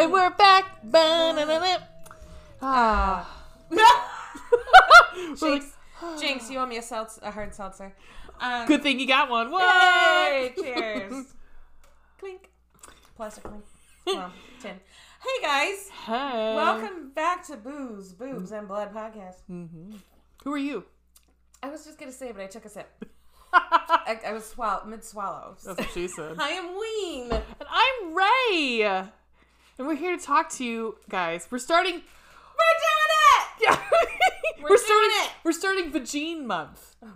And we're back. Ah. Jinx, Jinx, you owe me a, seltz- a hard seltzer. Um, Good thing you got one. Yay! Cheers. clink. Plastic clink. Well, tin. Hey guys, Hey. welcome back to Booze, Boobs, and Blood podcast. hmm Who are you? I was just gonna say, but I took a sip. I, I was swallow mid swallow. That's what she said. I am Ween. And I'm Ray. And we're here to talk to you guys. We're starting. We're doing it. Yeah. We're We're, doing starting. it. We're starting Vagine Month. Oh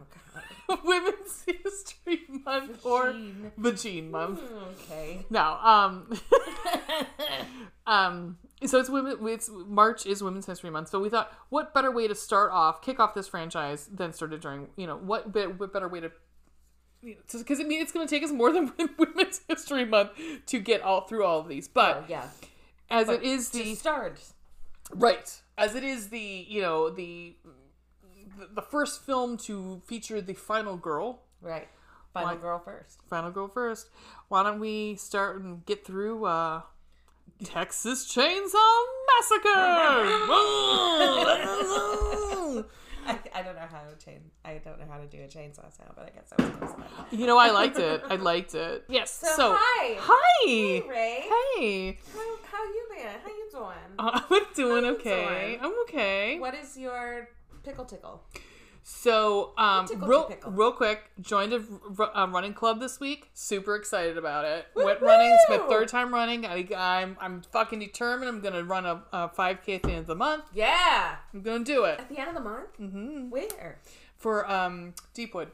god. Women's History Month or Vagine. Vagine Month. Okay. No. Um. um. So it's women. It's March is Women's History Month. So we thought, what better way to start off, kick off this franchise than start it during, you know, what, what better way to. Because I mean, it's going to take us more than Women's History Month to get all through all of these. But Oh, yeah. As it is the start. right, as it is the you know the the, the first film to feature the final girl, Right. Final Why- girl first. final girl first. Why don't we start and get through uh Texas Chainsaw Massacre? I, I don't know how to chain. I don't know how to do a chainsaw sound, but I guess I was close enough. you know, I liked it. I liked it. Yes. So, So, hi. hi. Hey, Ray. Hey. How, how you been? How you doing? Uh, I'm doing you okay. doing? I'm okay. What is your pickle tickle? So, um, real, real quick, joined a running club this week. Super excited about it. Woo-hoo! Went running. It's my third time running. I, I'm I'm fucking determined. I'm gonna run a, a 5k at the end of the month. Yeah. I'm gonna do it At the end of the month? hmm Where? for um Deepwood.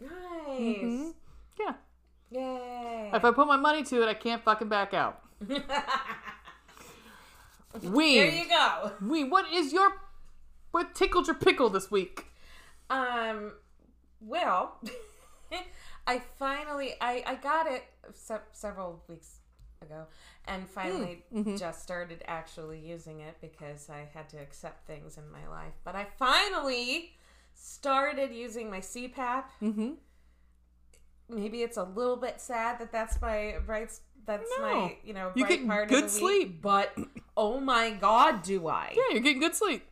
Nice. Mhm. Yeah. Yay. If I put my money to it, I can't fucking back out. We There you go. Ween, what is your what tickled your pickle this week? Um, well, I finally I I got it se- several weeks ago, and finally mhm. just started actually using it because I had to accept things in my life. But I finally started using my CPAP. Mm-hmm. Maybe it's a little bit sad that that's my bright. That's No. my you know You bright get part good sleep. But oh my god, do I? Yeah, you're getting good sleep.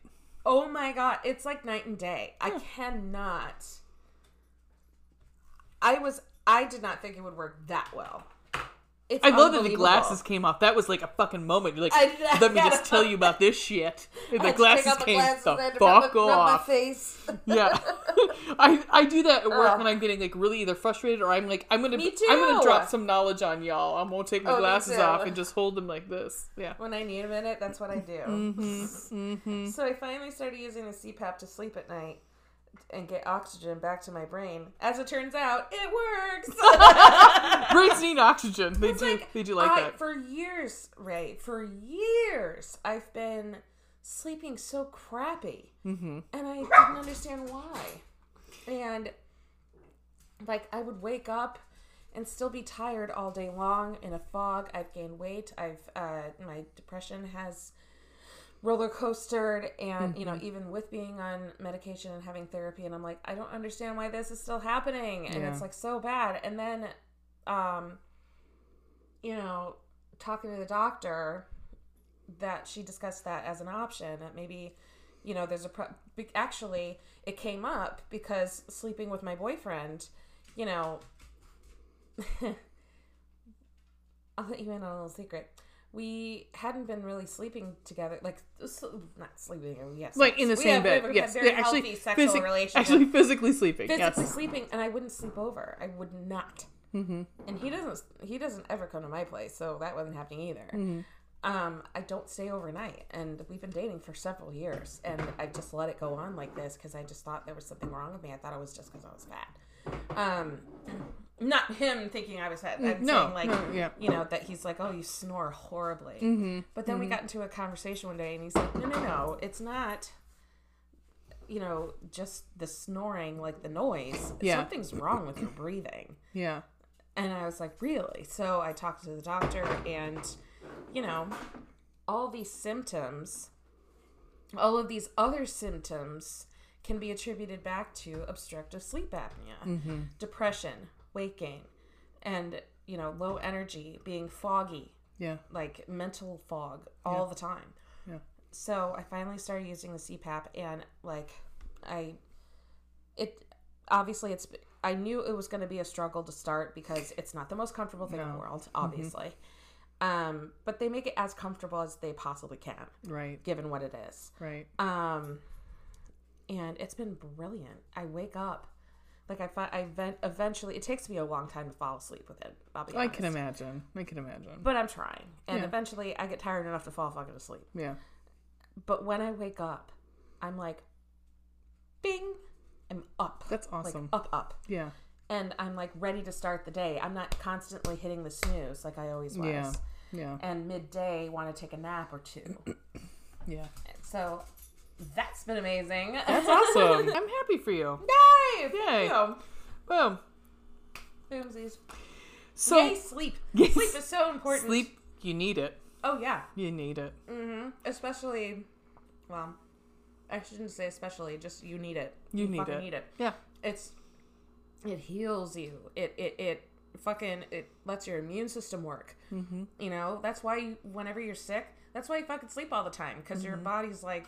Oh my god, it's like night and day. I cannot. I was. I did not think it would work that well. It's I love that the glasses came off. That was like a fucking moment. You're like, I- I let me just tell you about this shit. And the glasses the came glasses, the rub fuck rub my off. face. Yeah, I I do that at work Ugh. when I'm getting like really either frustrated or I'm like I'm gonna I'm gonna drop some knowledge on y'all. I won't take my Oh, glasses off and just hold them like this. Yeah. when I need a minute, that's what I do. Mm-hmm. So I finally started using the CPAP to sleep at night and get oxygen back to my brain. As it turns out, it works. Brains need oxygen. They It's do. like, they do like I- that. For years, Ray, for years, I've been sleeping so crappy. Mm-hmm. And I didn't understand why. And, like, I would wake up and still be tired all day long in a fog. I've gained weight. I've, uh, my depression has roller coastered and you know Mm-hmm. even with being on medication and having therapy and i'm like i don't understand why this is still happening and Yeah. it's like so bad and then um you know talking to the doctor that she discussed that as an option that maybe you know there's a pro- actually it came up because sleeping with my boyfriend you know i'll let you in on a little secret we hadn't been really sleeping together like not sleeping yes Like in the we same have- we bed. a Yes. very Yeah, actually, healthy sexual relationship actually physically sleeping. physically yes. sleeping and i wouldn't sleep over i would not Mm-hmm. and he doesn't he doesn't ever come to my place so that wasn't happening either Mm-hmm. um i don't stay overnight and we've been dating for several years and i just let it go on like this because i just thought there was something wrong with me i thought it was just because i was fat um not him thinking i was fat i'm Mm, No, saying like no, yeah. you know that he's like oh you snore horribly Mm-hmm. but then we got into a conversation one day and he's like no no no it's not you know just the snoring like the noise Yeah. something's wrong with your breathing Yeah. and I was like, really? So I talked to the doctor, and, you know, all these symptoms, all of these other symptoms can be attributed back to obstructive sleep apnea, depression, weight gain, and, you know, low energy, being foggy, Yeah. like mental fog all the time. Yeah. So I finally started using the CPAP, and like I, it obviously it's I knew it was going to be a struggle to start because it's not the most comfortable thing in the world, obviously. Mhm. Um, but they make it as comfortable as they possibly can, Right. given what it is. Right. Um, and it's been brilliant. I wake up, like I find I vent, eventually. It takes me a long time to fall asleep with it. I'll be I honest. can imagine. I can imagine. but I'm trying, and Yeah. eventually I get tired enough to fall fucking asleep. yeah. But when I wake up, I'm like, bing, I'm up. That's awesome. Like up, up, yeah. and I'm like ready to start the day. I'm not constantly hitting the snooze like I always was. Yeah. Yeah. And midday, want to take a nap or two. Yeah. so that's been amazing. That's awesome. I'm happy for you. Yay! Yay. Boom. Boom. Boomsies. So Yay, sleep. Yes. Sleep is so important. sleep, you need it. Oh yeah. You need it. hmm Especially, well, I shouldn't say especially. Just you need it. You need fucking it. Need it. Yeah. It's it heals you. It it it fucking it lets your immune system work. Mm-hmm. You know that's why you, whenever you're sick, that's why you fucking sleep all the time because your Mm-hmm. body's like.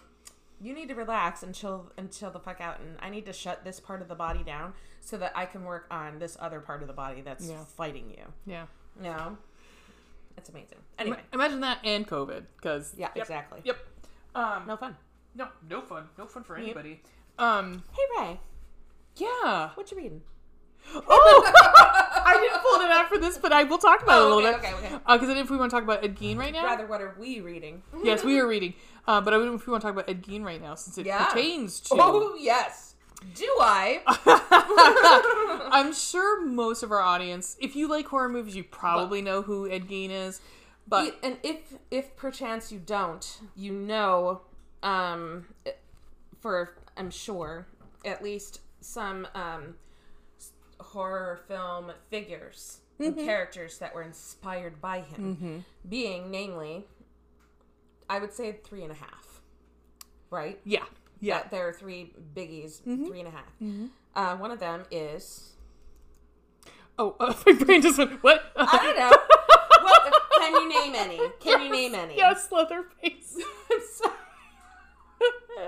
You need to relax and chill and chill the fuck out, and I need to shut this part of the body down so that I can work on this other part of the body that's Yeah. fighting you. Yeah. You know, it's amazing. Anyway, Imagine that and COVID, because yeah, exactly. Yep. Um. No fun. No. No fun. No fun for anybody. Um. Hey Ray, Yeah. what you reading? Oh, I didn't pull it out for this, but I will talk about it a Oh, little okay, bit. okay, okay. Because I if we want to talk about Ed Gein right now. Rather, what are we reading? Yes, we are reading. Uh, but I don't know if we want to talk about Ed Gein right now, since it Yeah. pertains to. Oh yes. Do I? I'm sure most of our audience, if you like horror movies, you probably know who Ed Gein is. But and if if perchance you don't, you know, um, for I'm sure at least some um horror film figures and characters that were inspired by him, being namely, I would say three and a half, right? yeah, yeah, that there are three biggies, three and a half. Uh, one of them is Oh, uh, my brain just went. What? I don't know. can you name any? Can you name any? Yes, Leatherface.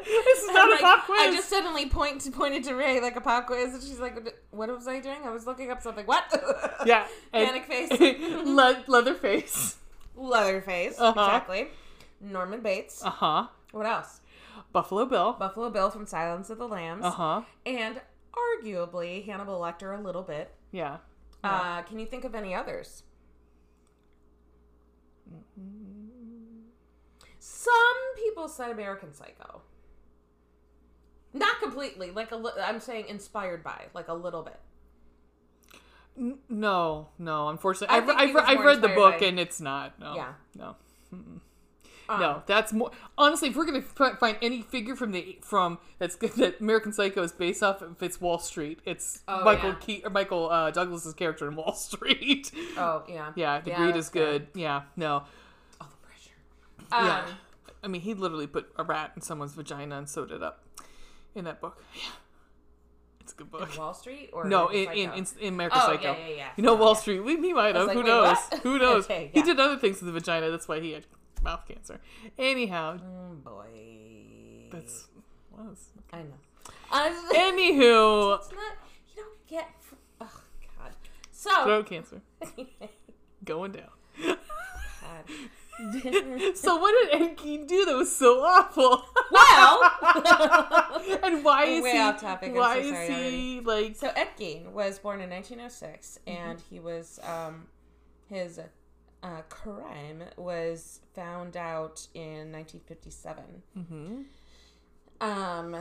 This is not like- a pop quiz. I just suddenly point pointed to Ray like a pop quiz, and she's like, "What was I doing? I was looking up something. What? yeah, Panic face. Le- Leatherface. Leatherface. Uh-huh. Exactly. Norman Bates. Uh huh. What else? Buffalo Bill. Buffalo Bill from Silence of the Lambs. Uh huh. And arguably Hannibal Lecter a little bit. Yeah. Uh, can you think of any others? Some people said American Psycho. Not completely, like a li- I'm saying inspired by, like a little bit. N- no, no. Unfortunately, I I've, I've, I've read the book by- and it's not. No. Yeah. No. Um, No, that's more. Honestly, if we're gonna f- find any figure from the from that's good, that American Psycho is based off, if it's Wall Street, it's Oh, Michael yeah. Or Michael uh, Douglas's character in Wall Street. Oh yeah. yeah, the Yeah, greed is good. Yeah, no, All the pressure. Um, yeah. I mean, he literally put a rat in someone's vagina and sewed it up in that book. Yeah, it's a good book. in Wall Street or No, in, in, in, in American Oh, Psycho. yeah, yeah, yeah. You know, Wall. Street. We, he might have. was Who like, wait, knows? Who knows? He did other things to the vagina. That's why he had mouth cancer. Anyhow, Mm, boy. that's was. I know. Uh, Anywho, it's not. You don't get. Oh God. So. throat cancer going down. God. So what did Gein do that was so awful? well. and why is Way he? off topic, Why so is he like? So Ed Gein was born in 1906, Mm-hmm. and he was um, his uh, crime was found out in 1957. Mhm. Um,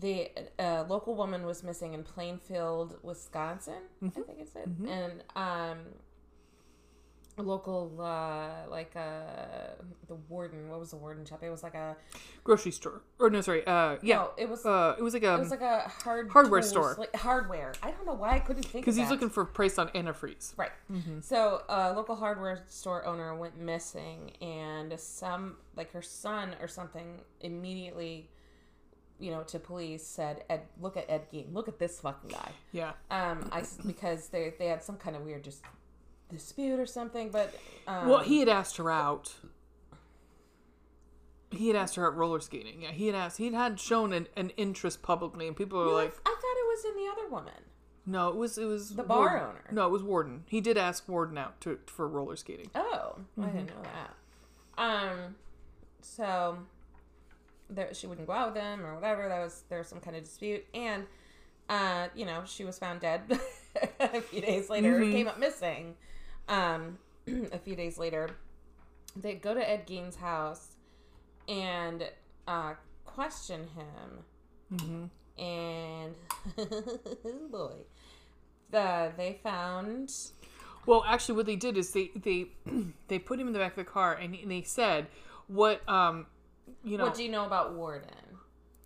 the uh, local woman was missing in Plainfield, Wisconsin. I Mm-hmm. think it said, and um, local uh, like uh, the warden. What was the warden shop? It was like a Grocery store, or no, sorry. Uh, yeah. no, it was Uh, it was like a it was like a hard hardware tools, store. like hardware. I don't know why I couldn't think because he's that. looking for price on antifreeze. Right. So a local hardware store owner went missing, and some like her son or something immediately, you know, to police said, "Ed, look at Ed Gein. Look at this fucking guy." Yeah. Um, I because they they had some kind of weird just dispute or something. But um, Well, he had asked her out. He had asked her out roller skating. Yeah, he had asked. He had shown an, an interest publicly, and people were like, I, thought it was in the other woman. "No, it was it was The bar Worden. owner. No, it was Worden. He did ask Worden out to for roller skating. Oh, I didn't Mm-hmm. know that. Um, so there, she wouldn't go out with him or whatever. That was there was some kind of dispute, and uh, you know, she was found dead a few days later. Mhm. Came up missing. Um, a few days later, they go to Ed Gein's house and uh, question him, hmm and boy, uh, they found Well, actually, what they did is they they they put him in the back of the car, and, and they said, "What um, you know." what do you know about Worden?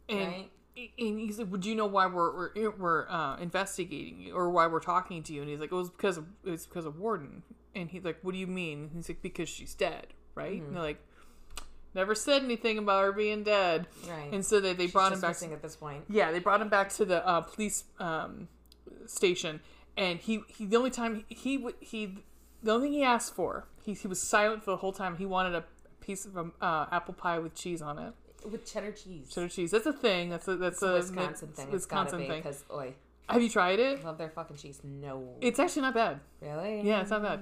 and, right? And he's like, "Would you know why we're we're, we're uh, investigating you, or why we're talking to you?" And he's like, "It was because of it was because of Worden." And he's like, "What do you mean?" And he's like, "Because she's dead, right?" Mm-hmm. And they're like, "Never said anything about her being dead." Right. And so they they She's brought him back. missing at this point. Yeah, they brought him back to the uh, police um, station, and he, he the only time he, he he the only thing he asked for he, he was silent for the whole time. He wanted a piece of um, uh, apple pie with cheese on it, with cheddar cheese. cheddar cheese. That's a thing. That's a that's It's a Wisconsin thing. It's gotta Wisconsin be thing. because oi, Have you tried it? love their fucking cheese. No, It's actually not bad. really. Yeah, it's not bad.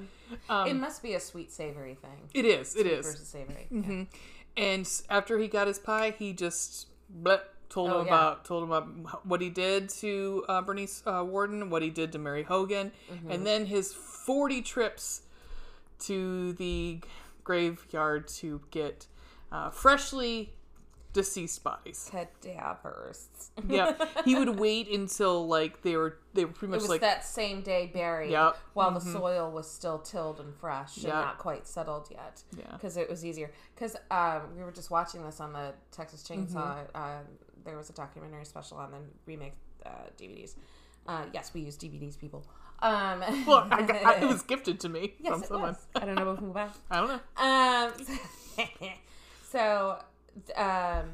Um, It must be a sweet savory thing. it is. It Sweet is. versus savory. hmm And after he got his pie, he just bleh, told Oh, him yeah. about told him about what he did to uh, Bernice uh, Worden, what he did to Mary Hogan, Mm-hmm. and then his forty trips to the graveyard to get uh, freshly deceased bodies. Cadavers. yeah, he would wait until like they were they were pretty It much was like that same day buried Yep. while the soil was still tilled and fresh and not quite settled yet. Yeah. Because it was easier. Because um, we were just watching this on the Texas Chainsaw. Mm-hmm. Uh, there was a documentary special on the remake uh, DVDs. Uh, yes, we use DVDs, people. Um, well, I got, I, it was gifted to me yes, from it someone. was. I don't know who. I don't know. Um, so, um,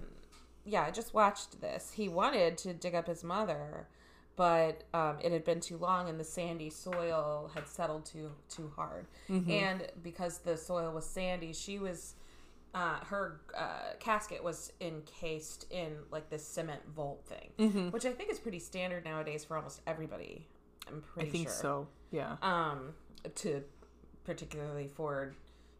yeah, I just watched this. He wanted to dig up his mother, but um, it had been too long, and the sandy soil had settled too too hard. And because the soil was sandy, she was. Uh, her uh, casket was encased in like this cement vault thing, which I think is pretty standard nowadays for almost everybody. I'm pretty. I think sure so. Yeah. um to particularly for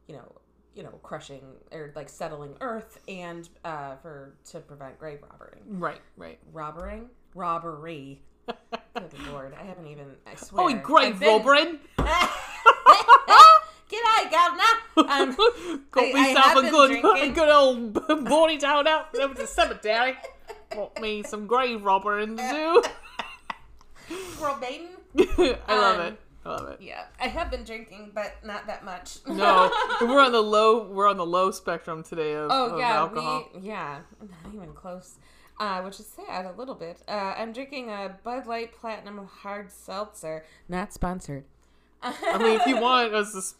you know you know crushing or like settling earth and uh for to prevent grave robbery Right. Right. robbering robbery good lord i haven't even i swear Oh, great, I've been- Robin. G'day, governor. Um, Got I- I myself have a good, drinking. good old body down out over the cemetery. Got me some grave robber in the zoo. Robin. I love Um, it. I love it. Yeah, I have been drinking, but not that much. No, we're on the low. We're on the low spectrum today of, Oh of yeah, alcohol. we yeah, not even close. Uh, which is sad a little bit. Uh, I'm drinking a Bud Light Platinum Hard Seltzer, not sponsored. I mean, if you want us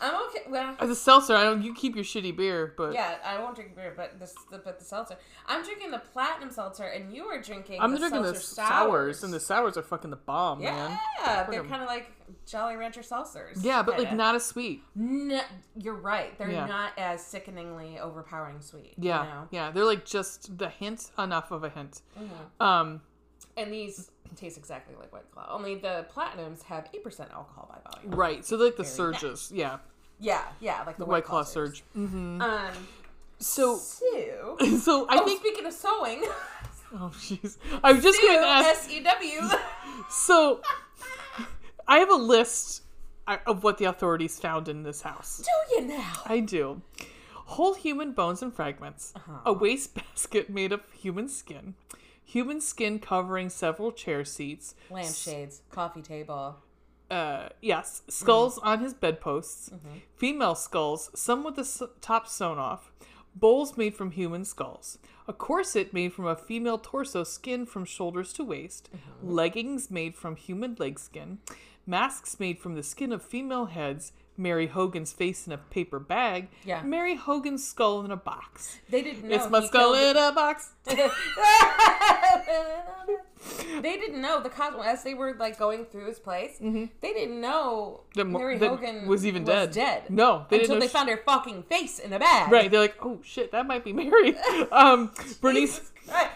I'm okay. Well, as a seltzer, I don't. You keep your shitty beer, but yeah, I won't drink beer, but this, the, but the seltzer. I'm drinking the Platinum Seltzer, and you are drinking. I'm the drinking the seltzer sours, and the sours are fucking the bomb, yeah, man. they're kind of like Jolly Rancher seltzers. Yeah, but like kinda. not as sweet. No, you're right. They're Yeah. not as sickeningly overpowering sweet. Yeah, you know? yeah, they're like just the hint enough of a hint. Mhm. Um, And these taste exactly like White Claw. Only the platinums have eight percent alcohol by volume. right. So like the Very surges, yeah, Yeah, yeah, like the, the White Claw surge. hmm Um, So, so, so I oh, think. speaking of sewing, Oh, jeez. I was just going to ask. S E W. So, I have a list uh, of what the authorities found in this house. Do you now? I do. Whole human bones and fragments, a wastebasket made of human skin, human skin covering several chair seats. Lampshades, coffee table. Uh, yes, skulls Mm-hmm. on his bedposts, female skulls, some with the s- top sewn off, bowls made from human skulls, a corset made from a female torso skin from shoulders to waist, Mm-hmm. leggings made from human leg skin, masks made from the skin of female heads, Mary Hogan's face in a paper bag, Yeah. Mary Hogan's skull in a box. They didn't know. it's my skull in a box. They didn't know the cosmo as they were like going through his place. They didn't know That Mary that Hogan was even dead. Dead. No, they didn't until they she- found her fucking face in a bag. Right, they're like, oh shit, that might be Mary. Um, Bernice,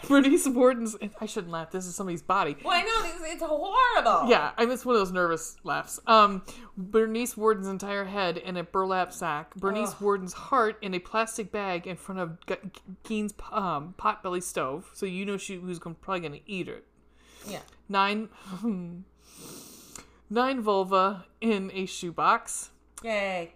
Bernice Worden's. I shouldn't laugh. This is somebody's body. Well, I know it's, it's horrible. Yeah, I miss one of those nervous laughs. Um, Bernice Worden's entire head in a burlap sack. Bernice Ugh. Worden's heart in a plastic bag in front of Gein's um, potbelly stove, so you know she was probably gonna eat it. Yeah. Nine, nine vulva in a shoebox. Yay.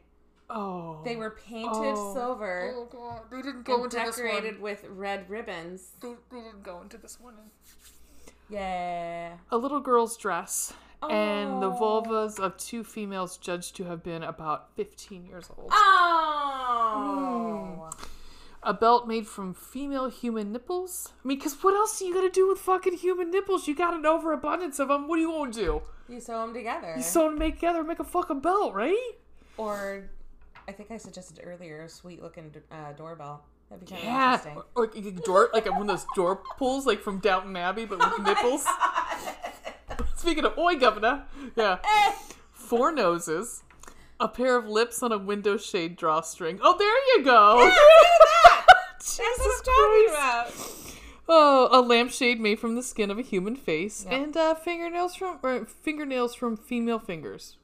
Oh, They were painted Oh. silver Oh god, they didn't go and decorated with red ribbons. They, they didn't go into this one. Yeah. A little girl's dress. And the Oh. vulvas of two females judged to have been about 15 years old. Oh. A belt made from female human nipples? I mean, because what else are you gonna do with fucking human nipples? You got an overabundance of them. What are you gonna do? You sew them together. You sew them together, make a fucking belt, right? or, I think I suggested earlier, a sweet looking uh, doorbell. That'd be kind Yeah. of interesting. Or, or like door, like one of those door pulls, like from Downton Abbey, but with nipples. Speaking of, oi, governor. Yeah. Four noses. A pair of lips on a window shade drawstring. Oh, there you go. That's what about. Oh, a lampshade made from the skin of a human face, Yep. and uh, fingernails from or fingernails from female fingers.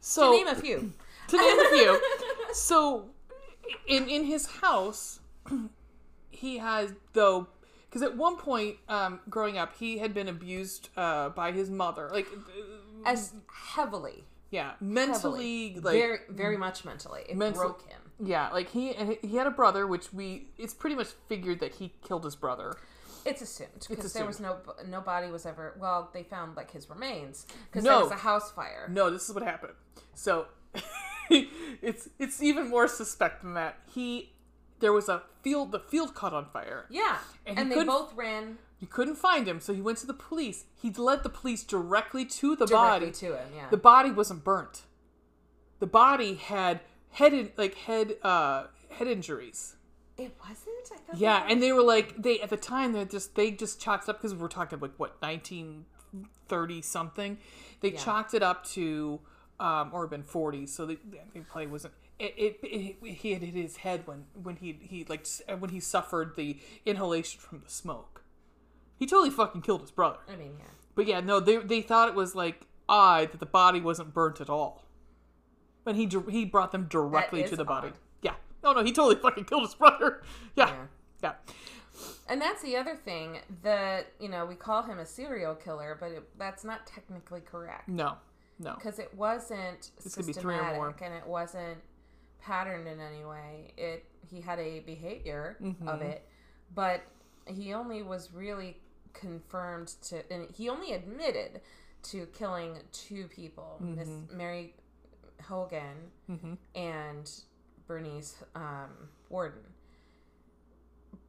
So to name a few. to name a few. So, in in his house, he has though, because at one point, um, growing up, he had been abused uh, by his mother, like, As heavily. Yeah, mentally, heavily. like, very, very much mentally. It broke him. yeah, like he and he had a brother, which we it's pretty much figured that he killed his brother. It's assumed because there was no no body was ever. Well, they found like his remains because No. there was a house fire. No, this is what happened. So it's it's even more suspect than that. He there was a field the field caught on fire. Yeah, And and, they both ran You couldn't find him, so he went to the police. He led the police directly to the directly body. to him. Yeah, The body wasn't burnt. The body had head in, like head uh head injuries. it wasn't. I thought Yeah, and they were like they at the time they just they just chalked up because we're talking like what nineteen thirty something. They Yeah. chalked it up to um or been forty, so they, they probably wasn't. It, it, it he had hit his head when when he he like when he suffered the inhalation from the smoke. He totally fucking killed his brother. I mean, yeah. But yeah, no, they they thought it was like odd that the body wasn't burnt at all. But he he brought them directly to the body. Yeah. No, no, he totally fucking killed his brother. Yeah. Yeah. Yeah. And that's the other thing that you know we call him a serial killer, but it, that's not technically correct No. No. because it wasn't This could be three or systematic and it wasn't patterned in any way. It he had a behavior Mm-hmm. of it, but he only was really confirmed to, and he only admitted to killing two people, Miss Mm-hmm. Mary Hogan and Bernice um, Worden.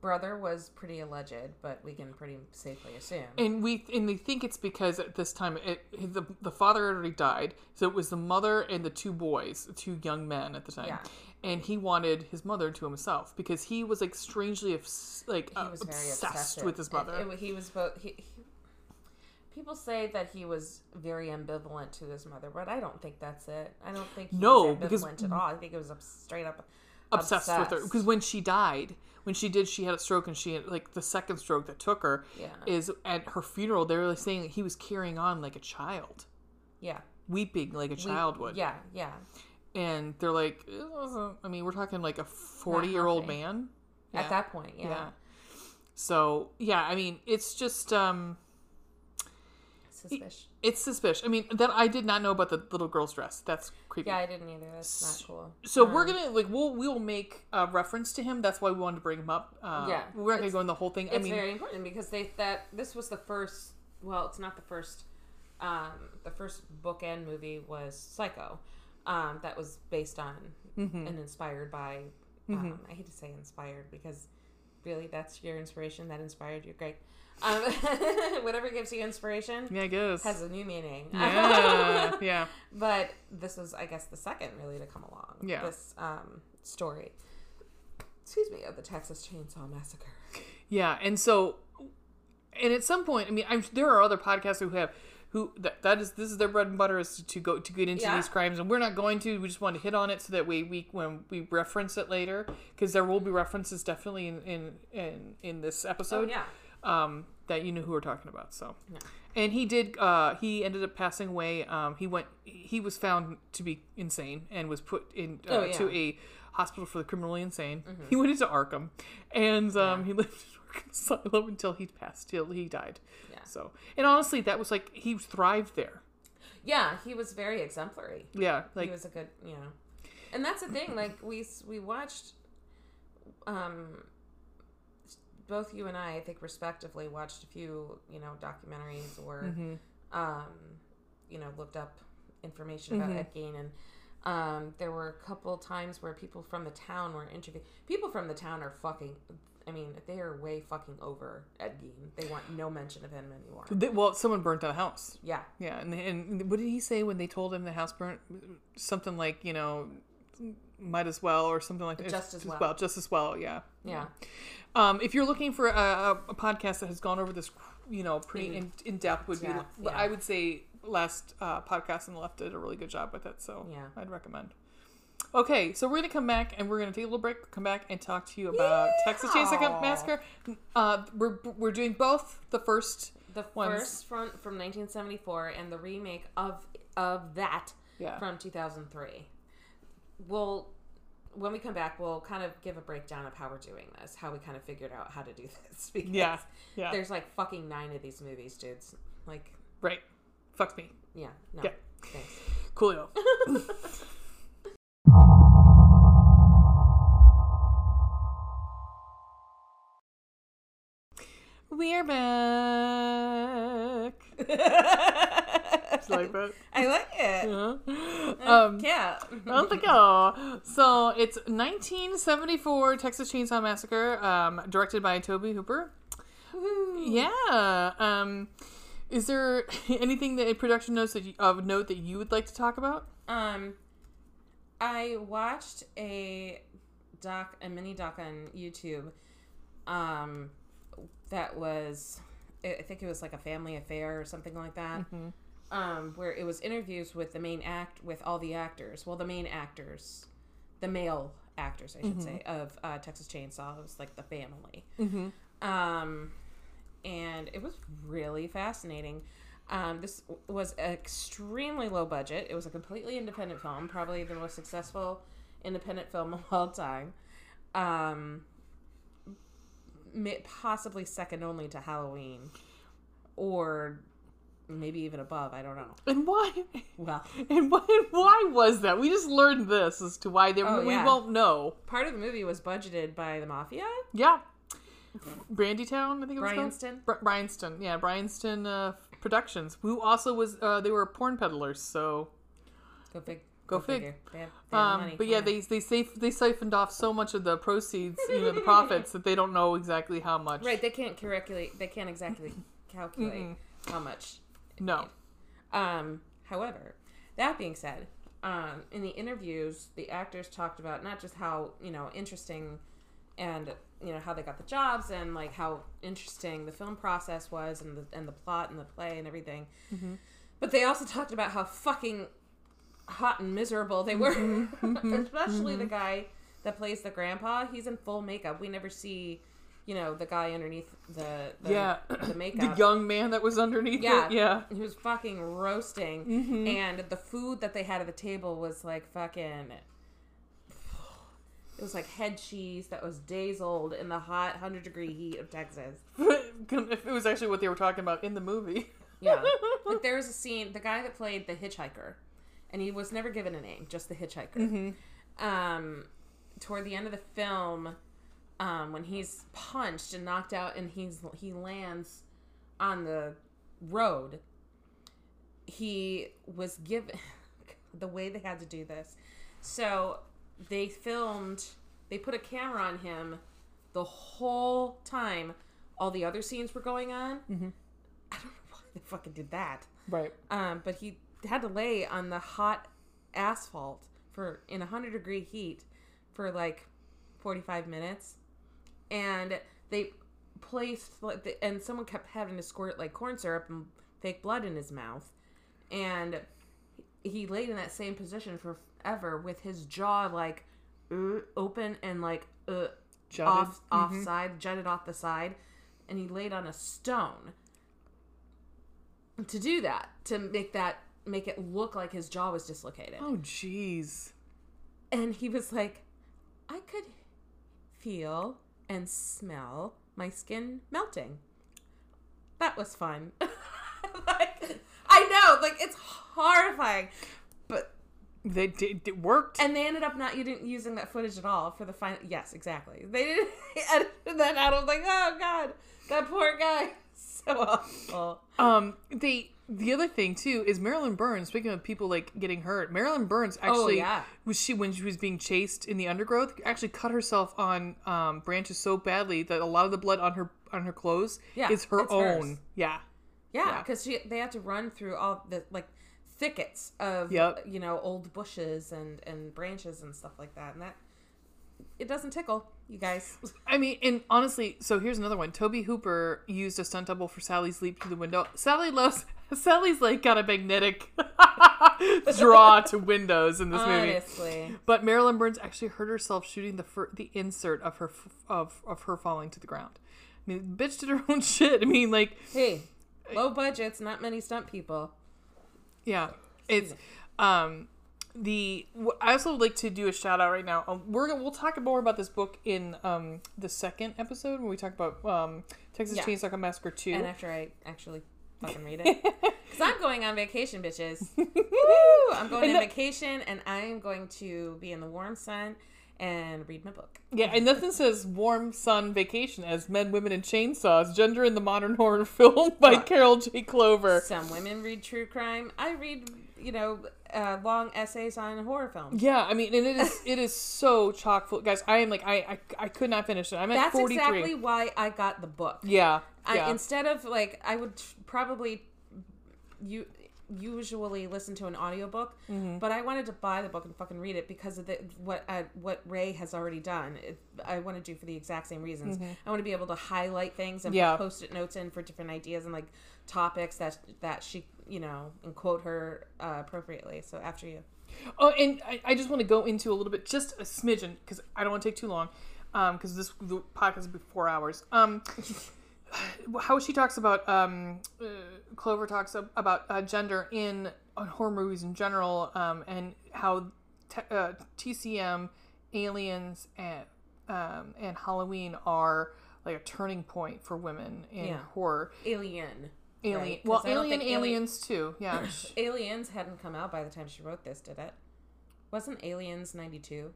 Brother was pretty alleged, but we can pretty safely assume. And we and they think it's because at this time it the the father already died, so it was the mother and the two boys, two young men at the time. Yeah. And he wanted his mother to himself because he was like strangely obs- like he uh, very obsessed with his mother. it- he was both. He, he, people say that he was very ambivalent to his mother, but I don't think that's it. I don't think he No, was because- ambivalent at all. I think it was straight up obsessed, with her because when she died when she did she had a stroke and she had like the second stroke that took her Yeah. is at her funeral they were saying that he was carrying on like a child yeah, weeping like a We- child would Yeah, yeah. And they're like i mean we're talking like a 40 year old healthy. man At that point, yeah. yeah so yeah i mean it's just um Suspicious. it's suspicious i mean that i did not know about the little girl's dress that's creepy Yeah, I didn't either. That's not cool. So we're Um, gonna like we'll we will make a reference to him. That's why we wanted to bring him up. Uh, Yeah, we're not gonna go in the whole thing. I It's mean, very important because they that this was the first. Well, it's not the first. Um, the first bookend movie was Psycho, um, that was based on Mm-hmm. and inspired by. Um, I hate to say inspired because really that's your inspiration that inspired you. Great. Um, whatever gives you inspiration yeah, I guess. has a new meaning. yeah, yeah, but this was, I guess, the second really to come along. Yeah. This um, story. Excuse me, of the Texas Chainsaw Massacre. yeah. And so and at some point, I mean, I'm, there are other podcasts who have who that, that is this is their bread and butter is to, to go to get into Yeah. these crimes, and we're not going to. We just want to hit on it so that we we when we reference it later because there will be references definitely in in in, in this Oh episode yeah. um, that you know who we're talking about. So, Yeah. and he did. Uh, he ended up passing away. Um, he went. He was found to be insane and was put in uh, Oh, yeah. Mm-hmm. to a hospital for the criminally insane. He went into Arkham, and um, he lived in Arkham Asylum until he passed. Till he died. Yeah. So, and honestly, that was like he thrived there. Yeah, he was very exemplary. Yeah, like he was a good, you know. And that's the thing. Like we we watched, um, both you and I, I think respectively, watched a few, you know, documentaries or, mhm. um, you know, looked up information about Mhm. Ed Gein, and um, there were a couple times where people from the town were interviewed. People from the town are fucking. I mean, they are way fucking over Ed Gein. They want no mention of him anymore. Th- well, someone burnt down the house. Yeah. Yeah, and and what did he say when they told him the house burnt? Something like you know, might as well or something like that. Just as well. just as well. Yeah. Yeah. Um, if you're looking for a, a, podcast that has gone over this, you know, pretty Mhm. in, in depth, would Yeah, be yeah. I would say last uh, podcast on the left did a really good job with it. So Yeah. I'd recommend. Okay, so we're gonna come back and we're gonna take a little break. Come back and talk to you about Texas Chainsaw! Massacre. Uh, we're we're doing both the first. The Ones. first from from 1974 and the remake of of that Yeah. from 2003. We'll when we come back, we'll kind of give a breakdown of how we're doing this, how we kind of figured out how to do this. Because Yeah. Yeah. there's like fucking nine of these movies, dudes. Like, Right. Fuck me. yeah, no, Yeah. thanks. Coolio. We're back. like that. I like it. Yeah. Um, yeah. on the go. So it's 1974 Texas Chainsaw Massacre, um, directed by Tobe Hooper. Woohoo. Yeah. Um, is there anything that in production notes that you, of note that you would like to talk about? Um, I watched a doc, a mini doc on YouTube. Um, that was, I think it was like a family affair or something like that. Mm-hmm. Um, where it was interviews with the main act with all the actors. Well, the main actors, the male actors, I should say, of uh, Texas Chainsaw. It was like the family. Mm-hmm. Um, and it was really fascinating. Um, this was extremely low budget. It was a completely independent film, probably the most successful independent film of all time. Um, possibly second only to Halloween, or maybe even above. I don't know. And why? Well, And why, why was that? We just learned this as to why they Oh, we yeah. won't know. part of the movie was budgeted by the mafia. Yeah. Brandytown, I think it was called. Bryanston. Br- Bryanston, yeah, Bryanston uh, Productions, who also was uh, they were porn peddlers, so Go fig. Go fig. figure. They have, they have um, money. but yeah, they they safe they siphoned off so much of the proceeds, you know, the profits that they don't know exactly how much. Right, they can't calculate. They can't exactly calculate Mm-mm. how much. No. Um, however, that being said, um, in the interviews, the actors talked about not just how you know interesting, and you know how they got the jobs and like how interesting the film process was and the and the plot and the play and everything, Mhm. but they also talked about how fucking hot and miserable they were, mm-hmm. Mm-hmm. especially the mm-hmm. guy that plays the grandpa. He's in full makeup. We never see. You know the guy underneath the, the yeah. the the young man that was underneath Yeah. it. Yeah. He was fucking roasting, Mhm. and the food that they had at the table was like fucking. It was like head cheese that was days old in the hot hundred degree heat of Texas. it was actually what they were talking about in the movie. Yeah, like there was a scene. The guy that played the hitchhiker, and he was never given a name, just the hitchhiker. Mm-hmm. Um, toward the end of the film, um, when he's punched and knocked out, and he's he lands on the road. He was given the way they had to do this. So they filmed. They put a camera on him the whole time. All the other scenes were going on. Mhm. I don't know why they fucking did that. Right. Um, but he had to lay on the hot asphalt for in a hundred degree heat for like forty five minutes, and they placed like, the, and someone kept having to squirt like corn syrup and fake blood in his mouth, and he laid in that same position forever with his jaw like uh, open and like uh, Jutted. off side jutted off the side, and he laid on a stone to do that to make that make it look like his jaw was dislocated. Oh, jeez. And he was like, I could feel and smell my skin melting. That was fun. like, I know, like it's horrifying, but They did. It worked. and they ended up not using using that footage at all for the final. Yes, exactly. They didn't edit that out. I was like, oh god, that poor guy, so awful. Um, they the other thing too is Marilyn Burns. Speaking of people like getting hurt, Marilyn Burns actually yeah. was she when she was being chased in the undergrowth actually cut herself on um, branches so badly that a lot of the blood on her on her clothes Yeah, is her own. hers. Yeah, Yeah, Yeah. because she they had to run through all the like thickets of Yep. you know old bushes and and branches and stuff like that, and that it doesn't tickle you guys. I mean, and honestly, so here's another one. Tobe Hooper used a stunt double for Sally's leap through the window. Sally loves. Sally's like got a magnetic draw to windows in this movie. But Marilyn Burns actually hurt herself shooting the fir- the insert of her f- of of her falling to the ground. I mean, bitch did her own shit. I mean, like, hey, low budgets, not many stunt people. yeah, it's um the. I also would like to do a shout out right now. Um, we're gonna, we'll talk more about this book in um the second episode when we talk about um Texas Yeah. Chainsaw Massacre two. And after I actually fucking read it, because I'm going on vacation, bitches. Woo! I'm going And on that- vacation, and I am going to be in the warm sun and read my book. Yeah, and nothing says warm sun vacation as men, women, and chainsaws. Gender in the modern horror film by Look. Carol J. Clover. Some women read true crime. I read, you know, uh, long essays on horror films. Yeah, I mean, and it is it is so chock full, guys. I am like I I, I could not finish it. I'm at That's exactly why I got the book. Yeah, I, yeah. instead of like, I would probably you usually listen to an audiobook, Mm-hmm. but I wanted to buy the book and fucking read it because of the, what uh, what Ray has already done. It, I want to do for the exact same reasons. I want to be able to highlight things and Mm-hmm. Yeah. put post-it notes in for different ideas and like topics that that she you know and quote her uh, appropriately. So after you, Oh, and I, I just want to go into a little bit, just a smidgen, because I don't want to take too long, because this the podcast will be four hours. Um, how she talks about um, uh, Clover talks ab- about uh, gender in on horror movies in general, um, and how t- uh, TCM, Aliens, and um, and Halloween are like a turning point for women in Yeah. horror. Alien. Alien, Right, well, Alien, Aliens too. Yeah, Aliens hadn't come out by the time she wrote this, did it? Wasn't Aliens ninety two?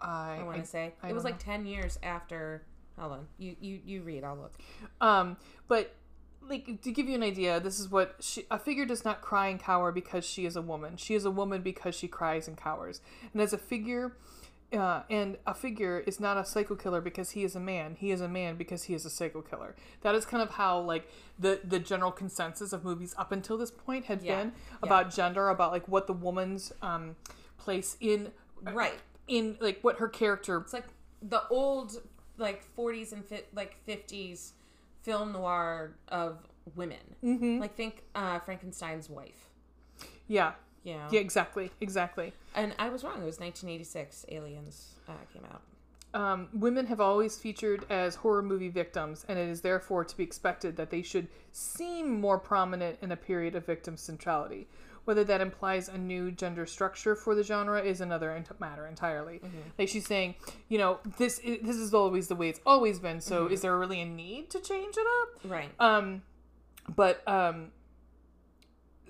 I, I want to say I it was don't like ten years after. Hold on, you you you read. I'll look. Um, but like to give you an idea, this is what she, a figure does not cry and cower because she is a woman. She is a woman because she cries and cowers. And as a figure, uh, and a figure is not a psycho killer because he is a man. He is a man because he is a psycho killer. That is kind of how like the the general consensus of movies up until this point had Yeah. been about gender, about like what the woman's um place in Right. in like what her character It's like the old like forties and fi- like fifties film noir of women. Mm-hmm. Like think uh, Frankenstein's wife. yeah You know? yeah exactly exactly And I was wrong. It was 1986. Aliens uh, came out. Um, women have always featured as horror movie victims, and it is therefore to be expected that they should seem more prominent in a period of victim centrality. Whether that implies a new gender structure for the genre is another ent- matter entirely. Like she's saying, you know, this i- this is always the way it's always been. So is there really a need to change it up? Right. Um, but um,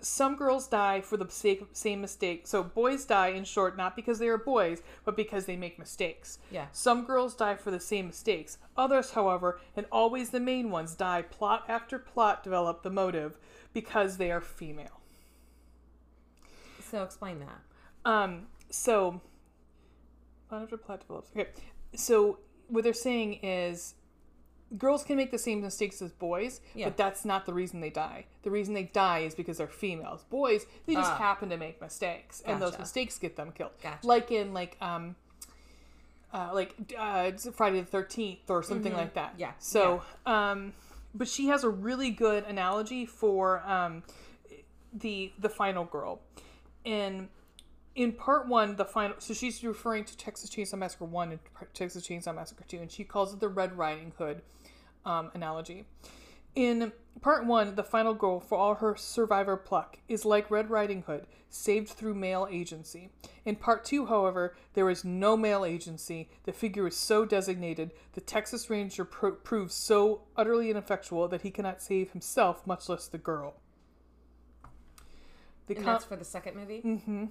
some girls die for the sake, same mistake. So boys die, in short, not because they are boys, but because they make mistakes. Yeah. Some girls die for the same mistakes. Others, however, and always the main ones, die plot after plot develop the motive because they are female. So explain that. Um, so plot after plot develops. Okay, so what they're saying is girls can make the same mistakes as boys, Yeah. but that's not the reason they die. The reason they die is because they're females. Boys, they just Ah. happen to make mistakes, and those mistakes get them killed. Gotcha. Like in like um uh, like uh, Friday the Thirteenth or something like that. Mm-hmm. Yeah, So, um, but she has a really good analogy for um, the the final girl, in in part one, the final. So she's referring to Texas Chainsaw Massacre one and Texas Chainsaw Massacre two, and she calls it the Red Riding Hood um, analogy. In part one, the final girl, for all her survivor pluck, is like Red Riding Hood, saved through male agency. In part two, however, there is no male agency. The figure is so designated, the Texas Ranger pro- proves so utterly ineffectual that he cannot save himself, much less the girl. The And con- that's for the second movie? Mm-hmm.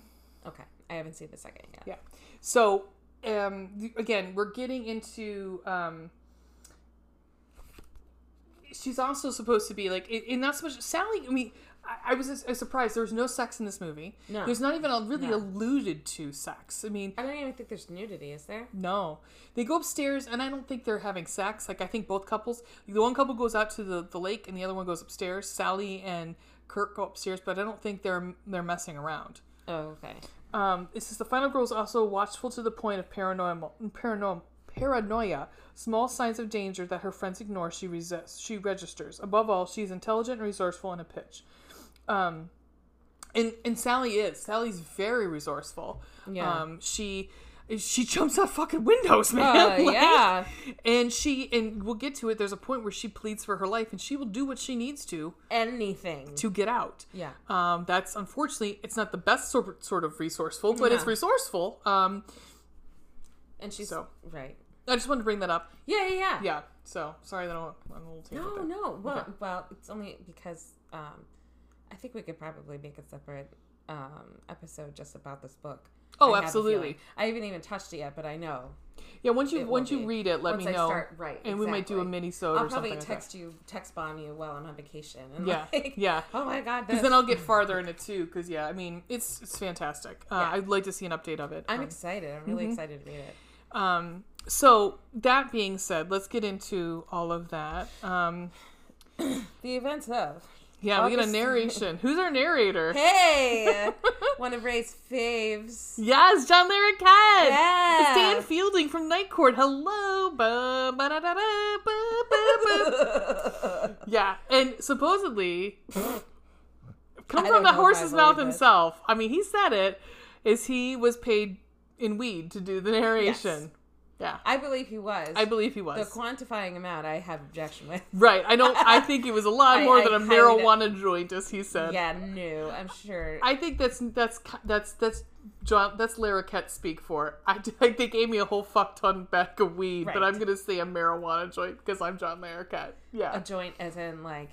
Okay. I haven't seen the second yet. Yeah. So um, again, we're getting into. Um, she's also supposed to be like, and not so much Sally. I mean, I, I was I was surprised there was no sex in this movie. No. There's not even a, really No. alluded to sex. I mean, I don't even think there's nudity, is there? no. They go upstairs, and I don't think they're having sex. Like I think both couples, the one couple goes out to the, the lake, and the other one goes upstairs. Sally and Kurt go upstairs, but I don't think they're they're messing around. Oh, okay. Um, it says the final girl is also watchful to the point of paranoia, paranoia, paranoia. Small signs of danger that her friends ignore, she resists. She registers. Above all, she's intelligent and resourceful in a pitch. Um, and and Sally is. Sally's very resourceful. Yeah. Um, she she jumps out fucking windows, man. Uh, Like, yeah. And she and we'll get to it. There's a point where she pleads for her life, and she will do what she needs to Anything. to get out. Yeah. Um, that's unfortunately, it's not the best sort sort of resourceful, but it's resourceful. Um, And she's So. right. I just wanted to bring that up. Yeah, yeah, yeah. Yeah. So sorry that I'm, I'm a little No, no. Well, Okay. well, it's only because um, I think we could probably make a separate um, episode just about this book. Oh, I absolutely. I haven't even touched it yet, but I know. Yeah. Once you once you be. read it, let Once me I know, start- right, and we might do a mini I'll sode or probably something. like text you, text bomb you while I'm on vacation. And Yeah, like, yeah. Oh my god. Because then I'll get farther in it too. Because yeah, I mean, it's it's fantastic. Uh, Yeah. I'd like to see an update of it. I'm Um, excited. I'm really Mm-hmm. excited to read it. Um, so that being said, let's get into all of that. Um, The events of. Yeah, we get a narration. Who's our narrator? Hey, one of Ray's faves. Yes, John Larroquette. Yeah. It's Dan Fielding from Night Court. Hello. Ba, ba, da, da, da, ba, ba, ba. yeah, and supposedly, come I from the know if I horse's mouth it. himself. I mean, he said it. Is he was paid in weed to do the narration? Yeah, I believe he was. I believe he was. the quantifying amount I have objection with. right. I don't. I think it was a lot I- more I than a marijuana joint, as he said. Yeah, no, I'm sure. I think that's that's that's that's John that's Larroquette speak for. I, I they gave me a whole fuck ton bag of weed, but I'm gonna say a marijuana joint because I'm John Larroquette. Yeah. A joint, as in like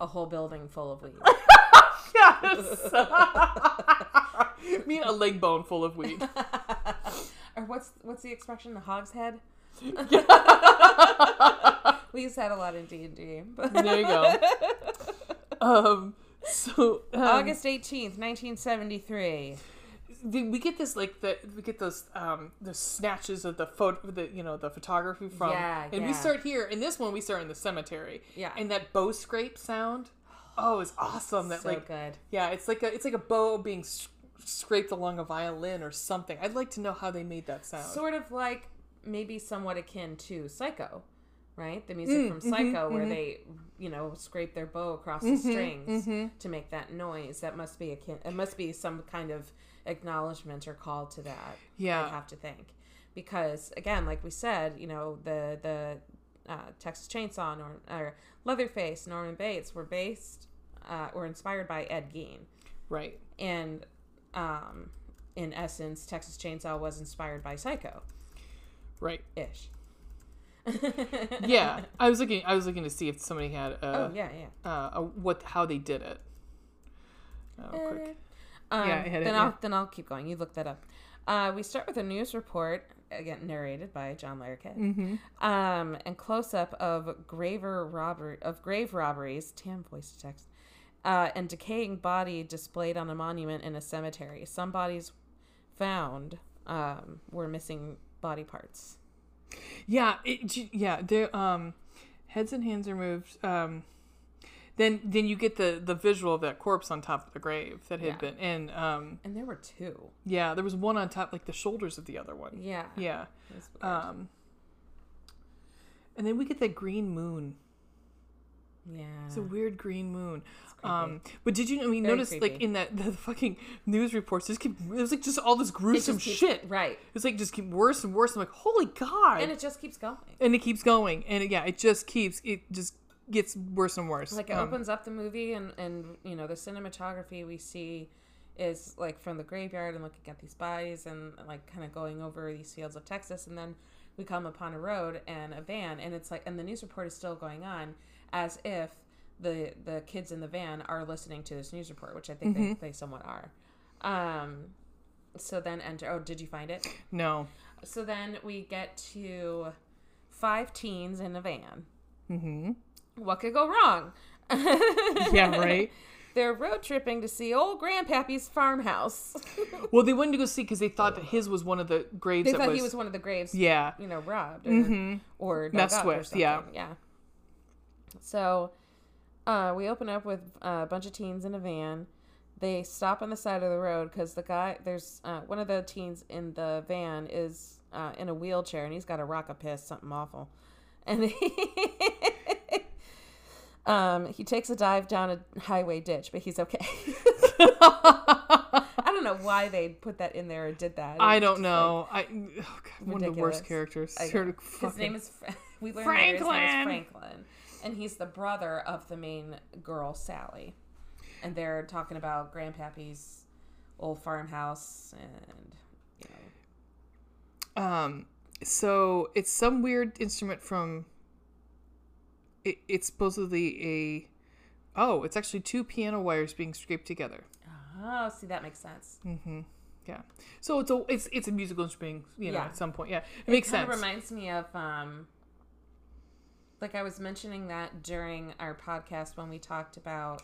a whole building full of weed. yes. mean a leg bone full of weed. Or what's what's the expression? The hog's head. we use that a lot in D and D. There you go. Um. So um, August eighteenth, nineteen seventy three. we get this like the we get those um the snatches of the photo the you know the photography from Yeah, and we start here in this one we start in the cemetery Yeah. and that bow scrape sound oh it's awesome that So like good. yeah it's like a it's like a bow being scraped along a violin or something I'd like to know how they made that sound Sort of like maybe somewhat akin to Psycho, right? The music Mm, from mm-hmm, Psycho, where they, you know, scrape their bow across the strings to make that noise. That must be akin. It must be some kind of acknowledgement or call to that. Yeah. I have to think, because again, like we said, you know, the the uh, Texas Chainsaw Norm, or Leatherface, Norman Bates were based uh, or inspired by Ed Gein right and um, in essence, Texas Chainsaw was inspired by Psycho right ish. yeah I was looking I was looking to see if somebody had Oh uh, yeah, yeah. uh, a, what how they did it oh, quick. Um, Yeah, I had it, then yeah. I'll then I'll keep going. You look that up. Uh, we start with a news report again narrated by John Larroquette. Mm-hmm. Um, and close up of graver robbery of grave robberies. Tam voice text. Uh, and decaying body displayed on a monument in a cemetery. Some bodies found um, were missing body parts. Yeah, it, yeah. Their um, heads and hands removed. Um, then then you get the the visual of that corpse on top of the grave that had Yeah. been and um And there were two. yeah there was one on top like the shoulders of the other one Yeah. yeah It was weird. um and then we get that green moon yeah. it's a weird green moon. Um but did you I mean Very notice like in that the fucking news reports just keep it was like just all this gruesome keeps- shit. Right. it's like just keep worse and worse. I'm like holy god. And it just keeps going. and it keeps going. And it, yeah it just keeps it just gets worse and worse. Like it Um, opens up the movie and and you know the cinematography we see is like from the graveyard and looking at these bodies and like kind of going over these fields of Texas. And then we come upon a road and a van. And it's like and the news report is still going on as if the the kids in the van are listening to this news report which I think they, they somewhat are. Um so then enter oh did you find it? no So then we get to five teens in a van. mm-hmm What could go wrong? yeah right They're road tripping to see old Grandpappy's farmhouse. well they wanted to go see because they thought that his was one of the graves they thought was, he was one of the graves, yeah you know, robbed or, mm-hmm or Messed with, or yeah. yeah. So, uh, we open up with a bunch of teens in a van. They stop on the side of the road because the guy, there's uh, one of the teens in the van is uh, in a wheelchair and he's got a rock a piss, something awful. And he, um, he takes a dive down a highway ditch, but he's okay. I don't know why they put that in there or did that. I It's don't know. I oh God, one of the worst characters. Sort of His name is Fra- we learned later his name is Franklin. And he's the brother of the main girl Sally, and they're talking about Grandpappy's old farmhouse and you know um. So it's some weird instrument from. It, it's supposedly a. Oh, it's actually two piano wires being scraped together. oh see that makes sense. Mm-hmm. Yeah. So it's a it's it's a musical instrument. You know, Yeah. at some point, yeah, it makes sense. reminds me of um like I was mentioning that during our podcast when we talked about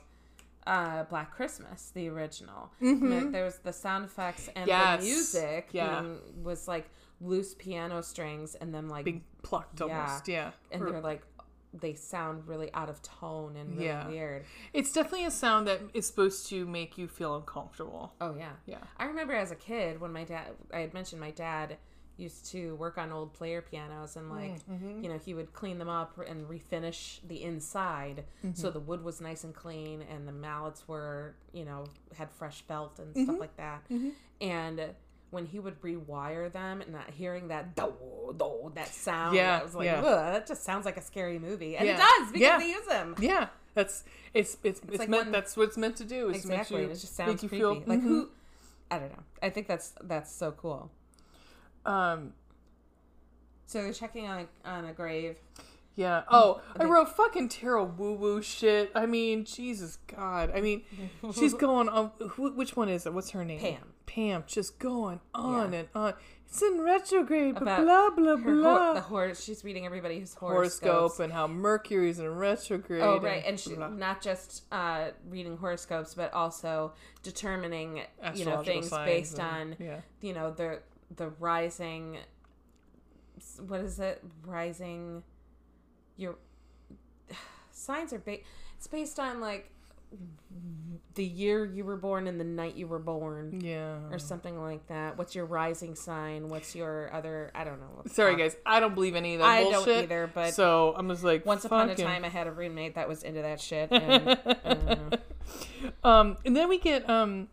uh Black Christmas, the original. Mhm. There was the sound effects and Yes. the music Yeah. being, was like loose piano strings and then like Being plucked Yeah. almost. Yeah. and Or- they're like they sound really out of tone and really Yeah. weird. It's definitely a sound that is supposed to make you feel uncomfortable. Oh yeah. Yeah. I remember as a kid when my dad I had mentioned my dad used to work on old player pianos and like Mm-hmm. you know he would clean them up and refinish the inside Mm-hmm. so the wood was nice and clean and the mallets were you know had fresh felt and Mm-hmm. stuff like that and when he would rewire them and not hearing that do, do, that sound Yeah, I was like yeah. That just sounds like a scary movie and Yeah. it does because Yeah. they use them Yeah, that's it's it's it's, like meant. when- that's what it's meant to do. Is exactly it just sounds make you creepy feel like who I don't know I think that's that's so cool Um. So they're checking on a, on a grave. Yeah. Oh, I wrote fucking Tara woo woo shit. I mean, Jesus God. I mean, she's going on. Who, which one is it? What's her name? Pam. Pam. Just going on Yeah. and on. It's in retrograde. But About blah blah blah. hor- the horse. She's reading everybody's horoscope and how Mercury's in retrograde. Oh right, and she, blah. not just uh, reading horoscopes, but also determining you know things based and- on yeah. you know the the rising. What is it? Rising. Your signs are ba- It's based on like the year you were born and the night you were born. Yeah. or something like that. What's your rising sign? What's your other? I don't know. Sorry, guys. I don't believe any of that I bullshit. don't either. But So I'm just like, once upon a time, I had a roommate that was into that shit. And, I. Um, and then we get um,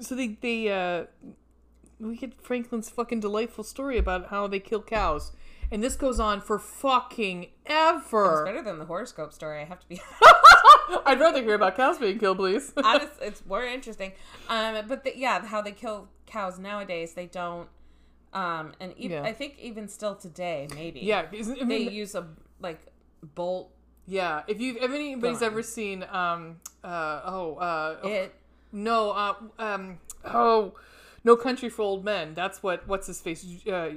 so they they uh, we get Franklin's fucking delightful story about how they kill cows, and this goes on for fucking ever. It's better than the horoscope story. I have to be I'd rather hear about cows being killed, please. honest. It's more interesting. Um, but the, yeah, how they kill cows nowadays, they don't. Um, and even Yeah. I think even still today, maybe. yeah, I They use a like bolt. yeah. If you if anybody's Gun. ever seen um uh oh uh oh, It. no uh um oh no country for old men. That's what what's his face uh,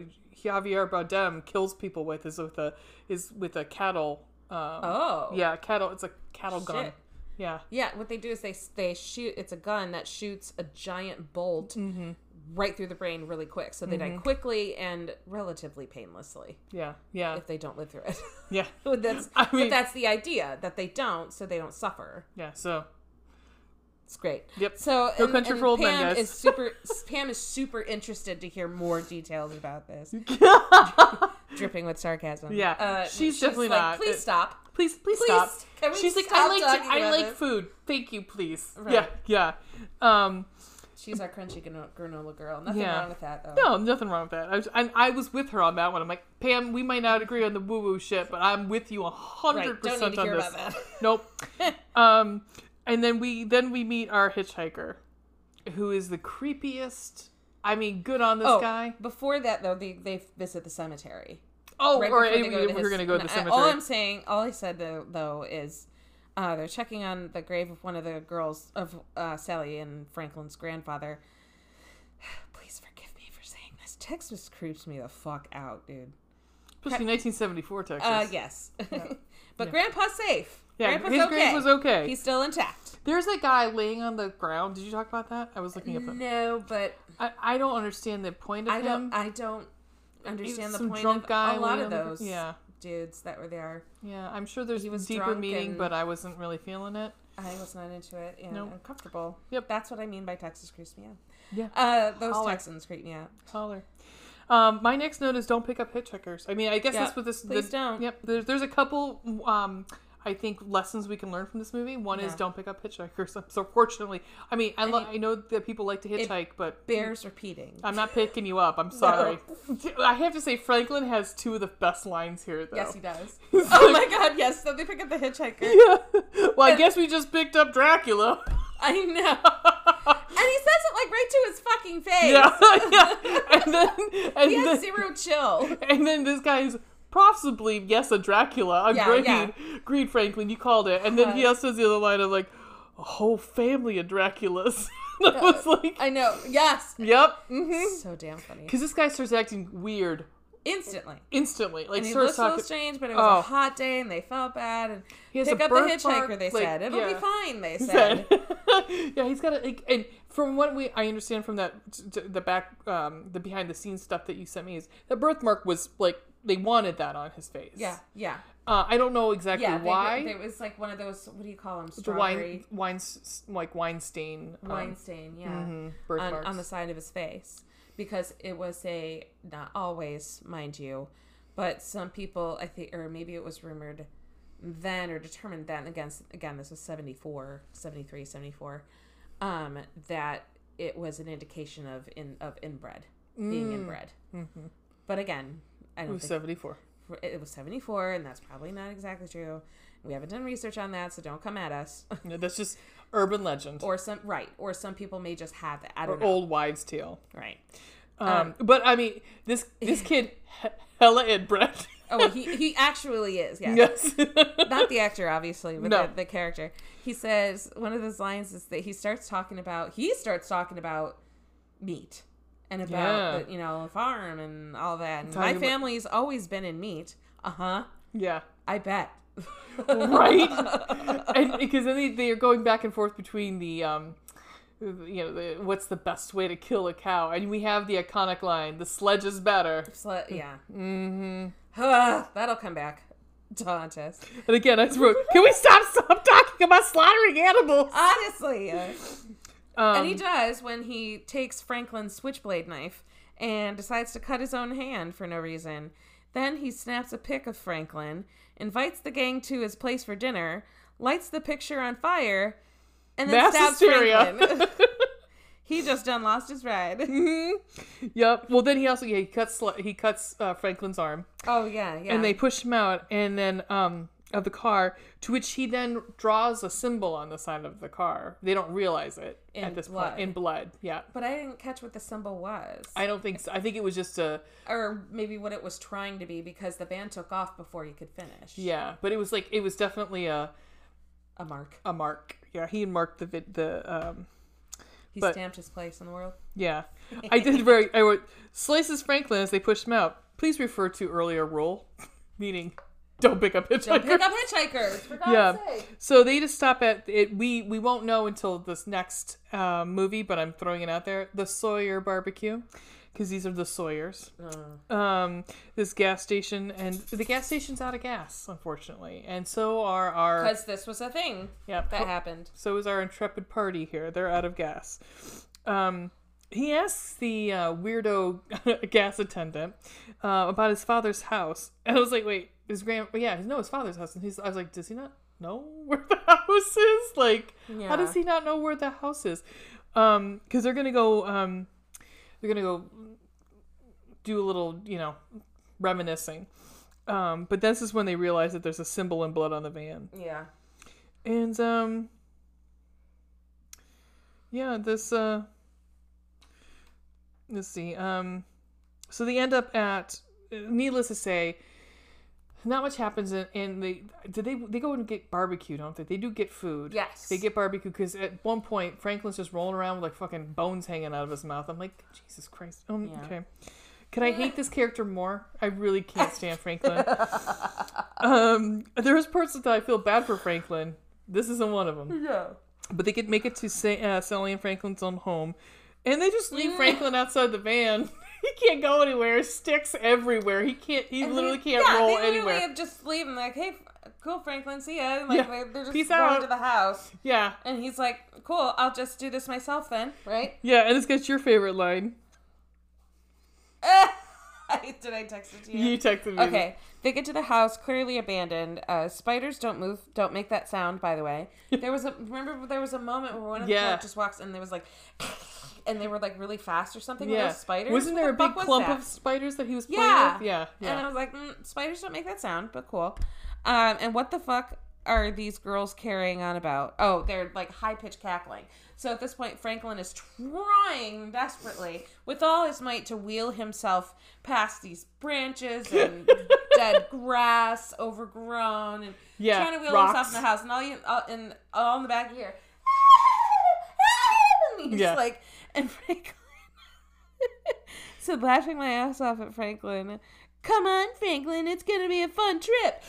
Javier Bardem kills people with is with a is with a cattle. Um, Oh. Yeah, cattle. It's a cattle gun. Yeah. Yeah, what they do is they they shoot. It's a gun that shoots a giant bolt Mm-hmm. right through the brain really quick. So they die quickly and relatively painlessly Yeah, yeah, if they don't live through it. yeah, that's I mean- but that's the idea that they don't, so they don't suffer. yeah. So It's great. Yep. So No and, country and for old men, Pam guys. is super. Pam is super interested to hear more details about this. Dripping with sarcasm. Yeah. Uh, She's definitely like, not. Please It- stop. please, please, Please, stop. can we She's like, I like, to, I like this?" food. Thank you, please. Right. Yeah, yeah. Um, She's our crunchy granola girl. Nothing Yeah. wrong with that though. no, nothing wrong with that. I was, and I was with her on that one. I'm like, Pam, we might not agree on the woo woo shit, but I'm with you a hundred percent on this. Nope. um, and then we then we meet our hitchhiker, who is the creepiest. I mean, good on this oh, guy. before that though, they they visit the cemetery. Oh, right or we, go to we his- were gonna go to the cemetery. all I'm saying, all I said though, though is, uh, they're checking on the grave of one of the girls of uh, Sally and Franklin's grandfather. Please forgive me for saying this. Texas creeps me the fuck out, dude. Especially 1974 Texas. Uh, yes, but Grandpa's safe. Yeah, Grandpa's his okay. grave was okay. He's still intact. There's a guy laying on the ground. Did you talk about that? I was looking up. No, but I, I don't understand the point of I him. don't. I don't understand the point drunk of guy a lot of the those yeah. dudes that were there. Yeah, I'm sure there's He was deeper meaning, but I wasn't really feeling it. I was not into it and Nope. uncomfortable. Yep. That's what I mean by Texas creeps me out. Yeah. Uh, those Holler. Texans creep me out. Holler. Um, my next note is don't pick up hitchhikers. I mean, I guess Yeah, that's what this. please the- don't. Yep. There's there's a couple. Um, I think lessons we can learn from this movie. One is don't pick up hitchhikers. So fortunately, I mean, I, I lo- mean, I know that people like to hitchhike, but Bears repeating. I'm not picking you up. I'm sorry. I have to say, Franklin has two of the best lines here, though. Yes, he does. Oh like- my god, yes. So they pick up the hitchhiker. Yeah. Well, I guess we just picked up Dracula. I know. And he says it like right to his fucking face. yeah, yeah. And then, and He then, has zero chill. and then this guy's possibly yes a Dracula. Yeah, Agreed, yeah. Franklin, you called it. And then he Uh, also says the other line of like a whole family of Draculas. And I was like, I know. Yes. yep, mm-hmm. So damn funny. Because this guy starts acting weird Instantly. instantly. Like And he looks a little strange, but it was Oh. a hot day and they felt bad. And pick a up the hitchhiker, they like, said. It'll yeah. be fine, they said. yeah, he's got a like, and from what we I understand from that the back um the behind the scenes stuff that you sent me is that birthmark was like they wanted that on his face. Yeah, yeah. Uh, I don't know exactly Yeah, they, why. It was like one of those, what do you call them? the Strawberry wine wine like wine stain um, wine stain, yeah. mhm, on, on the side of his face because it was a not always mind you but some people i think or maybe it was rumored then or determined then against again this was 74 73 74 um that it was an indication of in of inbred being inbred but again i Mm. It don't was seventy four. it was 74 and that's probably not exactly true we haven't done research on that so don't come at us no, That's just urban legend or, or some right or some people may just have it i don't know old wives' tale. right Um, but I mean, this this kid he- hella inbred. Oh, he he actually is. Yeah. yes. Not the actor, obviously, but No. the, the character. He says one of those lines is that he starts talking about he starts talking about meat and about Yeah. the, you know farm and all that. And my about- family's always been in meat. Uh huh. yeah. I bet. right and because then they, they are going back and forth between the um you know the, what's the best way to kill a cow and we have the iconic line the sledge is better So, yeah. mm-hmm That'll come back to haunt us. and again i wrote can we stop stop talking about slaughtering animals Honestly. uh, um, and he does when he takes Franklin's switchblade knife and decides to cut his own hand for no reason. Then he snaps a pic of Franklin, invites the gang to his place for dinner, lights the picture on fire, and then Mass stabs hysteria. Franklin. he just done lost his ride. yep well then he also yeah he cuts he cuts uh, franklin's arm Oh yeah, yeah. and they push him out and then um of the car to which he then draws a symbol on the side of the car they don't realize it In at this blood. point in blood yeah but I didn't catch what the symbol was, I don't think so. I think it was just a or maybe what it was trying to be, because the band took off before you could finish. yeah, but it was like it was definitely a a mark. a mark. Yeah, he marked the vid, the um He But- stamped his place in the world. yeah. I did very I wrote slices Franklin as they pushed him out. Please refer to earlier rule, meaning don't pick up hitchhikers. Don't pick up hitchhikers, for God's Yeah. sake. So they just stop at it. We we won't know until this next uh, movie, but I'm throwing it out there. The Sawyer Barbecue, because these are the Sawyers. Um, this gas station, and the gas station's out of gas, unfortunately, and so are our Because this was a thing yeah. that happened. So is our intrepid party here. They're out of gas. Um, he asks the uh, weirdo gas attendant uh, about his father's house, and I was like, "Wait, his grand? Yeah, no, his father's house." And he's, I was like, "Does he not know where the house is? Like, how does he not know where the house is?" Um, because they're gonna go. Um, they're gonna go do a little, you know, reminiscing. Um, but this is when they realize that there's a symbol in blood on the van. Yeah. And um yeah, this uh let's see. Um so they end up at needless to say not much happens in, in the did they they go and get barbecue don't they? They do get food. Yes. they get barbecue because at one point franklin's just rolling around with like fucking bones hanging out of his mouth. I'm like jesus christ. Um, Yeah. okay. Can i hate this character more? I really can't stand franklin. Um there's parts that i feel bad for franklin. This isn't one of them. Yeah. but they could make it to Sa- uh, Sally and Franklin's own home, and they just leave Franklin outside the van. he can't go anywhere. Sticks everywhere. He can't. He literally can't yeah, roll they literally anywhere. just leave him like, hey, cool, Franklin, see ya. Like, Yeah. they're, they're just Peace going out. to the house. Yeah, And he's like, cool, I'll just do this myself then, right? yeah. And it's got your favorite line. Did I text it to you? You texted me. Okay, they get to the house, clearly abandoned. Uh, spiders don't move, don't make that sound. By the way, there was a remember there was a moment where one of the just walks in and there was like, and they were like really fast or something. Yeah. spiders? Wasn't What there a big clump of spiders that he was playing Yeah. with? Yeah. yeah. And I was like, mm, spiders don't make that sound, but cool. Um, and what the fuck are these girls carrying on about? Oh, they're like high pitched cackling. So at this point, Franklin is trying desperately with all his might to wheel himself past these branches and dead grass, overgrown, and Yeah, trying to wheel rocks. himself in the house. And all you, all, and all in the back here, and he's Yeah. like, and Franklin. so laughing my ass off at Franklin. Come on, Franklin, it's gonna be a fun trip.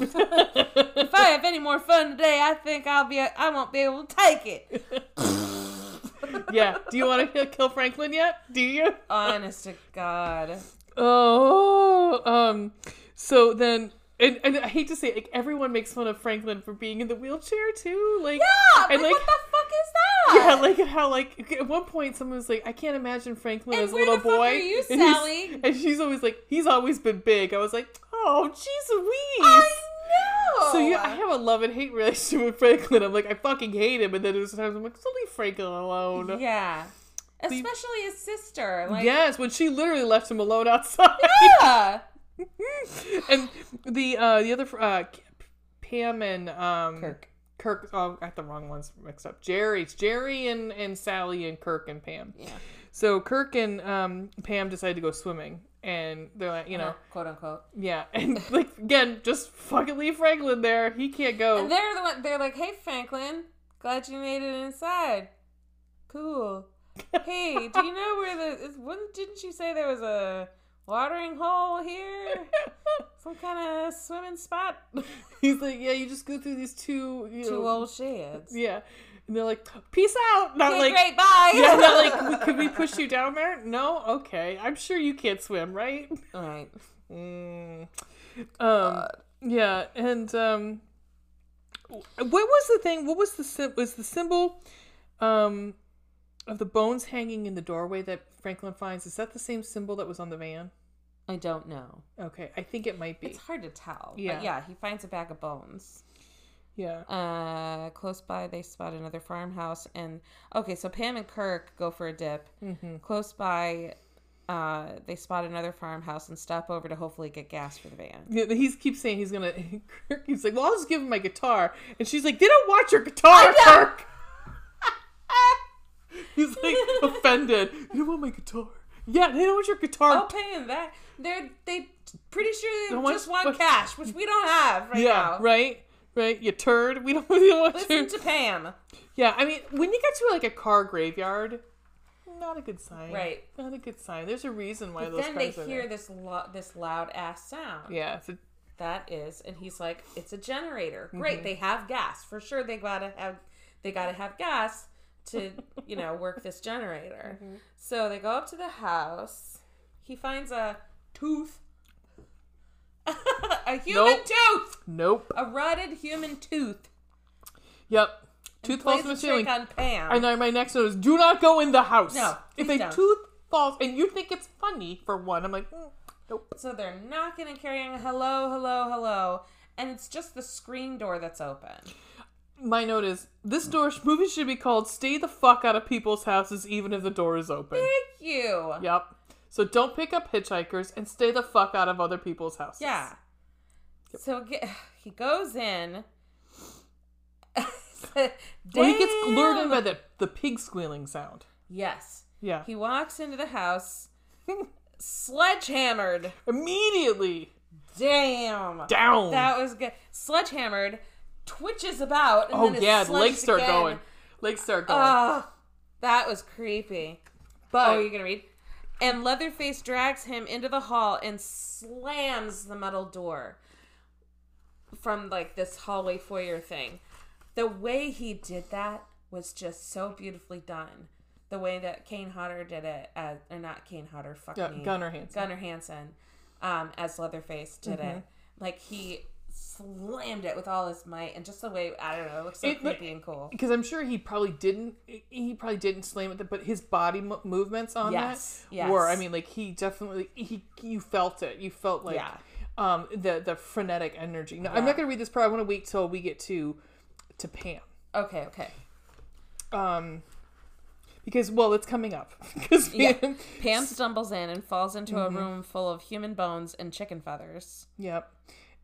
if I have any more fun today, I think I'll be I won't be able to take it. yeah. Do you want to kill Franklin yet? Do you? Honest to God. Oh, um, so then, and, and I hate to say, it, like everyone makes fun of Franklin for being in the wheelchair too. Like, Yeah, and like, what the fuck is that? yeah, like how like at one point someone was like, I can't imagine Franklin And as a little boy. are you, and Sally? And she's always like, he's always been big. I was like, oh, jeez Louise. I know. So yeah, I have a love and hate relationship with Franklin. I'm like, I fucking hate him, and then there's times I'm like, so leave Franklin alone. Yeah. Especially his sister. Like, yes, when she literally left him alone outside. yeah. And the uh the other uh Pam and um Kirk. Kirk oh I got the wrong ones mixed up. Jerry, it's Jerry and and Sally and Kirk and Pam. Yeah. So Kirk and um Pam decided to go swimming and they're like, you know, quote unquote. yeah, and like again, just fucking leave Franklin there. He can't go. And they're the one. They're like, "Hey, Franklin, glad you made it inside. Cool. Hey, do you know where the? Is, wouldn't didn't you say there was a watering hole here? Some kind of swimming spot? He's like, yeah, you just go through these two, you Two know, old sheds. yeah, and they're like, peace out. Not Okay, like, great. Bye. yeah, not like, could we push you down there? No, okay. I'm sure you can't swim, right? All right. Mm. Um, yeah, and um, what was the thing? What was the sim- was the symbol um of the bones hanging in the doorway that Franklin finds? Is that the same symbol that was on the van? I don't know. Okay, I think it might be. It's hard to tell. Yeah. But yeah, he finds a bag of bones. Yeah. Uh, close by, they spot another farmhouse, and okay, so Pam and Kirk go for a dip. Mm-hmm. Close by, uh, they spot another farmhouse and stop over to hopefully get gas for the van. Yeah, he keeps saying he's gonna. Kirk keeps like, "Well, I'll just give him my guitar," and she's like, "They don't watch your guitar, Kirk." He's like offended. You don't want my guitar? Yeah, they don't want your guitar. I'll pay him that. They're they pretty sure they Don't just want but- cash, which we don't have right yeah, now. right, right. You turd. We don't, we don't want Listen your. to Pam. Yeah, I mean, when you get to like a car graveyard, not a good sign. Right. Not a good sign. There's a reason why But those then they cars are hear there. this lo- this loud ass sound. Yeah, a that is and he's like it's a generator great mm-hmm. they have gas for sure they gotta have they gotta have gas to you know work this generator so they go up to the house he finds a tooth a human Nope. tooth Nope. a rotted human tooth Yep. Tooth falls plays from the ceiling. on Pam. And then my next note is do not go in the house. No, If please a don't. tooth falls and you think it's funny for one, I'm like, mm, nope. So they're knocking and carrying hello, hello, hello. And it's just the screen door that's open. My note is this door movie should be called "Stay the fuck out of people's houses, even if the door is open." Thank you. Yep. So don't pick up hitchhikers and stay the fuck out of other people's houses. Yeah. So ge- he goes in. Well, he gets lured in by the the pig squealing sound. Yes. Yeah. He walks into the house, sledgehammered. Immediately Damn. down. That was good. Sledgehammered, twitches about. And oh yeah, legs start again. going. Legs start going. Oh, that was creepy. but Oh, you're gonna read. And Leatherface drags him into the hall and slams the metal door from like this hallway foyer thing. The way he did that was just so beautifully done. The way that Kane Hodder did it, as, or not Kane Hodder, fuck yeah, me, Gunnar Hansen. Gunnar Hansen, um, as Leatherface did Mm-hmm. it. Like he slammed it with all his might, and just the way I don't know, it looks so It- creepy and cool. because I'm sure he probably didn't. He probably didn't slam it, but his body mo- movements on Yes, that yes. were. I mean, like he definitely he you felt it. You felt like Yeah. um the the frenetic energy. No, I'm not gonna read this part. I want to wait till we get to to Pam. Okay, okay. Um, because well, it's coming up. Because Yeah. Pam, Pam stumbles in and falls into Mm-hmm. a room full of human bones and chicken feathers. Yep.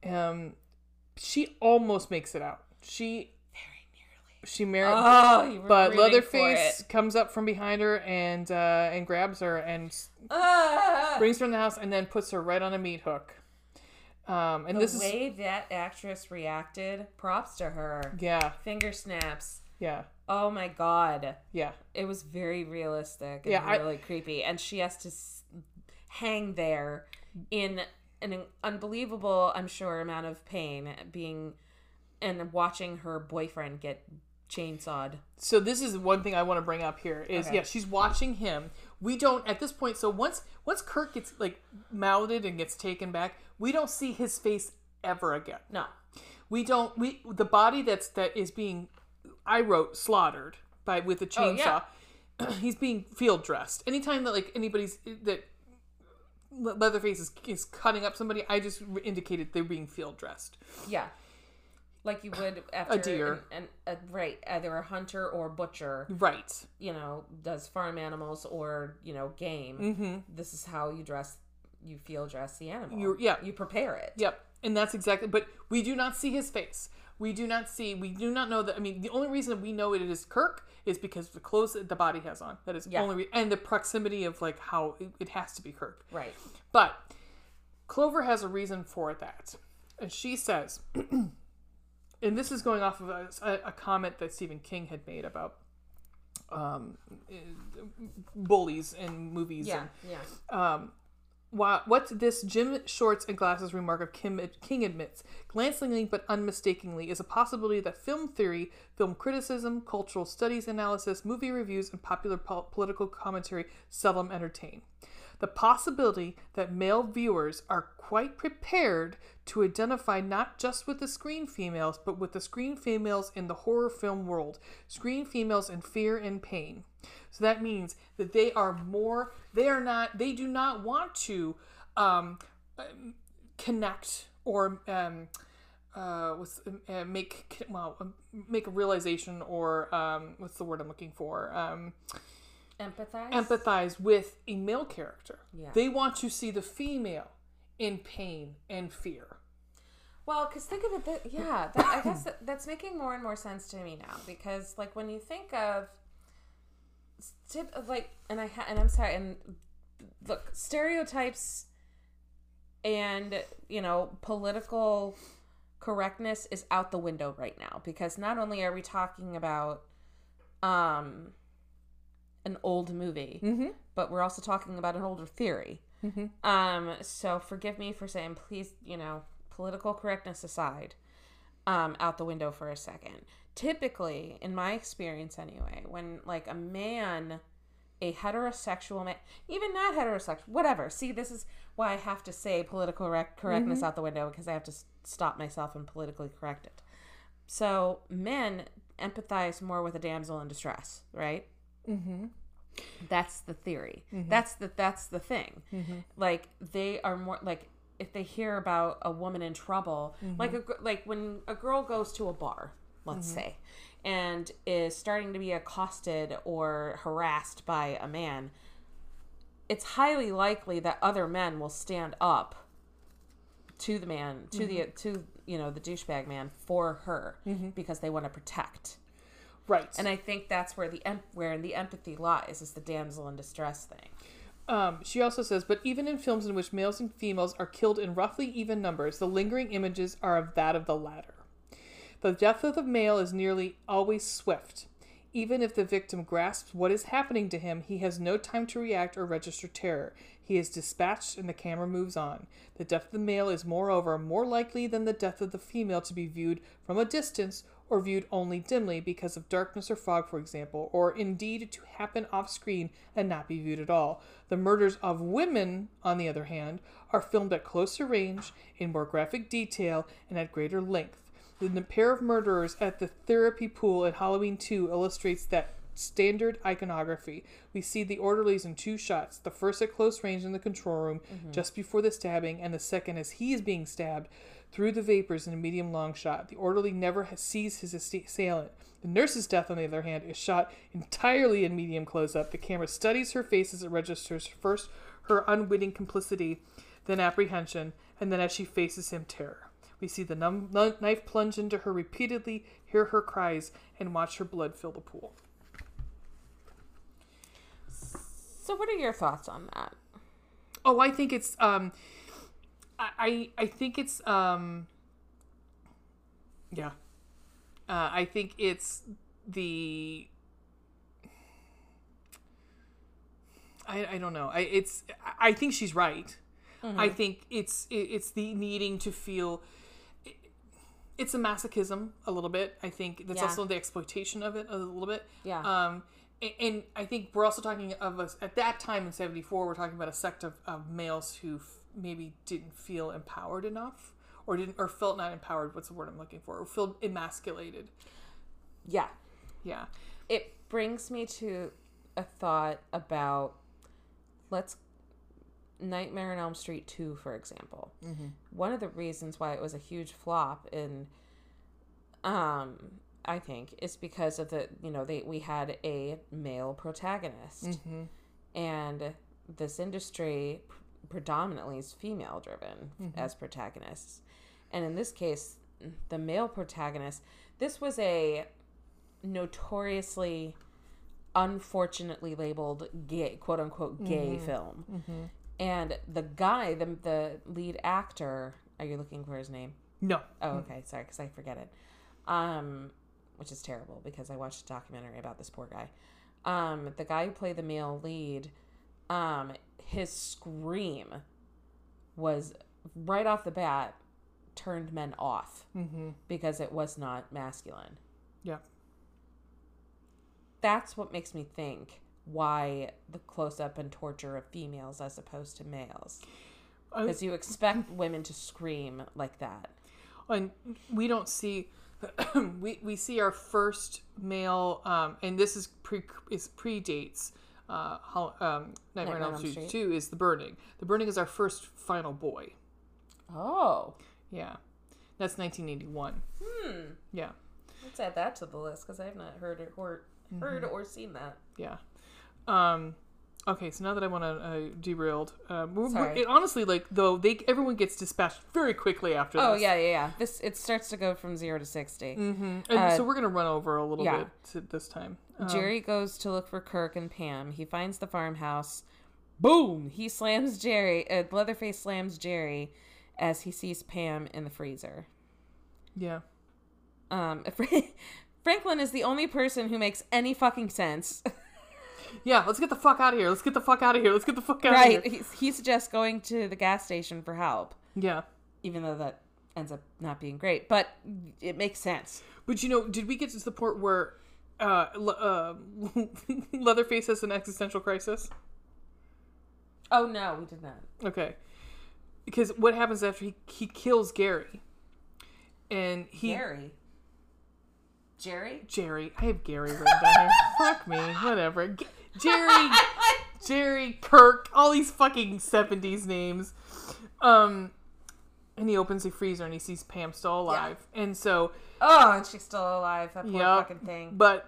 Um, she almost makes it out. She Very nearly. she married. Oh, but Leatherface comes up from behind her and uh, and grabs her and Ah! brings her in the house and then puts her right on a meat hook. Um, and the this is way that actress reacted, props to her. yeah, Finger snaps. yeah, Oh my god. yeah, It was very realistic and Yeah, I- really creepy. And she has to s- hang there in an unbelievable, I'm sure, amount of pain, being and watching her boyfriend get chainsawed. So this is one thing I want to bring up here is Okay. yeah, she's watching him. We don't at this point. So once once Kirk gets like mounted and gets taken back, we don't see his face ever again. No. We don't. We the body that's that is being, I wrote slaughtered by with a Oh, chainsaw. yeah. he's being field dressed. Anytime that like anybody's that Leatherface is, is cutting up somebody, I just indicated they're being field dressed. Yeah. Like you would after a deer. and a, right, either a hunter or butcher, Right. you know, does farm animals or you know game. Mm-hmm. This is how you dress, you field dress the animal. You're- yeah. you prepare it. Yep. And that's exactly. But we do not see his face. We do not see. We do not know that. I mean, the only reason we know it is Kirk is because the clothes that the body has on. That is Yeah. only re- and the proximity of like how it, it has to be Kirk. Right. But Clover has a reason for that. And she says, and this is going off of a, a comment that Stephen King had made about um, eh, bullies in movies. Yeah. And, Yeah. um, wha- what this gym Shorts and Glasses remark of Kim, King admits, glancingly but unmistakably, is a possibility that film theory, film criticism, cultural studies analysis, movie reviews, and popular pol- political commentary seldom entertain. The possibility that male viewers are quite prepared to identify not just with the screen females, but with the screen females in the horror film world, screen females in fear and pain. So that means that they are more, they are not, they do not want to um, um, connect or um, uh, what's, uh, make, well, um, make a realization or um, what's the word I'm looking for? Um, Empathize. empathize with a male character. Yeah. They want to see the female in pain and fear. Well, because think of it, that, yeah, that, I guess that, that's making more and more sense to me now. Because like when you think of, st- like, and I ha- and I'm sorry, and look, stereotypes, and you know, political correctness is out the window right now. Because not only are we talking about, um, an old movie, Mm-hmm. but we're also talking about an older theory. Mm-hmm. Um, so forgive me for saying, please, you know, political correctness aside, um, out the window for a second. Typically, in my experience anyway, when like a man, a heterosexual man, even not heterosexual, whatever. See, this is why I have to say political correct- correctness mm-hmm. out the window because I have to s- stop myself and politically correct it. So men empathize more with a damsel in distress, right? Mm-hmm. That's the theory. Mm-hmm. That's the that's the thing. Mm-hmm. Like they are more like if they hear about a woman in trouble, like a, like when a girl goes to a bar, let's mm-hmm. say, and is starting to be accosted or harassed by a man, it's highly likely that other men will stand up to the man, to the mm-hmm. to you know the douchebag man for her mm-hmm. because they want to protect. Right. And I think that's where the em- where the empathy lies is the damsel in distress thing. Um, she also says, but even in films in which males and females are killed in roughly even numbers, the lingering images are of that of the latter. The death of the male is nearly always swift. Even if the victim grasps what is happening to him, he has no time to react or register terror. He is dispatched and the camera moves on. The death of the male is, moreover, more likely than the death of the female to be viewed from a distance or viewed only dimly because of darkness or fog, for example, or indeed to happen off screen and not be viewed at all. The murders of women, on the other hand, are filmed at closer range, in more graphic detail, and at greater length. The pair of murderers at the therapy pool in Halloween 2 illustrates that standard iconography. We see the orderlies in two shots the first at close range in the control room mm-hmm. just before the stabbing, and the second as he is being stabbed through the vapors in a medium long shot. The orderly never sees his assailant. The nurse's death, on the other hand, is shot entirely in medium close up. The camera studies her face as it registers first her unwitting complicity, then apprehension, and then as she faces him, terror. We see the num- nu- knife plunge into her repeatedly, hear her cries, and watch her blood fill the pool. So, what are your thoughts on that? Oh, I think it's um, I I, think it's um, yeah, uh, I think it's the. I, I don't know. I it's I think she's right. I think it's it, it's the needing to feel. It's a masochism a little bit. I think that's Yeah. also the exploitation of it a little bit. Yeah. Um, a- and I think we're also talking of us at that time in '74. We're talking about a sect of, of males who f- maybe didn't feel empowered enough, or didn't, or felt not empowered. What's the word I'm looking for? Or felt emasculated. Yeah. Yeah. It brings me to a thought about let's Nightmare on Elm Street 2, for example. Mm-hmm. One of the reasons why it was a huge flop in um I think is because of the you know they we had a male protagonist. Mm-hmm. And this industry predominantly is female driven mm-hmm. as protagonists. And in this case the male protagonist this was a notoriously unfortunately labeled gay quote unquote gay film and the guy the the lead actor are you looking for his name No. Oh, okay. Sorry, because I forget it. Um, which is terrible because I watched a documentary about this poor guy. Um, the guy who played the male lead, um, his scream was right off the bat turned men off Mm-hmm. because it was not masculine. Yeah. That's what makes me think why the close up and torture of females as opposed to males. Because you expect women to scream like that. and we don't see we we see our first male um and this is pre is predates uh um Nightmare on Elm Street 2 is the burning. The burning is our first final boy. Oh. Yeah. That's 1981. Hmm. Yeah. Let's add that to the list because I have not heard or heard or seen that. Yeah. Um okay, so now that I want to uh, derailed uh we're, we're- Sorry. it, honestly like though they everyone gets dispatched very quickly after this. Oh this. yeah, yeah, yeah. This it starts to go from zero to 60 Mm-hmm. And Uh, so we're going to run over a little yeah. bit to this time. Um, Jerry goes to look for Kirk and Pam. He finds the farmhouse. Boom! He slams Jerry. Uh, Leatherface slams Jerry as he sees Pam in the freezer. yeah. Um, Franklin is the only person who makes any fucking sense. Yeah, let's get the fuck out of here. Let's get the fuck out of here. Let's get the fuck out of here. right? He, he suggests going to the gas station for help, Yeah. even though that ends up not being great, but it makes sense. But you know, did we get to the point where uh, uh, Leatherface has an existential crisis? Oh no, we did not. Okay. Because what happens after he, he kills Gary? And he. Gary. Jerry? Jerry. I have Gary written down here. Fuck me. Whatever. G- Jerry. Jerry. Kirk. All these fucking 70s names. Um. And he opens the freezer and he sees Pam still alive. And so. Oh, and she's still alive. That poor Yup. fucking thing. But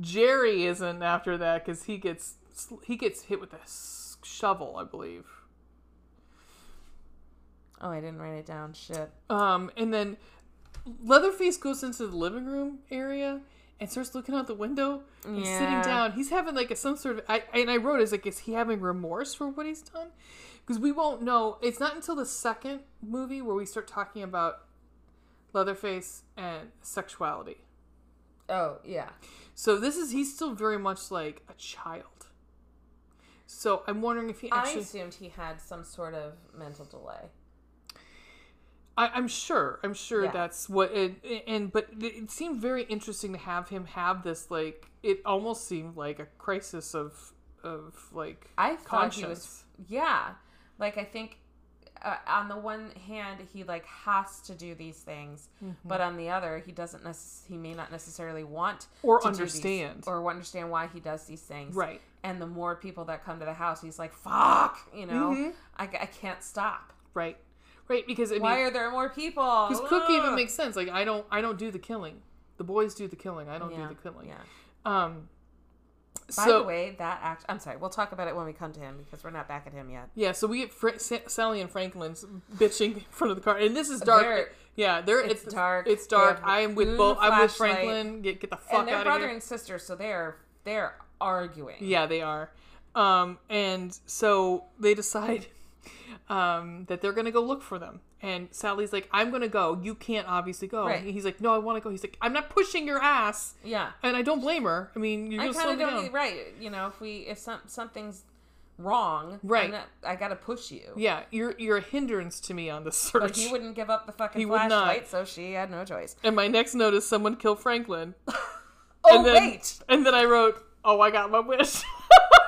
Jerry isn't after that because he gets he gets hit with a shovel, I believe. Oh, I didn't write it down. Shit. Um, and then Leatherface goes into the living room area and starts looking out the window and sitting down. He's having like a, some sort of. I and I wrote is like, is he having remorse for what he's done? Because we won't know. It's not until the second movie where we start talking about Leatherface and sexuality. Oh, yeah. So this is he's still very much like a child. So I'm wondering if he I assumed he had some sort of mental delay. I, I'm sure. I'm sure Yeah. that's what it. And but it seemed very interesting to have him have this like. It almost seemed like a crisis of of like I thought he was yeah. Like I think uh, on the one hand he like has to do these things, Mm-hmm. but on the other he doesn't necess- he may not necessarily want Or to do these- understand. or understand why he does these things. Right. And the more people that come to the house, he's like, "Fuck," you know, Mhm. I, I can't stop. Right. Right. Because I Why mean, are there more people? because Cook even makes sense. Like I don't. I don't do the killing. The boys do the killing. I don't yeah. do the killing. Yeah. Um. By so the way, that act. I'm sorry. We'll talk about it when we come to him because we're not back at him yet. Yeah, so we get Fra- Sally and Franklin's bitching in front of the car, and this is dark. They're- yeah, they're it's it's, dark. It's dark. I am with both. I'm with. Franklin. Get get the and fuck they're out of brother here. and sister, so they're they're arguing. Yeah, they are. Um, and so they decide um, that they're gonna go look for them. And Sally's like, "I'm gonna go. You can't obviously go." Right. And he's like, "No, I want to go." He's like, "I'm not pushing your ass." Yeah. And I don't blame her. I mean, you're I kind of don't. down. Right. You know, if we if some something's wrong, Right. Not, I gotta push you. Yeah, you're you're a hindrance to me on this search. But he wouldn't give up the fucking He flashlight, so she had no choice. and my next note is someone kill Franklin. Oh and then, wait, And then I wrote, "Oh, I got my wish."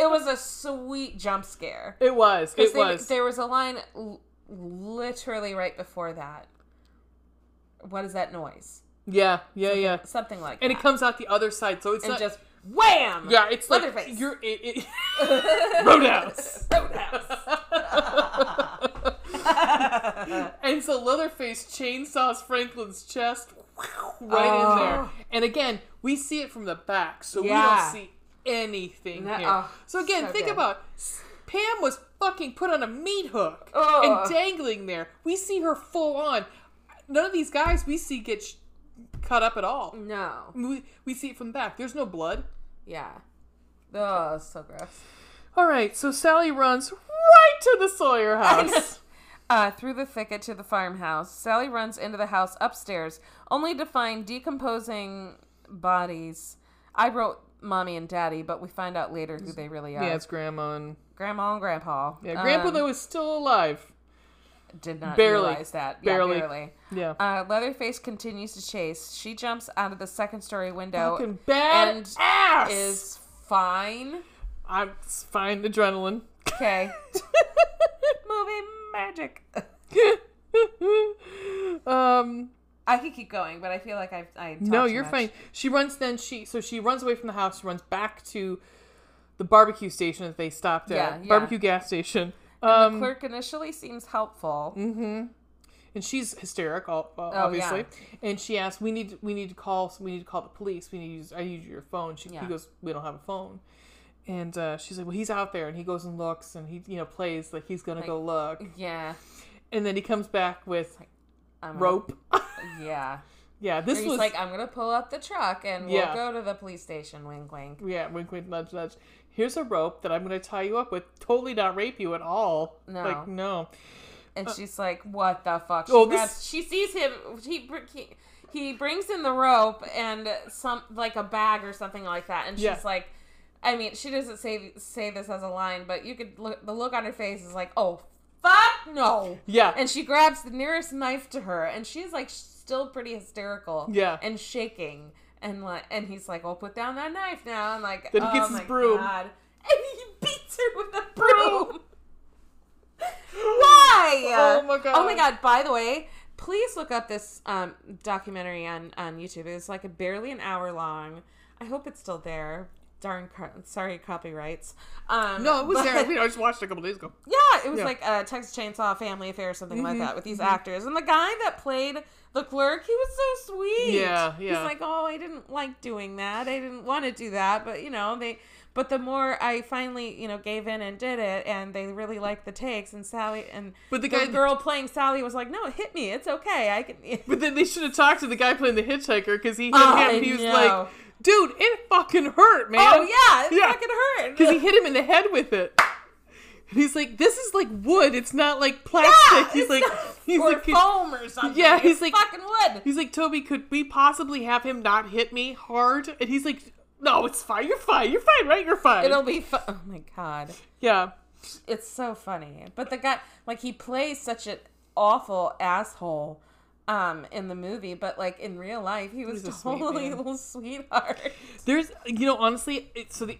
it was a sweet jump scare. it was. It they- was. There was a line l- literally right before that. What is that noise? yeah, yeah, yeah. Something like And that. And it comes out the other side, so it's and not. just wham. yeah, it's like Leatherface. you're it, it, Roadhouse. Roadhouse. and so Leatherface chainsaws Franklin's chest right in there. Oh. And again, we see it from the back, so we don't see anything No- here. oh, so again, so think good. about Pam was fucking put on a meat hook Ugh. and dangling there. We see her full on. None of these guys we see get sh- cut up at all. no. We, we see it from the back. There's no blood. Yeah. Oh, so gross. All right, so Sally runs right to the Sawyer house. Uh, through the thicket to the farmhouse, Sally runs into the house upstairs, only to find decomposing bodies. I wrote mommy and daddy, but we find out later who they really are. yeah, it's Grandma and Grandma and Grandpa. yeah, Grandpa Um, though is still alive. did not barely. realize that. Yeah, Barely. barely. Yeah, Uh, Leatherface continues to chase. She jumps out of the second story window fucking bad and ass. is fine. I'm fine. Adrenaline. Okay. Movie magic. um. I could keep going, but I feel like I've I No, you're much. fine. She runs. Then she so she runs away from the house. She runs back to the barbecue station that they stopped at. Yeah, yeah. Barbecue gas station. Um. the clerk initially seems helpful. mm-hmm. And she's hysterical, Oh, obviously. And she asks, "We need, we need to call, we need to call the police. We need to use, I use your phone." She, Yeah. He goes, "We don't have a phone." And uh, she's like, "Well, he's out there." And he goes and looks, and he, you know, plays like he's gonna Like, go look. Yeah. And then he comes back with I'm gonna- rope. Yeah. yeah, this was like, I'm gonna pull up the truck and we'll Yeah. go to the police station. Wink, wink. Yeah, wink, wink, nudge, nudge. Here's a rope that I'm going to tie you up with. Totally not rape you at all. No. Like, no. And she's like, "What the fuck?" She Uh, Oh, this- She sees him. He, he he brings in the rope and some like a bag or something like that, and she's Yeah. like, I mean, she doesn't say say this as a line, but you could look. The look on her face is like, "Oh, fuck no. Yeah. And she grabs the nearest knife to her, and she's like still pretty hysterical. Yeah. And shaking, and like, and he's like, "Well, put down that knife now." And like, Then he oh gets his my broom. God. and he beats her with the broom. Why? Oh my God. Oh my god! By the way, please look up this um, documentary on on YouTube. It's like a barely an hour long. I hope it's still there. Darn, sorry, copyrights. Um, no, it was but- there. I, mean, I just watched it a couple days ago. yeah, it was Yeah. like a Texas Chainsaw Family Affair or something Mm-hmm, like that with these actors. And the guy that played the clerk, he was so sweet. Yeah, yeah He's like, oh, I didn't like doing that. I didn't want to do that, but you know, they. But the more I finally, you know, gave in and did it, and they really liked the takes, and Sally and But the the guy- girl playing Sally was like, "No, it hit me. It's okay. I can." But then they should have talked to the guy playing the hitchhiker because he hit Oh, him. He was like, "Dude, it fucking hurt, man." oh yeah, it Yeah. fucking hurt. because he hit him in the head with it. And he's like, "This is like wood. It's not like plastic." yeah, he's like, he's or like, foam or something. Yeah, It's he's like- fucking wood. he's like, Tobe, could we possibly have him not hit me hard? And he's like, "No, it's fine. You're fine. You're fine, right? You're fine." It'll be. Oh my god. yeah, it's so funny. But the guy, like, he plays such an awful asshole um, in the movie, but like in real life, he was He's totally a little sweetheart. there's, you know, honestly, it, so they,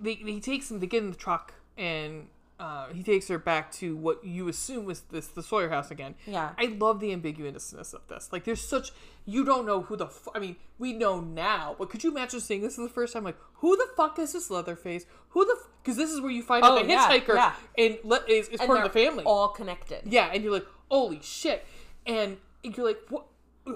they, he takes him. They get in the truck and. Uh, he takes her back to what you assume was this the Sawyer house again. Yeah. I love the ambiguousness of this. Like, there's such you don't know who the. F- I mean, we know now, but could you imagine seeing this for the first time? Like, who the fuck is this Leatherface? Who the? Because this is where you find out Oh, the yeah, hitchhiker yeah. and le- is, is And part of the family. all connected. yeah, and you're like, holy shit, and you're like, what?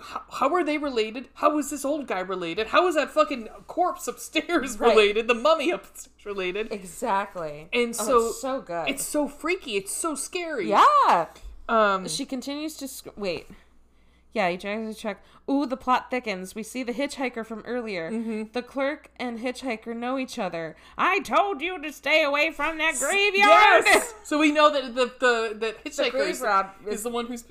How, how are they related? How is this old guy related? How is that fucking corpse upstairs Right. related? The mummy upstairs related? Exactly. And Oh, so so good. It's so freaky. It's so scary. yeah. Um. She continues to sc- wait. Yeah, he tries to check. Ooh, the plot thickens. We see the hitchhiker from earlier. Mm-hmm. The clerk and hitchhiker know each other. I told you to stay away from that graveyard. Yes. so we know that the the that hitchhiker is, is is- the one who's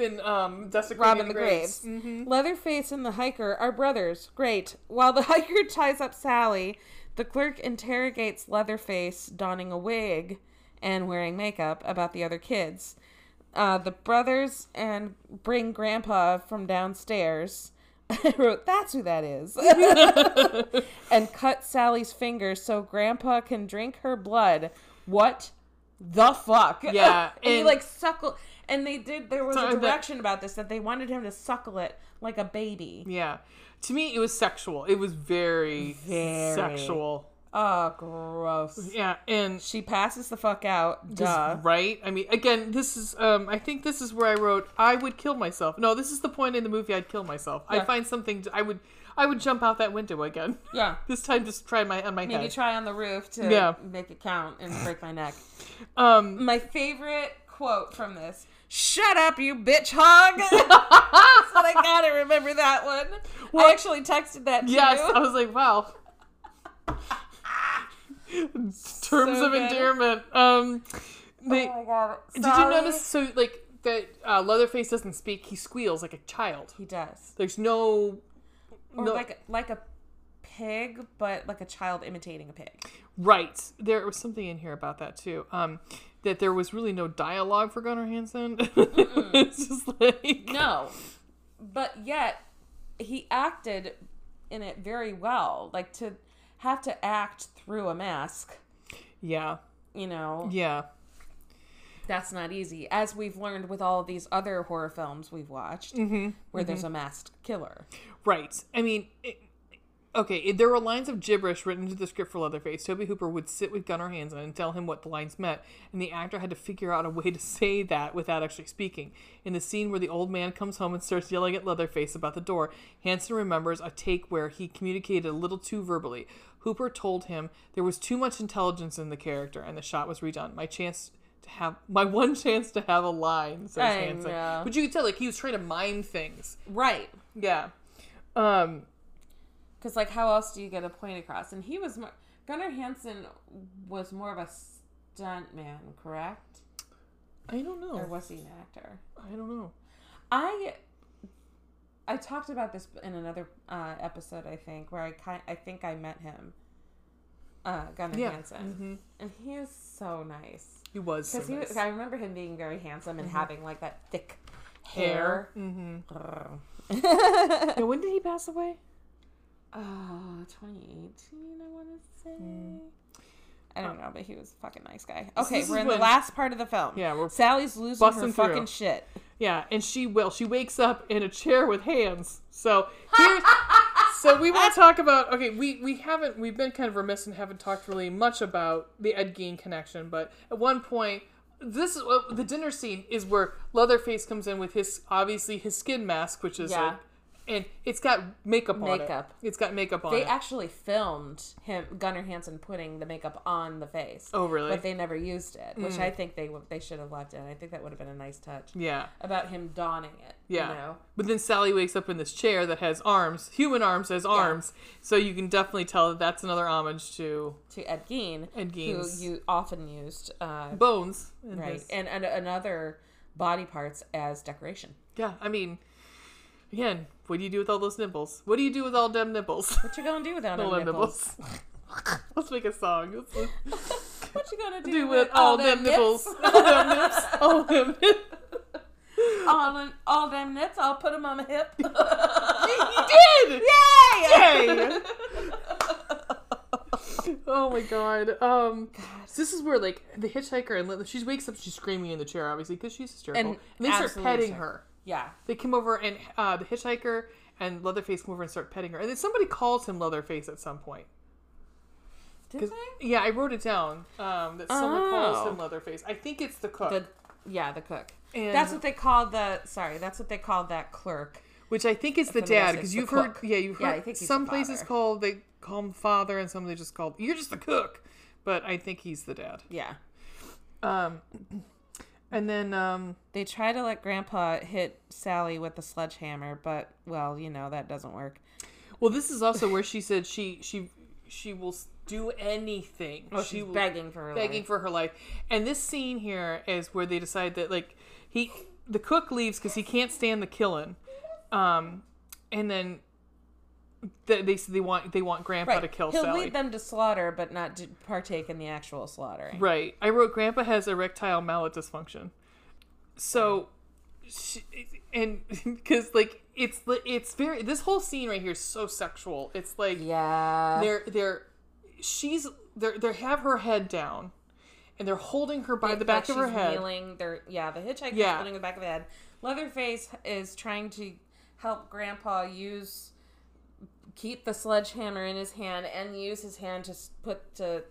been um desecrating robbing the graves. graves. Mhm. Leatherface and the hiker are brothers. Great. While the hiker ties up Sally, the clerk interrogates Leatherface, donning a wig and wearing makeup, about the other kids. Uh, the brothers and bring Grandpa from downstairs. I wrote, that's who that is. and cut Sally's fingers so Grandpa can drink her blood. What the fuck? Yeah, and, he like suckle. And they did. There was a that- direction about this that they wanted him to suckle it like a baby. Yeah. To me, it was sexual. It was very, Very. sexual. Oh, gross. Yeah, and She passes the fuck out. Duh. right. I mean, again, this is. Um, I think this is where I wrote, "I would kill myself." No, this is the point in the movie. I'd kill myself. Yeah. I'd find something. To, I would. I would jump out that window again. Yeah. this time, just try my on my Maybe head. Maybe try on the roof to Yeah. make it count and break my neck. um, My favorite quote from this. Shut up, you bitch hog! but I gotta remember that one. Well, I actually texted that to Yes, you. I was like, wow. Terms So of good. endearment. Um, they, oh my god. did you notice? So like that uh, Leatherface doesn't speak; he squeals like a child. He does. There's no, Or no like like a pig, but like a child imitating a pig. right. There was something in here about that too. Um, that there was really no dialogue for Gunnar Hansen. it's just like No. But yet he acted in it very well. Like to have to act through a mask, yeah, you know, yeah, that's not easy. As we've learned with all of these other horror films we've watched Mm-hmm. where there's a masked killer. right. I mean. It, Okay, there were lines of gibberish written into the script for Leatherface. Tobe Hooper would sit with Gunnar Hansen and tell him what the lines meant, and the actor had to figure out a way to say that without actually speaking. In the scene where the old man comes home and starts yelling at Leatherface about the door, Hansen remembers a take where he communicated a little too verbally. Hooper told him there was too much intelligence in the character, and the shot was redone. My chance to have my one chance to have a line, says I Hansen. know. But you could tell, like he was trying to mime things. Right. Yeah. Um. Because, like, how else do you get a point across? And he was more. Gunnar Hansen was more of a stunt man, correct? I don't know. Or was he an actor? I don't know. I I talked about this in another uh, episode, I think, where I kind I think I met him, uh, Gunnar Yeah. Hansen, hmm and he is so nice. He was Because he, nice. I remember him being very handsome and having like that thick Hair. hair. Mm-hmm. Yeah, when did he pass away? Oh, 2018, I want to say. Hmm. I don't know, but he was a fucking nice guy. Okay, we're in when- the last part of the film. Yeah, we're Sally's losing her through. fucking shit. Yeah, and she will. She wakes up in a chair with hands. So here's so we want to talk about. Okay, we we haven't. We've been kind of remiss and haven't talked really much about the Ed Gein connection. But at one point, this is uh, the dinner scene is where Leatherface comes in with his obviously his skin mask, which is Yeah. And it's got makeup, on Makeup. it. It's got makeup on They it. actually filmed him, Gunnar Hansen, putting the makeup on the face. oh really? But they never used it, which I think they they should have left in. I think that would have been a nice touch yeah. about him donning it. Yeah. You know? But then Sally wakes up in this chair that has arms, human arms as arms. So you can definitely tell that that's another homage to To Ed Gein, Ed Gein's who you often used, uh, bones. right, his- and, and another body parts as decoration. Yeah, I mean, again, what do you do with all those nipples? What do you do with all them nipples? What you gonna do without all them them nipples? nipples. Let's make a song. What you gonna do, do with with all them nipples. all them nips. All them nips. all, them- all them nips. I'll put them on my hip. You did! Yay! Yay! oh my god. Um, so this is where like the hitchhiker and she wakes up, she's screaming in the chair, obviously, because she's hysterical. And And, they start petting her. Yeah. They come over and uh, the hitchhiker and Leatherface come over and start petting her, and then somebody calls him Leatherface at some point. Did they? Yeah, I wrote it down. Um, that someone calls Oh. him Leatherface. I think it's the cook. The yeah, the cook. and, That's what they called the. Sorry, that's what they called that clerk. which I think is the dad because you've heard. cook. Yeah, you've Yeah, I heard think he's some places call they call him father, and some they just call you're just the cook. But I think he's the dad. Yeah. Um, and then um, They try to let Grandpa hit Sally with the sledgehammer, but well, you know that doesn't work. well, this is also where she said she she she will do anything. Oh, she she's will, begging for her begging life. for her life. And this scene here is where they decide that like he the cook leaves because he can't stand the killing, um, and then th- they they want they want Grandpa Right. to kill He'll Sally. lead them to slaughter, but not to partake in the actual slaughtering. Right. I wrote Grandpa has erectile mallet dysfunction. So, she, and because like it's it's very this whole scene right here is so sexual. It's like Yeah. they're they're she's they're they have her head down, and they're holding her by the back like of her head. Kneeling. They're yeah. The hitchhiker's Yeah. holding the back of the head. Leatherface is trying to help Grandpa use keep the sledgehammer in his hand and use his hand to put to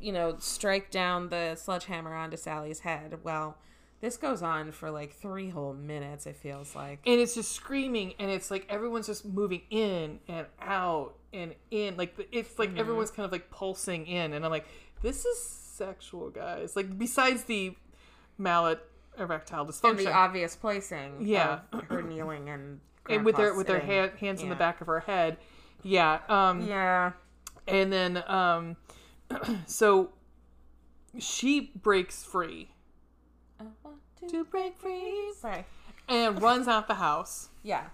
you know strike down the sledgehammer onto Sally's head. Well, this goes on for like three whole minutes. It feels like. and it's just screaming and it's like everyone's just moving in and out and in like it's like Mm-hmm. everyone's kind of like pulsing in and i'm like this is sexual guys like besides the mallet erectile dysfunction, And the obvious placing Yeah. of her kneeling and, and with their with their hand, hands in the back of her head yeah um Yeah. and then um so she breaks free I want to to break free Sorry. and runs out the house Yeah.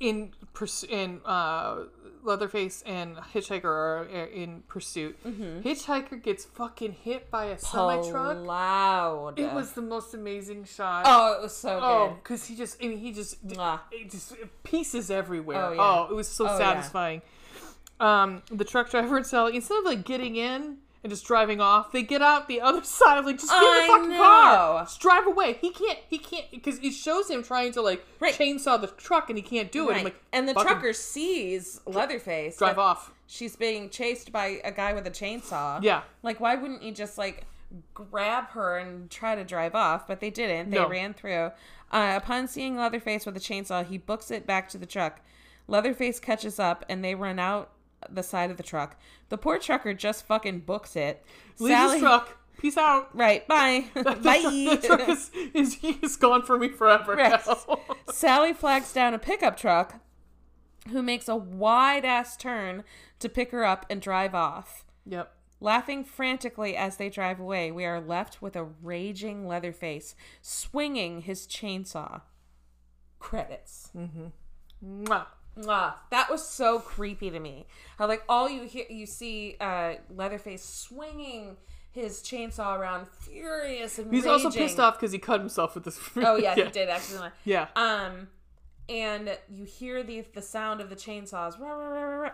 in pursu- in uh, Leatherface and Hitchhiker are in pursuit. Mm-hmm. Hitchhiker gets fucking hit by a semi truck. Loud. It was the most amazing shot. Oh, it was so Oh, good. because he just, I mean, he just, Mwah. it just pieces everywhere. Oh, Oh, it was so Oh, yeah. satisfying. Um, the truck driver and Sally, instead of like getting in and just driving off, they get out the other side, of like just get in the fucking know. car, just drive away. He can't, he can't, because it shows him trying to like Right. chainsaw the truck and he can't do it. I'm Right. like, and the trucker sees Leatherface. drive off. She's being chased by a guy with a chainsaw. Yeah. Like, why wouldn't you just like grab her and try to drive off? But they didn't. They No. ran through. Uh, upon seeing Leatherface with a chainsaw, he books it back to the truck. Leatherface catches up, and they run out the side of the truck. The poor trucker just fucking books it. Leave his truck. Peace out. Right. Bye. The bye. the truck is, is, gone for me forever Right. Sally flags down a pickup truck who makes a wide ass turn to pick her up and drive off. yep. Laughing frantically as they drive away, we are left with a raging Leatherface swinging his chainsaw. Credits. Mm-hmm. Mwah. Mwah. That was so creepy to me. How like all you hear, you see uh, Leatherface swinging his chainsaw around, furious and He's also pissed off because he cut himself with this. Oh yeah, he did accidentally. Yeah. Um, and you hear the the sound of the chainsaws, rah, rah, rah,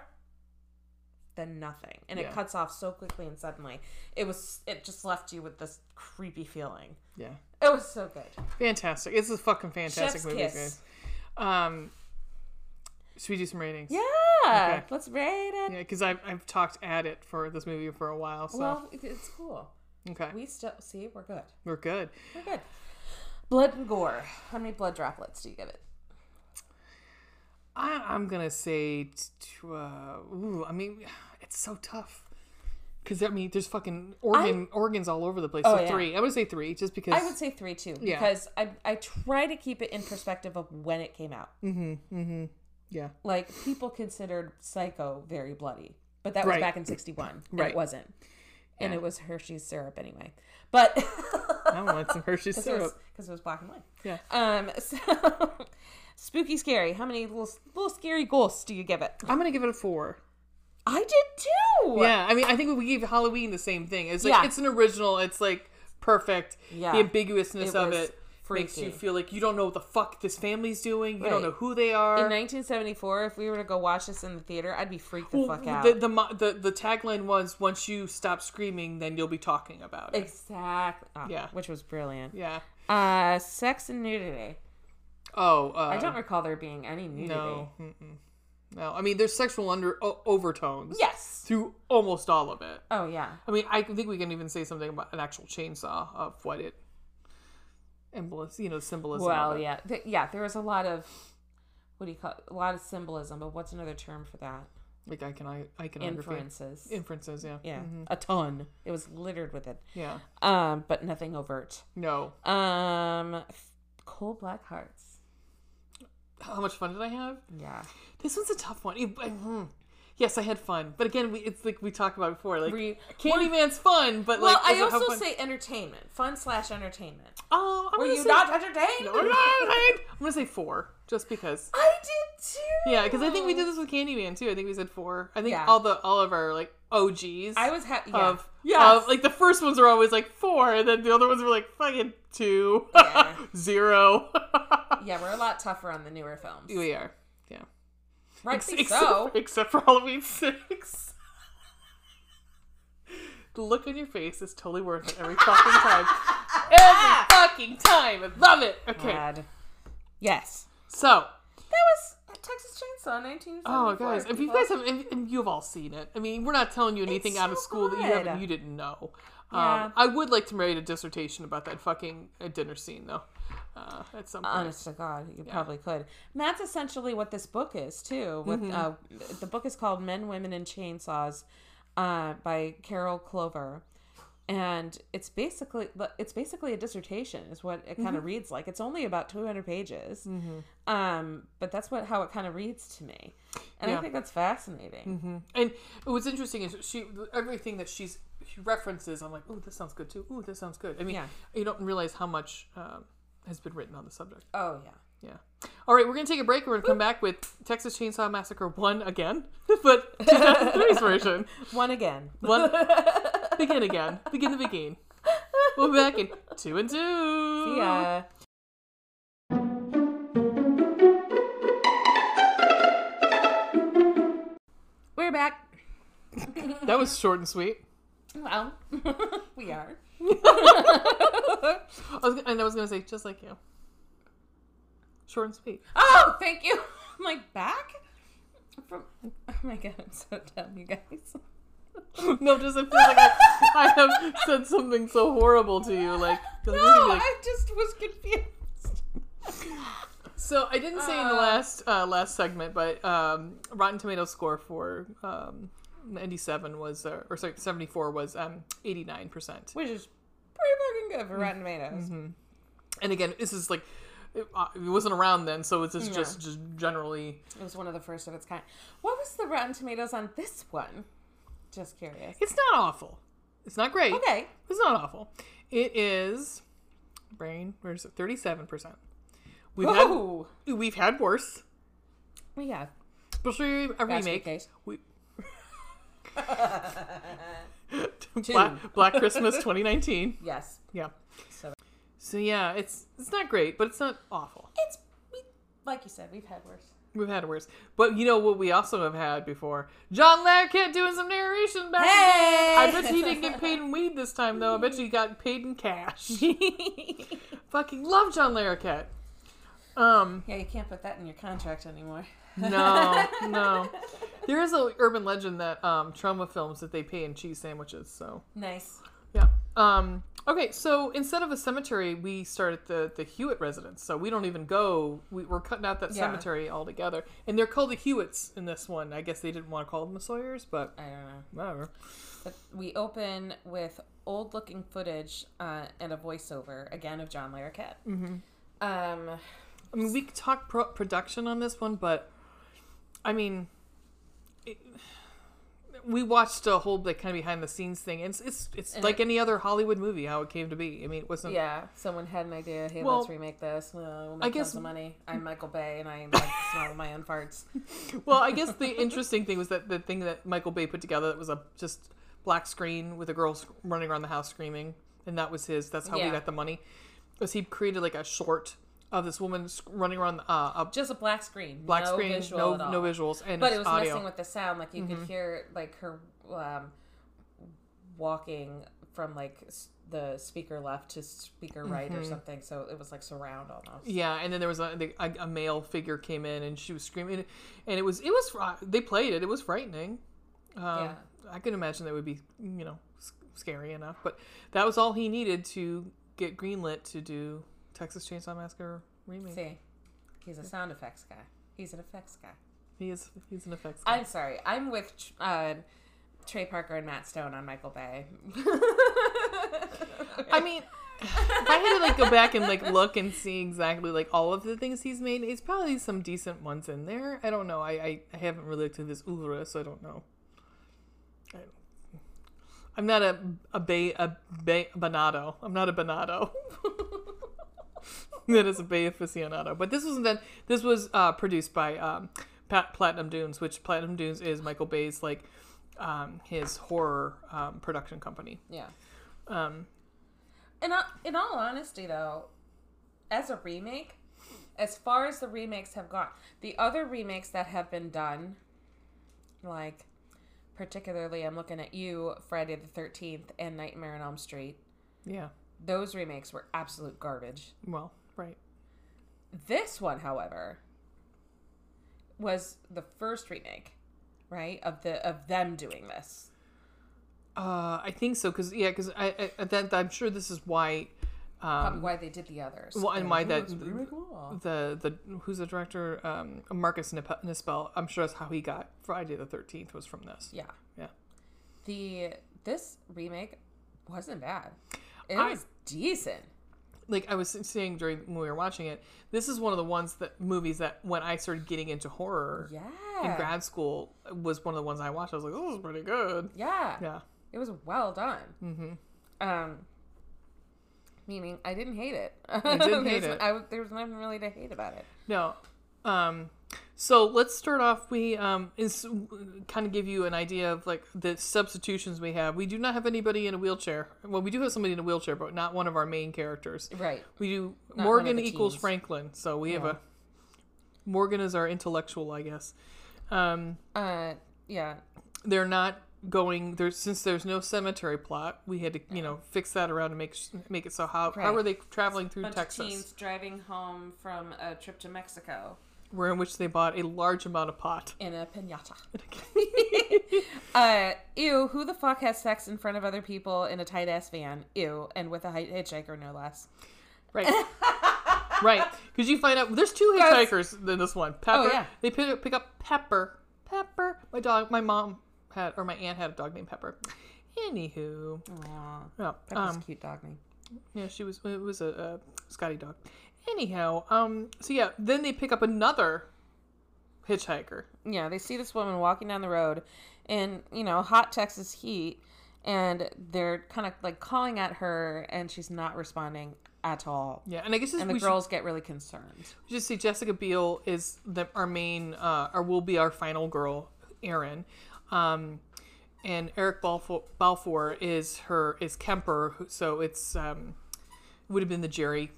then nothing, and Yeah. it cuts off so quickly and suddenly. It was it just left you with this creepy feeling. Yeah. It was so good. Fantastic. It's a fucking fantastic Chef's movie. Um, should we do some ratings? Yeah, Okay. let's rate it. Yeah, because I've, I've talked at it for this movie for a while, so Well, it's cool. okay, We still see we're good. we're good. We're good. Blood and gore. How many blood droplets do you give it? I, I'm gonna say, t- t- uh, ooh, I mean, it's so tough. Because I mean, there's fucking organ organs all over the place. Oh, so yeah. three. I would say three, just because. I would say three too, Yeah. because I I try to keep it in perspective of when it came out. Yeah. Like people considered Psycho very bloody, but that was Right. back in '61, Right. it wasn't, and Yeah. it was Hershey's syrup anyway. But I want some Hershey's syrup because it, was- it was black and white. Yeah. Um. So, spooky, scary. How many little little scary ghosts do you give it? I'm gonna give it a four. I did too. Yeah, I mean, I think we gave Halloween the same thing. It's like Yeah. it's an original. It's like perfect. Yeah. The ambiguousness It of was it makes you feel like you don't know what the fuck this family's doing. You Right. don't know who they are. In 1974, if we were to go watch this in the theater, I'd be freaked the Well, fuck out. the, the the the tagline was once you stop screaming, then you'll be talking about it. exactly. Ah, Yeah. Which was brilliant. Yeah. Uh, sex and nudity. Oh, uh, I don't recall there being any nudity. No. Mm-mm. No. I mean, there's sexual under o- overtones. Yes. Through almost all of it. Oh yeah. I mean, I think we can even say something about an actual chainsaw of what it you know, symbolism. Well, yeah, Th- yeah. There was a lot of what do you call it? a lot of symbolism, but what's another term for that? Like I can I can Inferences. Inferences. Yeah. yeah, a ton. It was littered with it. Yeah. Um, but nothing overt. No. Um, cold black hearts. How much fun did I have? Yeah. This one's a tough one. It- I- hmm. Yes, I had fun, but again, we, it's like we talked about before. Like Candyman's fun, but Well, like I does it have also fun? say entertainment, fun slash entertainment. Oh, I'm Were you say, not entertained? No, I'm not entertained. I'm gonna say four, just because. I did too. Yeah, because I think we did this with Candyman too. I think we said four. I think Yeah. all the all of our like OGs. I was happy. Yeah. of Yes. like the first ones are always like four, and then the other ones were like fucking two, Yeah. zero. yeah, we're a lot tougher on the newer films. we are, yeah. Rightly except, so. except for Halloween six. the look on your face is totally worth it every fucking time. Every fucking time. I love it. Okay, God. Yes. so That was Texas Chainsaw 1974. Oh, guys! If you guys have, and, and you've all seen it. I mean, we're not telling you anything It's out of so school that you haven't, you didn't know. Yeah. Um, I would like to write a dissertation about that fucking uh, dinner scene, though. Uh, at some point. Honest to God, you probably could. And that's essentially what this book is too. With Mm-hmm. uh, the book is called "Men, Women, and Chainsaws" uh, by Carol Clover, and it's basically it's basically a dissertation, is what it kind of Mm-hmm. reads like. It's only about two hundred pages, um, but that's what how it kind of reads to me, and I think that's fascinating. Mhm. And what's interesting is she everything that she's she references. I'm like, oh, this sounds good too. Oh, this sounds good. I mean, Yeah. you don't realize how much um, has been written on the subject. Oh yeah. Yeah. All right, we're gonna take a break. We're gonna come back with Texas Chainsaw Massacre one again, but 2003's version. One again. One. begin again. Begin the begin. We'll be back in two and two. Yeah. We're back. That was short and sweet. Well, we are. I was, and I was gonna say just like you. Short and sweet. Oh, thank you. I'm like back from. Oh my god, I'm so dumb, you guys. No, just it feels like I, I have said something so horrible to you. Like, No, I'm gonna be like- I just was confused. so I didn't say in the Uh. last uh, last segment, but um, Rotten Tomatoes score for um, 97 was, uh, or sorry, 74 was um, 89 percent. Which is pretty fucking good for Rotten Tomatoes. And again, this is like. It, uh, it wasn't around then, so it's just, Yeah. just just generally. It was one of the first of its kind. What was the Rotten Tomatoes on this one? Just curious. It's not awful. It's not great. Okay. It's not awful. It is brain. Where is it? Thirty-seven percent. We've had we've had worse, We have. especially a Basket remake. case. We Black, Black Christmas 2019. Yes. Yeah. So So yeah, it's it's not great, but it's not awful. it's we, like you said, we've had worse. We've had worse. But you know what we also have had before? John Larroquette doing some narration back Hey! I bet you he didn't get paid in weed this time though. I bet you he got paid in cash. Fucking love John Larroquette. Um, Yeah, you can't put that in your contract anymore. no, no. There is an urban legend that um trauma films that they pay in cheese sandwiches, so Nice. yeah. Um okay, so instead of a cemetery, we start at the the Hewitt residence. So we don't even go we, we're cutting out that Yeah. cemetery altogether. And they're called the Hewitts in this one. I guess they didn't want to call them the Sawyers, but I don't know. whatever. But we open with old looking footage uh, and a voiceover again of John Larroquette. Mm-hmm. Um, I mean, we could talk pro- production on this one, but I mean, it, we watched a whole like kind of behind the scenes thing. And it's it's, it's And like it- any other Hollywood movie how it came to be. I mean, it wasn't. yeah, someone had an idea. Hey, Well, let's remake this. Uh, well, we'll make I guess- tons of money. I'm Michael Bay, and I like the smell my own farts. Well, I guess the interesting thing was that the thing that Michael Bay put together that was a just black screen with a girl running around the house screaming, and that was his. That's how we got the money. Was he created like a short of this woman running around uh, a Just a black screen. black no screen, visual no no visuals, and But it was audio. messing with the sound. Like you could hear like her um, walking from like the speaker left to speaker right or something. So it was like surround almost. Yeah, and then there was a, the- a, a male figure came in and she was screaming, and it was it was they played it. It was frightening. Um, Yeah. I can imagine that would be you know scary enough, but that was all he needed to get greenlit to do Texas Chainsaw Massacre remake. See, he's a sound effects guy. He's an effects guy. He is he's an effects. Guy. I'm sorry. I'm with uh, Trey Parker and Matt Stone on Michael Bay. I mean. I had to like go back and like look and see exactly like all of the things he's made, it's probably some decent ones in there. I don't know. I I, I haven't really looked at this oeuvre, so I don't know. I, I'm not a a bay a bay bonado. I'm not a bonado. that is a bay aficionado. But this wasn't then. This was uh, produced by um, Pat Platinum Dunes, which Platinum Dunes is Michael Bay's like um, his horror um, production company. yeah. Um, In all, in all honesty, though, as a remake, as far as the remakes have gone, the other remakes that have been done, like particularly, I'm looking at you, Friday the Thirteenth and Nightmare on Elm Street. yeah. Those remakes were absolute garbage. Well, right. This one, however, was the first remake, right? Of the of them doing this. Uh, I think so because yeah, because I, I that I'm sure this is why. Probably Um, why they did the others. well, and why that Ooh, remake them all. the the who's the director um Marcus Nispel I'm sure that's how he got Friday the Thirteenth was from this. Yeah. Yeah. The this remake wasn't bad. It I- was decent. Like I was saying during when we were watching it, this is one of the ones that movies that when I started getting into horror Yeah. in grad school was one of the ones I watched. I was like, this is pretty good. yeah. Yeah. It was well done. Mm-hmm. Um, meaning I didn't hate it. I didn't hate it. I, there was nothing really to hate about it. No. Um, so let's start off. We um, is kind of give you an idea of like the substitutions we have. We do not have anybody in a wheelchair. Well, we do have somebody in a wheelchair, but not one of our main characters. Right. We do Not Morgan equals teens. Franklin. So we have a Morgan is our intellectual, I guess. Um, Uh, yeah. they're not going there since there's no cemetery plot. We had to you know fix that around and make make it so how how Right. are they traveling through Texas? teens driving home from a trip to Mexico Where in which they bought a large amount of pot. in a pinata. uh, ew, who the fuck has sex in front of other people in a tight ass van? Ew, and with a hi- hitchhiker, no less. Right. right. Because you find out there's two hitchhikers in this one. Pepper. Oh, yeah. They pick, pick up Pepper. Pepper. My dog. My mom had, or my aunt had a dog named Pepper. Anywho. Aww. Yeah. Pepper's Um, cute dog name. yeah, she was. It was a, a Scotty dog. Anyhow. Um. So yeah. Then they pick up another hitchhiker. Yeah, they see this woman walking down the road in, you know, hot Texas heat, and they're kind of like calling at her, and she's not responding at all. Yeah. And I guess this, And the we should- girls get really concerned. We just see Jessica Biel is the our main uh or will be our final girl, Erin. Um and Eric Balfour, Balfour is her is Kemper, so it's um, would have been the Jerry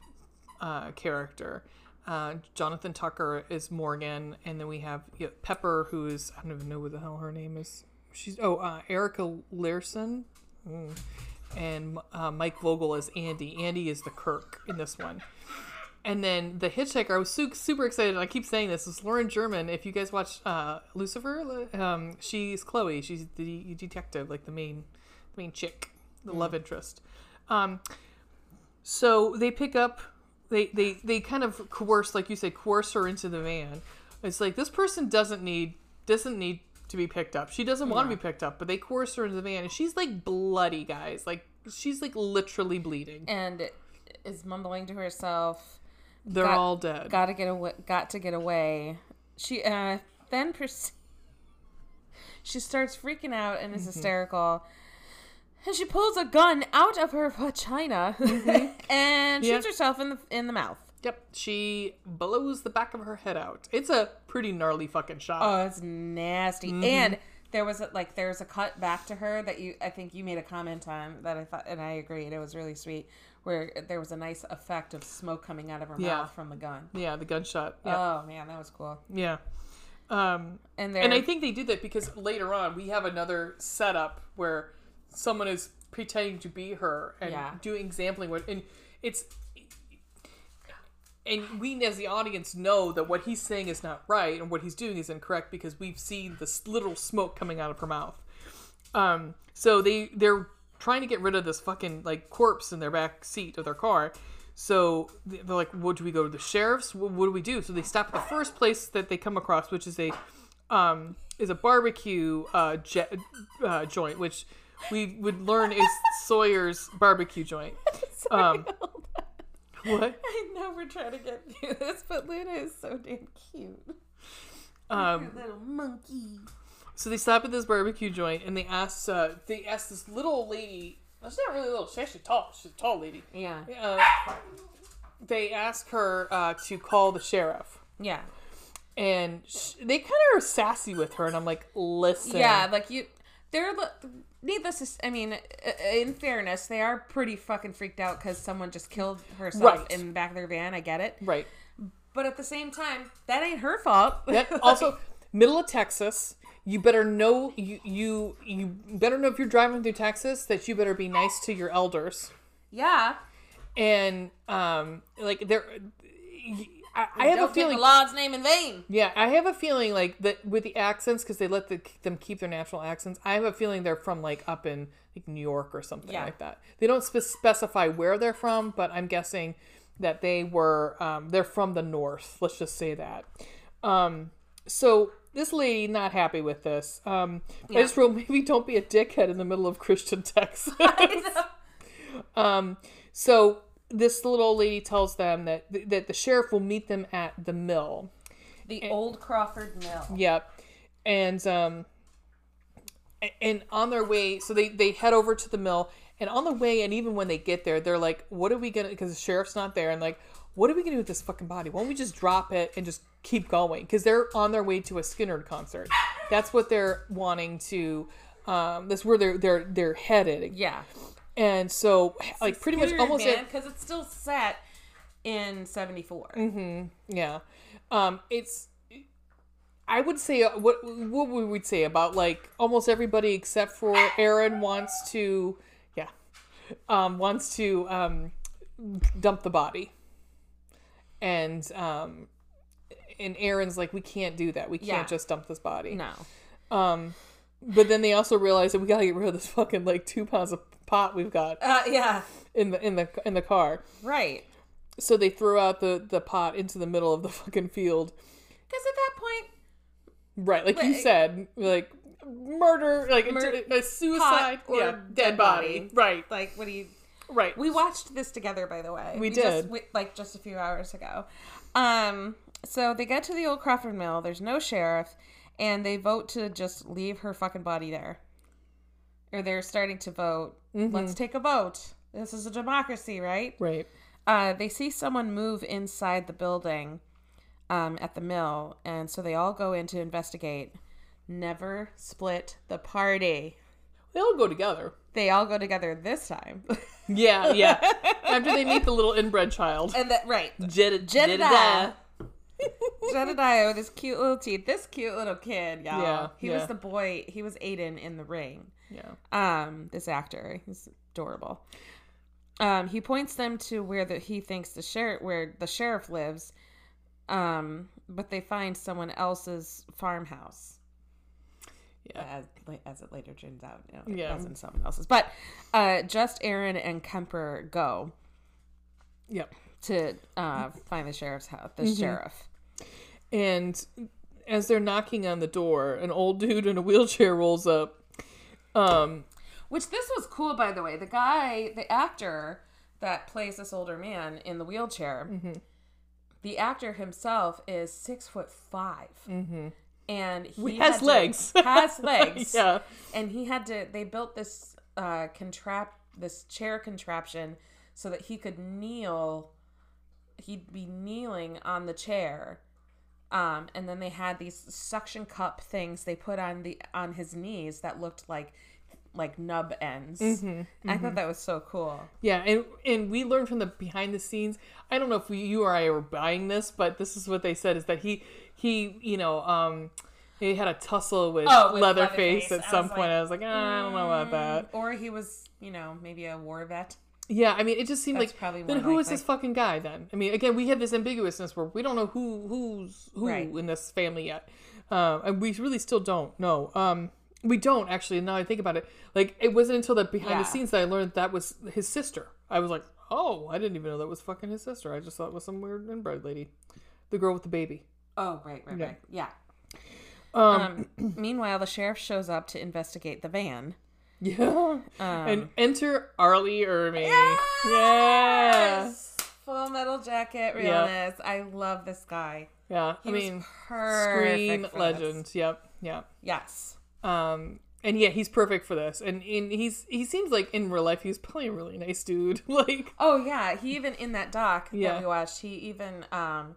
uh, character. Uh, Jonathan Tucker is Morgan, and then we have you know, Pepper, who is I don't even know what the hell her name is. She's oh uh, Erica Leerhsen, Mm. and uh, Mike Vogel is Andy. Andy is the Kirk in this one. And then the hitchhiker, I was su- super excited. And I keep saying this is Lauren German. If you guys watch uh, Lucifer, um, she's Chloe. She's the detective, like the main, the main chick, the love interest. Um, so they pick up, they they they kind of coerce, like you say, coerce her into the van. It's like this person doesn't need doesn't need to be picked up. She doesn't want to be picked up, but they coerce her into the van, and she's like bloody, guys. Like she's like literally bleeding. And is mumbling to herself, They're Got- all dead. "Got to get away! Got to get away." She uh, then proceeds. She starts freaking out and is Mm-hmm. hysterical. And she pulls a gun out of her vagina and shoots Yeah. herself in the in the mouth. Yep, she blows the back of her head out. It's a pretty gnarly fucking shot. Oh, it's nasty. Mm-hmm. And there was a, like there's a cut back to her that you I think you made a comment on that I thought and I agreed it was really sweet where there was a nice effect of smoke coming out of her Yeah. mouth from the gun. yeah, the gunshot. Yeah, Oh man, that was cool. yeah. Um, And and I think they did that because later on we have another setup where someone is pretending to be her and Yeah. doing sampling what, and it's. And we, as the audience, know that what he's saying is not right and what he's doing is incorrect because we've seen this little smoke coming out of her mouth. Um, so they they're trying to get rid of this fucking like corpse in their back seat of their car. So they're like, "What do we go to the sheriff's? What, what do we do?" So they stop at the first place that they come across, which is a um, is a barbecue uh, uh, joint, which we would learn is Sawyer's barbecue joint. Um, what? I know we're trying to get through this, but Luna is so damn cute. Um, Little monkey. So they stop at this barbecue joint and they ask uh, they ask this little old lady. She's not really little. She's actually tall. She's a tall lady. Yeah. Uh, they ask her uh, to call the sheriff, Yeah. and sh- they kind of are sassy with her. And I'm like, listen, Yeah, like you they're needless to I mean, in fairness, they are pretty fucking freaked out cuz someone just killed herself Right. in the back of their van. I get it. right. But at the same time, that ain't her fault. That also middle of Texas. You better know you you you better know if you're driving through Texas that you better be nice to your elders. yeah. And um, like there, I, I have a take feeling. the Lord's name in vain. Yeah, I have a feeling like that with the accents because they let the, them keep their natural accents. I have a feeling they're from like up in like New York or something Yeah. like that. They don't spe- specify where they're from, but I'm guessing that they were um, they're from the north. Let's just say that. Um, so this lady not happy with this. Um, I just wrote maybe don't be a dickhead in the middle of Christian Texas. um, so this little old lady tells them that that the sheriff will meet them at the mill. The old Crawford Mill. Yep. And um and on their way, so they they head over to the mill and on the way and even when they get there, they're like, "What are we going to because the sheriff's not there and like, what are we going to do with this fucking body? Why don't we just drop it and just keep going?" Because they're on their way to a Skynyrd concert. That's what they're wanting to um that's where they're they're they're headed. Yeah. And so like pretty much almost because it's still set in 74. Mm-hmm. Yeah. Um, it's. I would say uh, what what we would say about like almost everybody except for Erin wants to, yeah, um, wants to um, dump the body, and um, and Erin's like we can't do that. We can't Yeah. just dump this body. No. Um, but then they also realize that we gotta get rid of this fucking like two pounds of pot we've got Uh, yeah. in the in the in the car. Right. So they throw out the the pot into the middle of the fucking field. Because at that point, Right, like you said, like murder, like Mur- a, suicide, or yeah, dead body. Right, like, what do you. right. We watched this together, by the way. We Just, did. we, like just a few hours ago. Um, so they get to the old Crawford Mill. There's no sheriff, and they vote to just leave her fucking body there. Or they're starting to vote. Mm-hmm. Let's take a vote. This is a democracy, right? right. Uh, they see someone move inside the building um, at the mill, and so they all go in to investigate. Never split the party. They all go together. They all go together this time. Yeah, yeah. After they meet the little inbred child. and that right. Jed- Jedediah. Jedediah with his cute little teeth. This cute little kid, y'all. Yeah, he yeah. was the boy. He was Aidan in the ring. Yeah. Um, this actor, he's adorable. Um, he points them to where the he thinks the sheriff where the sheriff lives. Um, but they find someone else's farmhouse. Yeah. As, as it later turns out, you know, it Yeah. wasn't someone else's. But uh, just Erin and Kemper go Yep. to uh, find the sheriff's house. The Mm-hmm. sheriff. And as they're knocking on the door, an old dude in a wheelchair rolls up. Um, Which this was cool, by the way. The guy, the actor that plays this older man in the wheelchair, Mm-hmm. the actor himself is six foot 5 mm-hmm. and he has to- legs. has legs. yeah. and he had to. They built this uh, contrap, this chair contraption, so that he could kneel. He'd be kneeling on the chair. Um, and then they had these suction cup things they put on the on his knees that looked like like nub ends. I thought that was so cool. Yeah, and and we learned from the behind the scenes. I don't know if we, you or I were buying this, but this is what they said: is that he he you know um he had a tussle with, Oh, with Leatherface, Leatherface. at some point. like, I was like, ah, I don't know about that. Or he was, you know, maybe a war vet. Yeah, I mean, it just seemed That's like probably then who is likely. this fucking guy then? I mean, again, we have this ambiguousness where we don't know who who's who Right. in this family yet, um, and we really still don't know. Um, we don't actually. Now I think about it, like it wasn't until the behind Yeah. the scenes that I learned that was his sister. I was like, oh, I didn't even know that was fucking his sister. I just thought it was some weird inbred lady, the girl with the baby. Oh, right, right, right. Yeah. Um, Um, meanwhile, the sheriff shows up to investigate the van. Yeah, Um, and enter R. Lee Ermey. yes! Full metal jacket realness. I love this guy. yeah. He I mean, perfect screen for this. Yep, yep. Yes. Um, and yeah, he's perfect for this. And, and he's he seems like in real life he's probably a really nice dude. like Oh yeah, he even in that doc Yeah. that we watched, he even um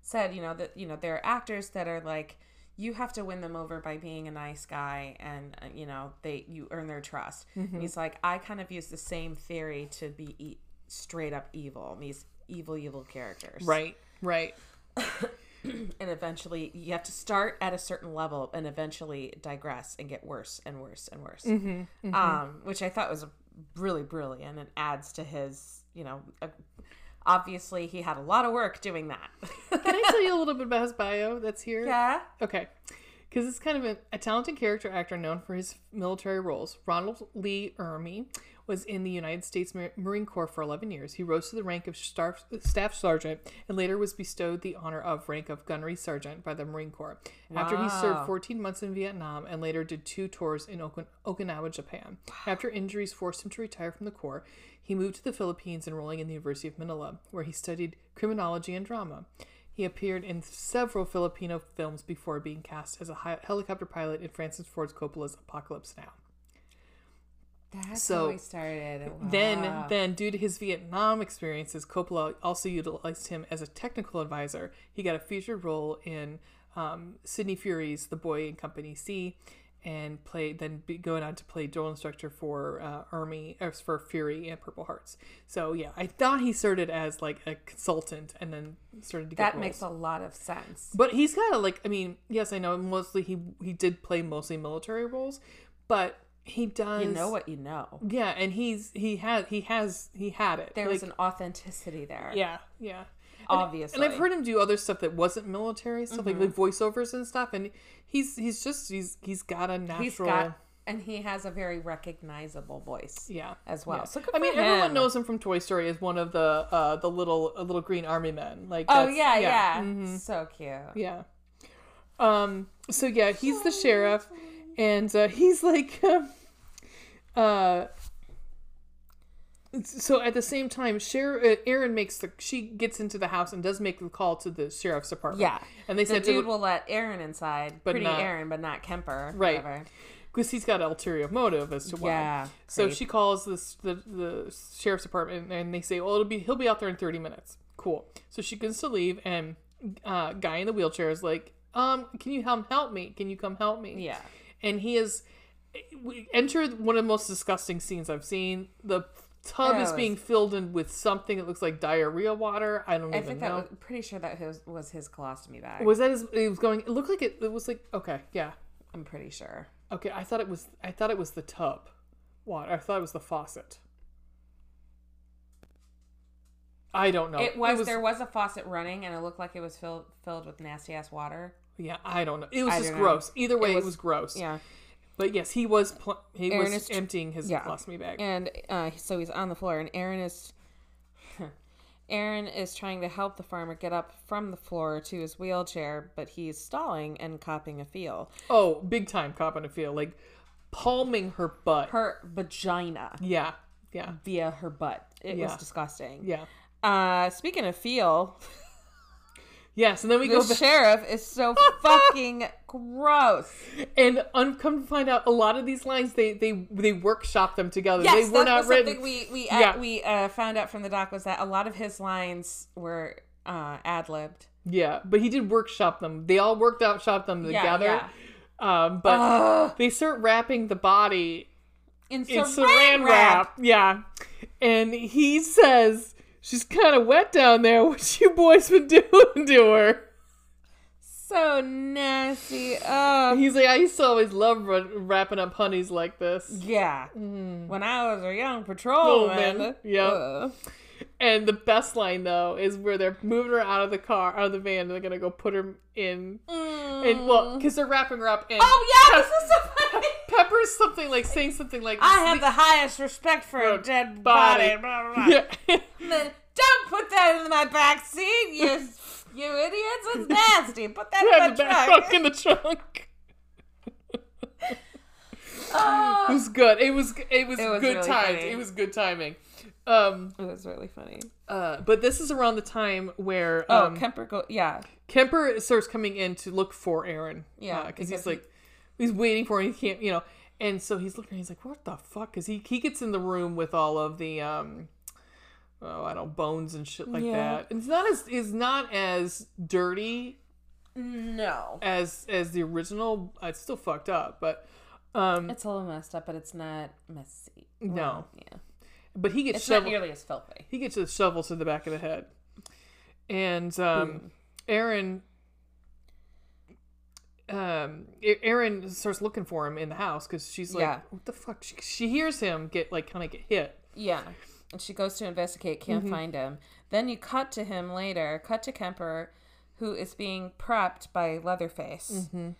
said, you know, that you know, there are actors that are like you have to win them over by being a nice guy and uh, you know, they you earn their trust. Mm-hmm. He's like I kind of use the same theory to be e- straight up evil, these evil evil characters. right, right. And eventually you have to start at a certain level and eventually digress and get worse and worse and worse. Mm-hmm, Um, which I thought was really brilliant and adds to his, you know, uh, obviously he had a lot of work doing that. Can I tell you a little bit about his bio that's here? yeah. Okay. Because it's kind of a, a talented character actor known for his military roles. Ronald Lee Ermey was in the United States Marine Corps for 11 years. He rose to the rank of staff, staff sergeant and later was bestowed the honor of rank of gunnery sergeant by the Marine Corps. After he served 14 months in Vietnam and later did two tours in Okin- Okinawa, Japan. After injuries forced him to retire from the Corps, he moved to the Philippines, enrolling in the University of Manila, where he studied criminology and drama. He appeared in several Filipino films before being cast as a helicopter pilot in Francis Ford Coppola's Apocalypse Now. That's So, how he started. Then, Wow. then, due to his Vietnam experiences, Coppola also utilized him as a technical advisor. He got a featured role in um, Sidney Furie's The Boy in Company C, and played then be, going on to play drill instructor for uh, Army or for Furie and Purple Hearts. So yeah, I thought he started as like a consultant and then started to get that roles. makes a lot of sense. But he's kind of like I mean, yes, I know mostly he he did play mostly military roles, but he does You know what you know. Yeah, and he's he has he has he had it. There like, was an authenticity there. yeah, yeah. Obviously. And I've heard him do other stuff that wasn't military stuff, Mm-hmm. like, like voiceovers and stuff. And he's he's just he's he's got a natural. He's got and he has a very recognizable voice. yeah, As well. yeah. So I mean, for everyone knows him from Toy Story as one of the uh the little uh, little green army men. Like Oh that's- yeah, yeah. mhm. So cute. Yeah. Um. So yeah, he's the sheriff, and uh, he's like, uh. So at the same time, Sher- uh, Erin makes the she gets into the house and does make the call to the sheriff's department. Yeah. and they The said dude will let Erin inside. But Pretty not- Erin, but not Kemper. Right. Because he's got an ulterior motive as to why. Yeah. So she calls this the the sheriff's department and they say, "Well, it'll be he'll be out there in thirty minutes." Cool. So she gets to leave, and uh, guy in the wheelchair is like, "Um, can you come help me? Can you come help me?" Yeah. And he is we enter one of the most disgusting scenes I've seen. The tub is it being filled in with something that looks like diarrhea water. I don't I even think know. that was pretty sure that was, was his colostomy bag. was that his, it was going it looked like it, it was like okay yeah I'm pretty sure. okay i thought it was i thought it was the tub water i thought it was the faucet i don't know It was, there was a faucet running and it looked like it was filled filled with nasty ass water. Yeah i don't know it was I just don't know. gross either way it was, was- gross Yeah. but yes he was pl- he Erin was emptying his yeah. colostomy bag And uh, so he's on the floor, and Erin is Erin is trying to help the farmer get up from the floor to his wheelchair, but he's stalling and copping a feel. oh big time cop and a feel like palming her butt Her vagina yeah yeah via her butt. It was disgusting. yeah Uh, speaking of feel, yes and then we the go back sheriff is so fucking gross. and un- come to find out a lot of these lines they they they workshop them together Yes, they were that not was written something we we Yeah. we uh, found out from the doc was that a lot of his lines were uh, ad libbed. Yeah, but he did workshop them. They all worked out, shop them together. yeah. Um, but Ugh. they start wrapping the body In in saran, saran wrap. Yeah, and he says she's kind of wet down there. What you boys been doing to her? So nasty. Oh, He's like, I used to always love wrapping up honeys like this. yeah. Mm. When I was a young patrolman. Yep. Ugh. And the best line though is where they're moving her out of the car, out of the van, and they're gonna go put her in. And well, because they're wrapping her up. And Mm. Oh yeah, this is so funny. Pepper's something like saying something like, I have the highest respect for a dead body. body. Blah, blah, blah. Yeah. And then, Don't put that in my back seat, you you idiots. It's nasty. Put that Had in the my back trunk in the trunk. It Oh, was good. It was it was, It was good really times. It was good timing. Um, it was really funny. uh, but this is around the time where Oh, um, Kemper go. Yeah, Kemper starts coming in to look for Erin. Yeah, because because he's like he's waiting for him. He can't, you know. And so he's looking. He's like, "What the fuck?" Because he he gets in the room with all of the um, oh, I don't know, bones and shit like Yeah. that. It's not as is not as dirty no, as as the original. It's still fucked up, but um, it's a little messed up, but it's not messy. No. Yeah, but he gets it's not nearly as filthy. he gets a shovel to the back of the head, and um, Erin. Um, Erin starts looking for him in the house because she's like, Yeah. "What the fuck?" She, she hears him get like kind of get hit. Yeah. And she goes to investigate, can't Mm-hmm. find him. Then you cut to him later, cut to Kemper, who is being prepped by Leatherface. Mm-hmm.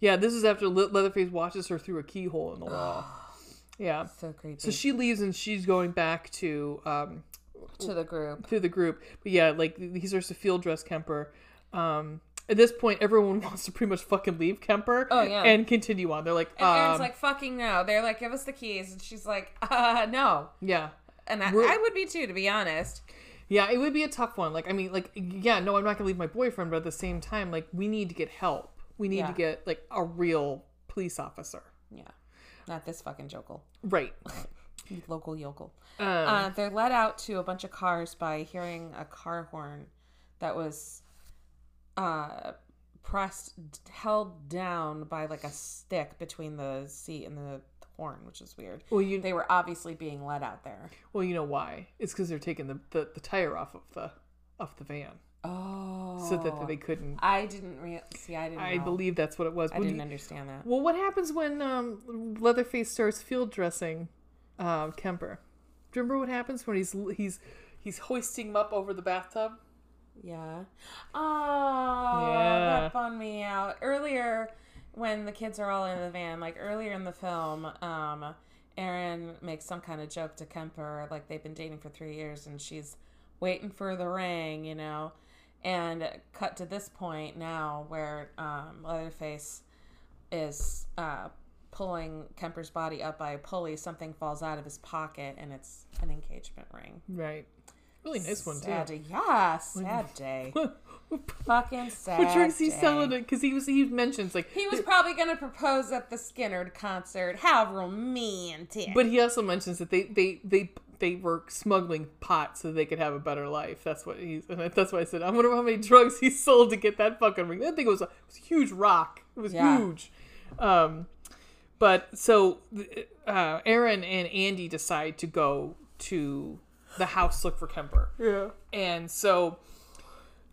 Yeah, this is after Le- Leatherface watches her through a keyhole in the wall. yeah, So creepy. so she leaves and she's going back to um to the group. to the group. But yeah, like he starts to field dress Kemper. Um, at this point, everyone wants to pretty much fucking leave Kemper. Oh, yeah. and continue on. They're like, And Erin's um, like, fucking no. They're like, give us the keys. And she's like, uh, no. yeah. And I, I would be too, to be honest. Yeah, it would be a tough one. Like, I mean, like, yeah, no, I'm not gonna leave my boyfriend, but at the same time, like, we need to get help. We need Yeah. to get like a real police officer. Yeah. Not this fucking jokel. Right. Local yokel. Um, Uh, they're led out to a bunch of cars by hearing a car horn that was uh, pressed, held down by like a stick between the seat and the horn, which is weird. well, you They were obviously being led out there. well, you know why? It's because they're taking the, the the tire off of the off the van, Oh. so that they couldn't. I didn't re- see. I didn't. I know. believe that's what it was. I When didn't you- understand that. Well, what happens when um, Leatherface starts field dressing um, Kemper? Do you remember what happens when he's he's he's hoisting him up over the bathtub? Yeah. Oh, Yeah. that bummed me out. Earlier, when the kids are all in the van, like earlier in the film, um, Erin makes some kind of joke to Kemper, like they've been dating for three years and she's waiting for the ring, you know. And cut to this point now where um, Leatherface is uh, pulling Kemper's body up by a pulley. Something falls out of his pocket and it's an engagement ring. Right. Really nice one Sad too. day. Yeah, sad day. Fucking sad. What drinks he selling it? Because he was he mentions like He was probably gonna propose at the Skynyrd concert. How romantic! But he also mentions that they they they they were smuggling pot so they could have a better life. That's what he's and that's why I said I wonder how many drugs he sold to get that fucking ring. That thing was a, it was a huge rock. It was Yeah. huge. Um, But so uh, Erin and Andy decide to go to the house look for Kemper. Yeah. And so,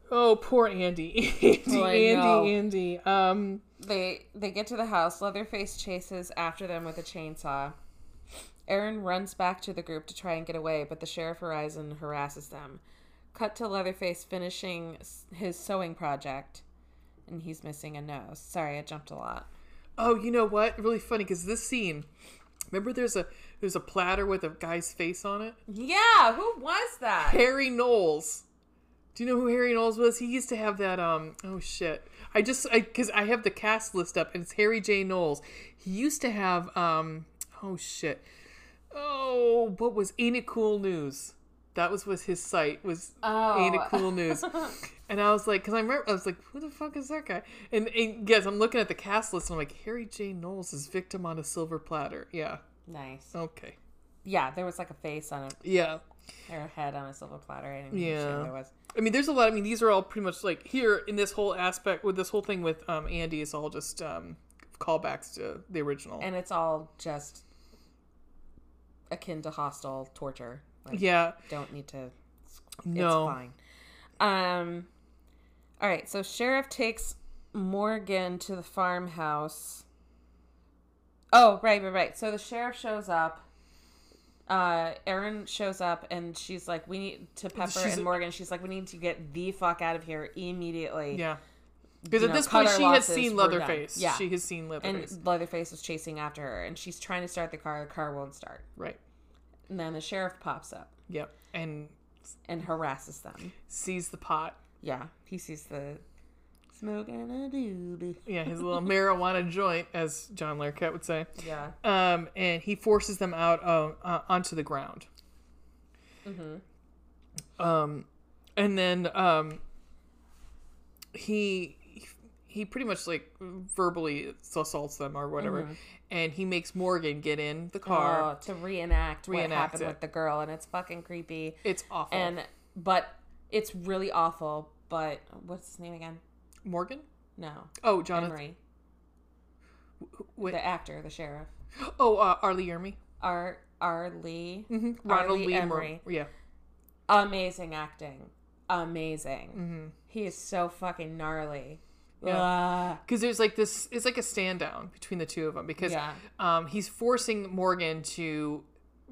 oh, poor Andy, Andy, Oh, Andy, know. Andy. Um, They they get to the house. Leatherface chases after them with a chainsaw. Erin runs back to the group to try and get away, but the sheriff Horizon harasses them. Cut to Leatherface finishing his sewing project, and he's missing a nose. Sorry, I jumped a lot. oh, you know what? Really funny because this scene. Remember, there's a there's a platter with a guy's face on it. Yeah, who was that? Harry Knowles. Do you know who Harry Knowles was? He used to have that. Um. Oh shit. I just I because I have the cast list up and it's Harry J Knowles. He used to have. Um. Oh shit. Oh, what was Ain't It Cool News? That was was his site was Oh. Ain't It Cool News. And I was like, because I remember, I was like, who the fuck is that guy? And, and yes, I'm looking at the cast list, and I'm like, Harry J. Knowles is victim on a silver platter. Yeah. Nice. Okay. Yeah, there was like a face on it, Yeah. or a head on a silver platter. I didn't yeah. There was. I mean, there's a lot. I mean, these are all pretty much like here in this whole aspect with this whole thing with um, Andy is all just um, callbacks to the original. And it's all just akin to hostile torture. Like, yeah. don't need to. No. It's fine. Um. All right. So sheriff takes Morgan to the farmhouse. Oh, right, right, right. So the sheriff shows up. Uh, Erin shows up and she's like, "We need to Pepper She's- and Morgan." She's like, "We need to get the fuck out of here immediately." Yeah. Because at know, this point, she has seen. Leatherface. Yeah. She has seen Leatherface. And Leatherface is chasing after her, and she's trying to start the car. The car won't start. right. And then the sheriff pops up Yep. And and harasses them. sees the pot. Yeah, he sees the smoking a doobie. Yeah, his little marijuana joint, as John Larroquette would say. Yeah. um, and he forces them out uh, uh, onto the ground. Hmm. Um, and then um, he he pretty much like verbally assaults them or whatever, and he makes Morgan get in the car. Oh, to reenact, what happened it. with the girl, and it's fucking creepy. it's awful. And but it's really awful. But what's his name again? Morgan? No, Oh, Jonathan. Ermey, Wait. the actor, the sheriff. Oh, uh, R. Lee Ermey. R. R. Lee. Mm-hmm. Ronald Arlie Lee Emery. Yeah. Amazing acting. Amazing. Mm-hmm. He is so fucking gnarly. Yeah. Ah. because there's like this it's like a stand down between the two of them because Yeah. um, he's forcing morgan to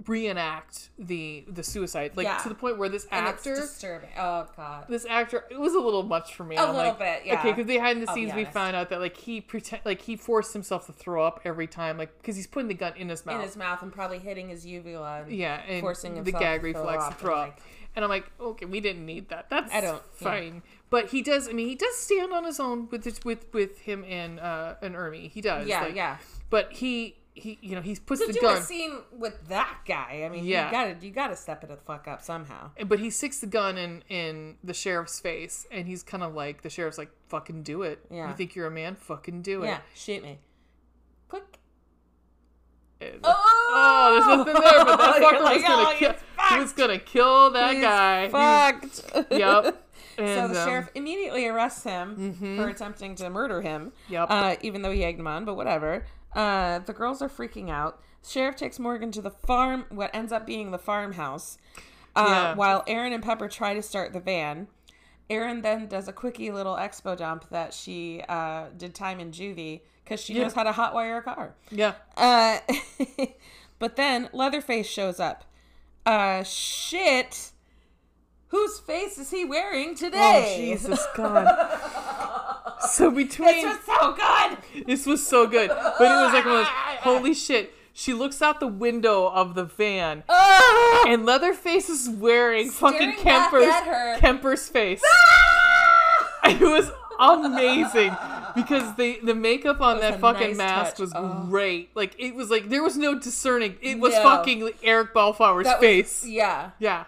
reenact the the suicide like Yeah. to the point where this actor disturbing. Oh god. this actor it was a little much for me A I'm little like, bit, yeah. okay because behind the I'll be scenes we found out that like he pretend like he forced himself to throw up every time like because he's putting the gun in his mouth In his mouth and probably hitting his uvula. And yeah and forcing the gag to reflex to and, throw up and i'm like okay we didn't need that that's I don't- yeah. fine but he does i mean he does stand on his own with this, with with him and uh and Ermey he does Yeah, like, yeah. but he he you know he puts To the do gun a scene with that guy, I mean, Yeah. you gotta you gotta step it the fuck up somehow. but he sticks the gun in in the sheriff's face and he's kind of like the sheriff's like fucking do it Yeah. you think you're a man fucking do it Yeah, shoot me. Click. And- Oh, oh there's nothing there but that fucker like, was gonna "Oh, kill he's he was gonna kill that He's guy Fucked. yep so the um, sheriff immediately arrests him for attempting to murder him. Yep. Uh, even though he egged him on, but whatever. Uh, the girls are freaking out. Sheriff takes Morgan to the farm, what ends up being the farmhouse, uh, Yeah. while Erin and Pepper try to start the van. Erin then does a quickie little expo dump that she uh, did time in juvie because she Yeah. knows how to hotwire a car. yeah Uh, but then Leatherface shows up. Uh, shit. Whose face is he wearing today? oh today? jesus god so between This was so good. This was so good. But it was like one of those, holy shit. She looks out the window of the van Ah! and Leatherface is wearing fucking Staring Kemper's. Kemper's face. It was amazing because the the makeup on was that fucking nice mask touch. was Oh. great. Like it was like there was no discerning. It was No. fucking Eric Balfour's That was- face. yeah, yeah.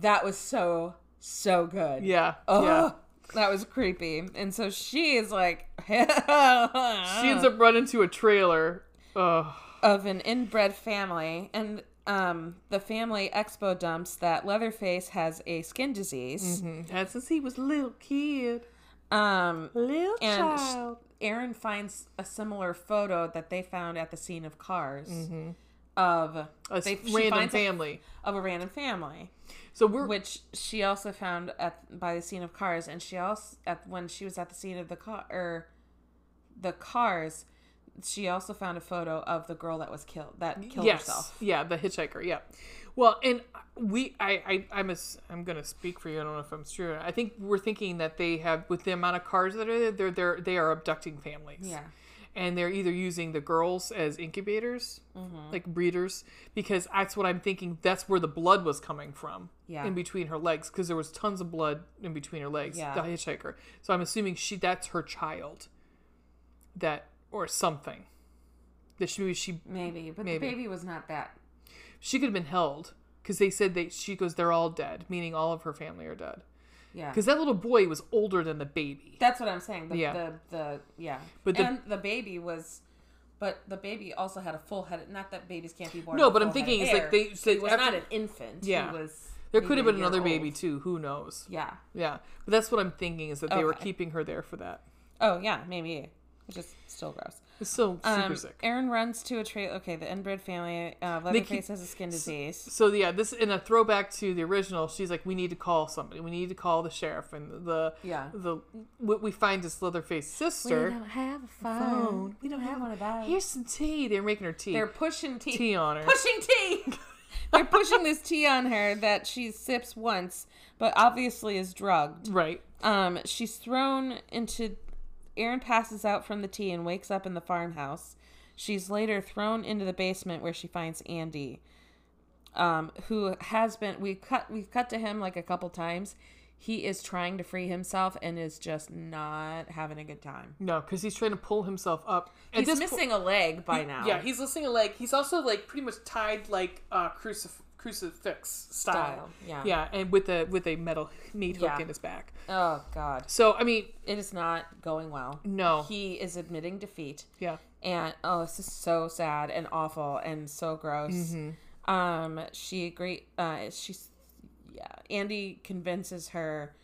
that was so so good. Yeah. Oh, Yeah. That was creepy. And so she is like, She ends up running to a trailer. Ugh. of an inbred family, and um, the family expo dumps that Leatherface has a skin disease. Mhm. And since he was a little kid. Um, Little and sh- Erin finds a similar photo that they found at the scene of Cars of Mm-hmm. a they- random finds a- family. of a random family, so we're which she also found at by the scene of Cars, and she also at when she was at the scene of the car or the Cars, she also found a photo of the girl that was killed that killed yes, herself. yeah, the hitchhiker, yeah. Well, and we, I, I, I'm, a, I'm gonna speak for you. I don't know if I'm sure. I think we're thinking that they have, with the amount of cars that are there, they're, they're, they are abducting families. Yeah. And they're either using the girls as incubators, Mm-hmm. like breeders, because that's what I'm thinking. That's where the blood was coming from, Yeah. in between her legs, because there was tons of blood in between her legs. Yeah. The hitchhiker. So I'm assuming she that's her child, that or something. That she maybe she Maybe, but Maybe. the baby was not that. she could have been held because they said they she goes they're all dead, meaning all of her family are dead. Yeah. Because that little boy was older than the baby. That's what I'm saying. The, Yeah. The the yeah. But the- and the baby was, but the baby also had a full head. Not that babies can't be born. No, but I'm thinking it's like they said He was after- not an infant. Yeah. He was. There could have been another baby too. Who knows? Yeah. Yeah, but that's what I'm thinking is that they were keeping her there for that. Oh yeah, maybe. It's just still gross. It's still super Um, sick. Erin runs to a trail. Okay, the inbred family. Uh, They Leatherface keep- has a skin disease. So yeah, this in a throwback to the original. She's like, we need to call somebody. We need to call the sheriff and the Yeah. the what we find is Leatherface sister. We don't have a phone. We don't have one of those. Here's some tea. They're making her tea. They're pushing tea. tea on her. pushing tea. They're pushing this tea on her that she sips once, but obviously is drugged. Right. Um, she's thrown into. Erin passes out from the tea and wakes up in the farmhouse. She's later thrown into the basement where she finds Andy, um, who has been. We cut. We've cut to him like a couple times. He is trying to free himself and is just not having a good time. No, because he's trying to pull himself up. At He's this po- missing a leg by now. Yeah, he's missing a leg. He's also like pretty much tied like uh, crucif- crucifix style. Style, yeah. Yeah, and with a with a metal meat hook Yeah. in his back. Oh God, So I mean, it is not going well. no. He is admitting defeat. yeah. and oh this is so sad and awful and so gross Mm-hmm. um she agree. uh she's yeah andy convinces her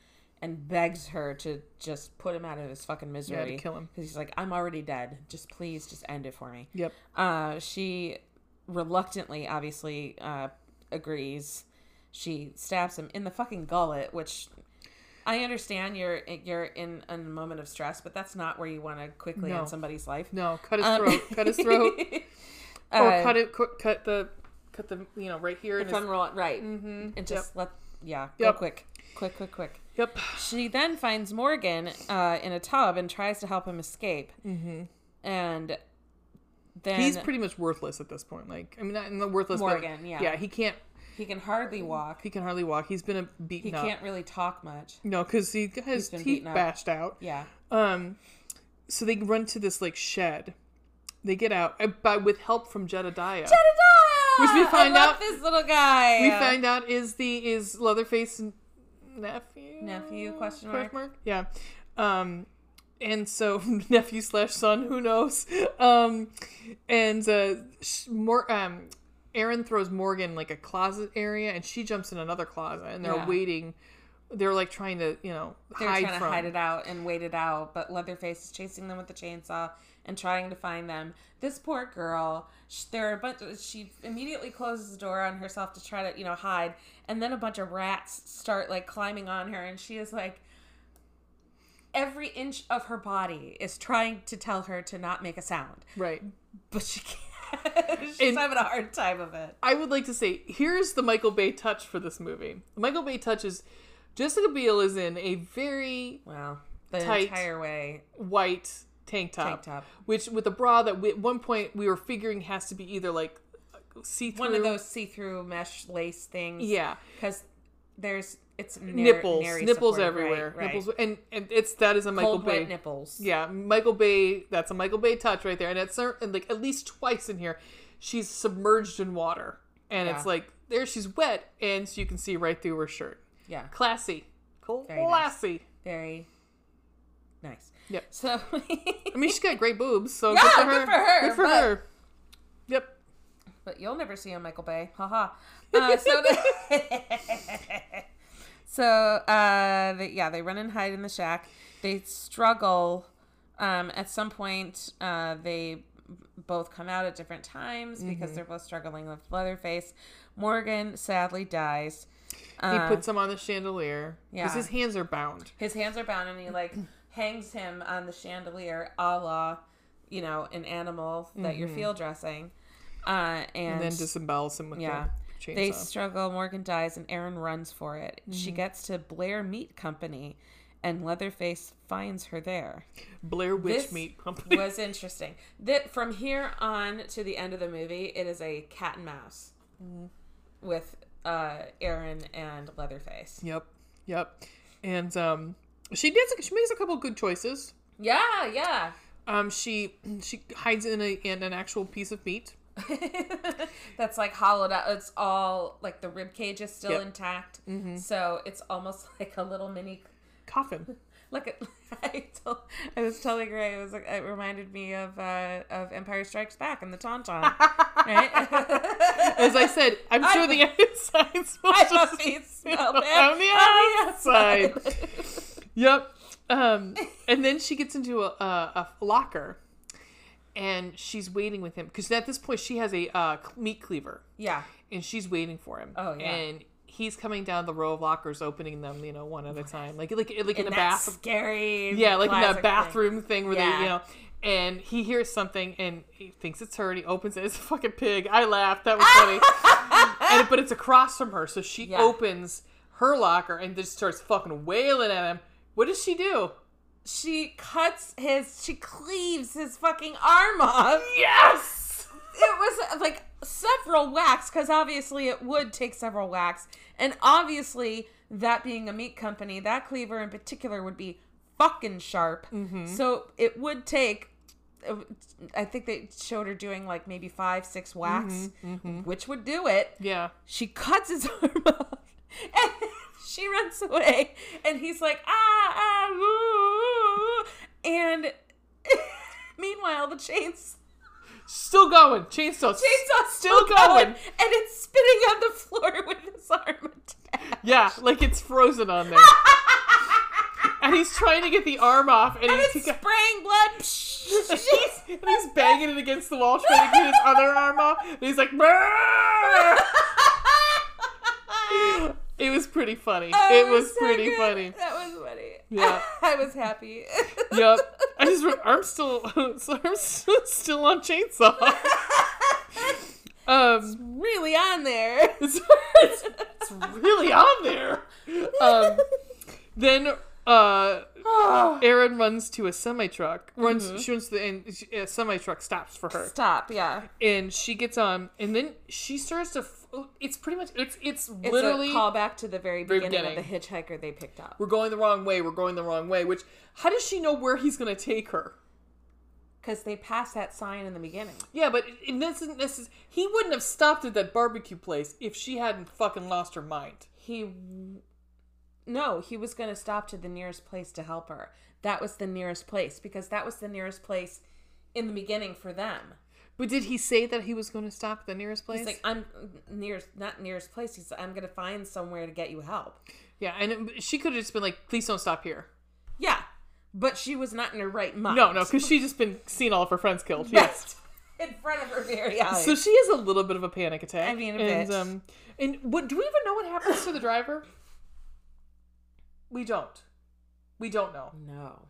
and begs her to just put him out of his fucking misery Yeah, kill him. because he's like i'm already dead just please just end it for me Yep. uh she reluctantly obviously uh agrees she stabs him in the fucking gullet which I understand you're you're in a moment of stress, but that's not where you want to quickly No. end somebody's life. No, cut his Um, throat. cut his throat. or Uh, cut it. Cut, cut the. Cut the. You know, right here. In If his, I'm roll- right, Mhm. and just let yeah Yep. go quick, quick, quick, quick. Yep. She then finds Morgan uh, in a tub and tries to help him escape, mm-hmm. and then He's pretty much worthless at this point. Like, I mean, not, not worthless. but- Morgan, yeah. Yeah, he can't. he can hardly walk. He can hardly walk. He's been a He beaten up. can't really talk much. No, because he got his teeth bashed out. Yeah, Um, so they run to this like shed. They get out by with help from Jedediah. Jedediah, Which we find out- this little guy. we find out is the is Leatherface nephew Nephew, question mark? yeah um and so nephew slash son who knows um and uh sh- more um Erin throws Morgan like a closet area and she jumps in another closet and they're Yeah. waiting they're like trying to you know They're hide trying from to hide it out and wait it out, but Leatherface is chasing them with the chainsaw and trying to find them. This poor girl, sh- there are a bunch. She immediately closes the door on herself to try to, you know, hide, and then a bunch of rats start like climbing on her, and she is like, every inch of her body is trying to tell her to not make a sound, right but she can't. She's And- having a hard time of it. I would like to say here's the Michael Bay touch for this movie. The Michael Bay touch is Jessica Biel is in a very Well, the Tight. entire way white tank top, tank top. which with a bra that we, at one point we were figuring has to be either like uh, see through One of those see-through mesh lace things. yeah because there's it's nar- nipples nipples everywhere right, right. nipples and and it's that is a Michael cold Bay wet nipples. yeah Michael Bay that's a Michael Bay touch right there and it's cer- and like at least twice in here she's submerged in water and Yeah. it's like there she's wet and so you can see right through her shirt yeah, classy Very nice. classy very nice. Yep. So I mean, she's got great boobs, so Yeah, good for good her. for her, Good for but- her. Yep. but you'll never see a Michael Bay. Haha. Uh, so So, uh, they, yeah, they run and hide in the shack. They struggle. Um, at some point, uh, they both come out at different times because they're both struggling with Leatherface. Morgan sadly dies. He Uh, puts him on the chandelier because yeah. his hands are bound. his hands are bound and he like hangs him on the chandelier a la, you know, an animal that you're field dressing. Uh, and, And then disembowels him with yeah. the chainsaw. They struggle. Morgan dies, and Erin runs for it. She Mm-hmm. gets to Blair Meat Company, and Leatherface finds her there. Blair Witch This Meat Company. Was interesting. That from here on to the end of the movie, it is a cat and mouse Mm-hmm. with uh, Erin and Leatherface. Yep, yep. And um, she does. She makes a couple good choices. Yeah, yeah. Um, she she hides in a in an actual piece of meat. That's like hollowed out. It's all like the rib cage is still Yep. intact, so it's almost like a little mini Coffin. Look at I, told, I was telling Ray it was like it reminded me of uh, of Empire Strikes Back and the Tauntaun, right? As I said, I'm sure the I supposed thought to he smelled on the outside. Yep. Um, and then she gets into a, a, a locker, and she's waiting with him because at this point she has a uh, meat cleaver, yeah, and she's waiting for him. Oh, yeah. And he's coming down the row of lockers, opening them, you know, one at a time, like like like in, in a bath. scary, Yeah, like in that classic thing. bathroom thing, where Yeah. they, you know. And he hears something and he thinks it's her and he opens it. It's a fucking pig. I laughed. That was funny. and but it's across from her, so she Yeah. opens her locker and just starts fucking wailing at him. What does she do? She cuts his, she cleaves his fucking arm off. Yes. It was like several whacks because obviously it would take several whacks, and obviously that being a meat company, that cleaver in particular would be fucking sharp. So it would take. I think they showed her doing like maybe five, six whacks, which would do it. Yeah. She cuts his arm off, and she runs away, and he's like ah ah ooh," and meanwhile the chains Still going. Chainsaw. chainsaw's Still still going. going, and it's spinning on the floor with his arm attached. Yeah, like it's frozen on there. and he's trying to get the arm off, and, And he's, it's spraying blood. And he's banging it against the wall, trying to get his other arm off. And he's like, it was pretty funny. Oh, it was so pretty good. funny. That was funny. Yeah. I was happy. Yep. I just arm's still arm's still on chainsaw. Um, really on there. it's, it's, it's really on there. Um, then uh. Erin runs to a semi truck. Runs. Mm-hmm. She runs to the and a semi truck stops for her, Stop. Yeah. and she gets on, and then she starts to. It's pretty much. It's it's, It's literally. a callback to the very Very beginning, of the hitchhiker they picked up. we're going the wrong way. We're going the wrong way. Which how does she know where he's going to take her? Because they passed that sign in the beginning. Yeah, but it, this isn't this is he wouldn't have stopped at that barbecue place if she hadn't fucking lost her mind. He. No, he was going to stop to the nearest place to help her. That was the nearest place because that was the nearest place in the beginning for them. But did he say that he was going to stop at the nearest place? He's like, I'm nearest, not nearest place. He's, I'm going to find somewhere to get you help. yeah, and it, she could have just been like, "Please don't stop here." Yeah, but she was not in her right mind. No, no, because she just been seeing all of her friends killed. Yes. in front of her very eyes. So she has a little bit of a panic attack. I mean, a and, bit. Um, and what do we even know what happens to the driver? We don't. We don't know. no,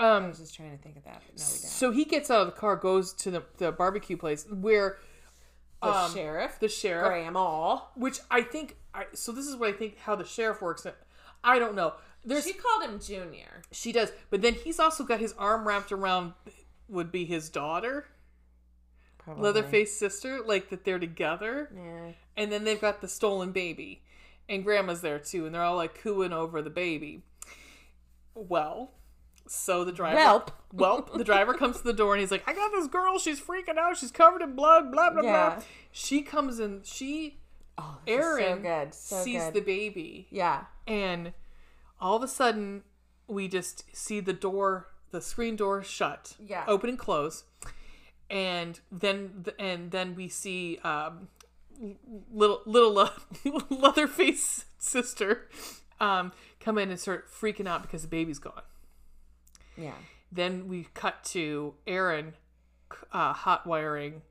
I Um, was just trying to think of that. But no, we don't. so he gets out of the car, goes to the, the barbecue place where The um, sheriff, the sheriff, Graham All. which I think. I, so this is what I think how the sheriff works. I don't know. There's She called him Junior. she does, but then he's also got his arm wrapped around would be his daughter, Probably. Leatherface sister, like that they're together. Yeah. And then they've got the stolen baby. And grandma's there too, and they're all like cooing over the baby. Well, so the driver Welp. Well, the driver comes to the door and he's like, I got this girl, she's freaking out, she's covered in blood, blah blah Yeah. blah. She comes in she Oh, Erin so good. So sees good. the baby yeah. and all of a sudden we just see the door the screen door shut Yeah. open and close and then and then we see um little little uh, leatherface sister um, come in and start freaking out because the baby's gone. Yeah. Then we cut to Erin uh, hot wiring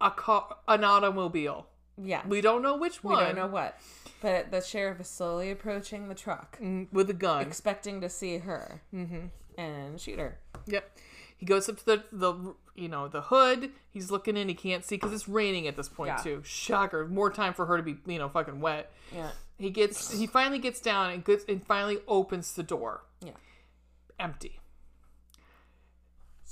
a car, an automobile. Yeah. We don't know which one. We don't know what. But the sheriff is slowly approaching the truck, Mm, With a gun. expecting to see her mm-hmm. and shoot her. Yep. He goes up to the the you know the hood. He's looking in. He can't see because it's raining at this point Yeah. too. Shocker. More time for her to be you know fucking wet. Yeah. He gets he finally gets down and gets and finally opens the door. Yeah. Empty.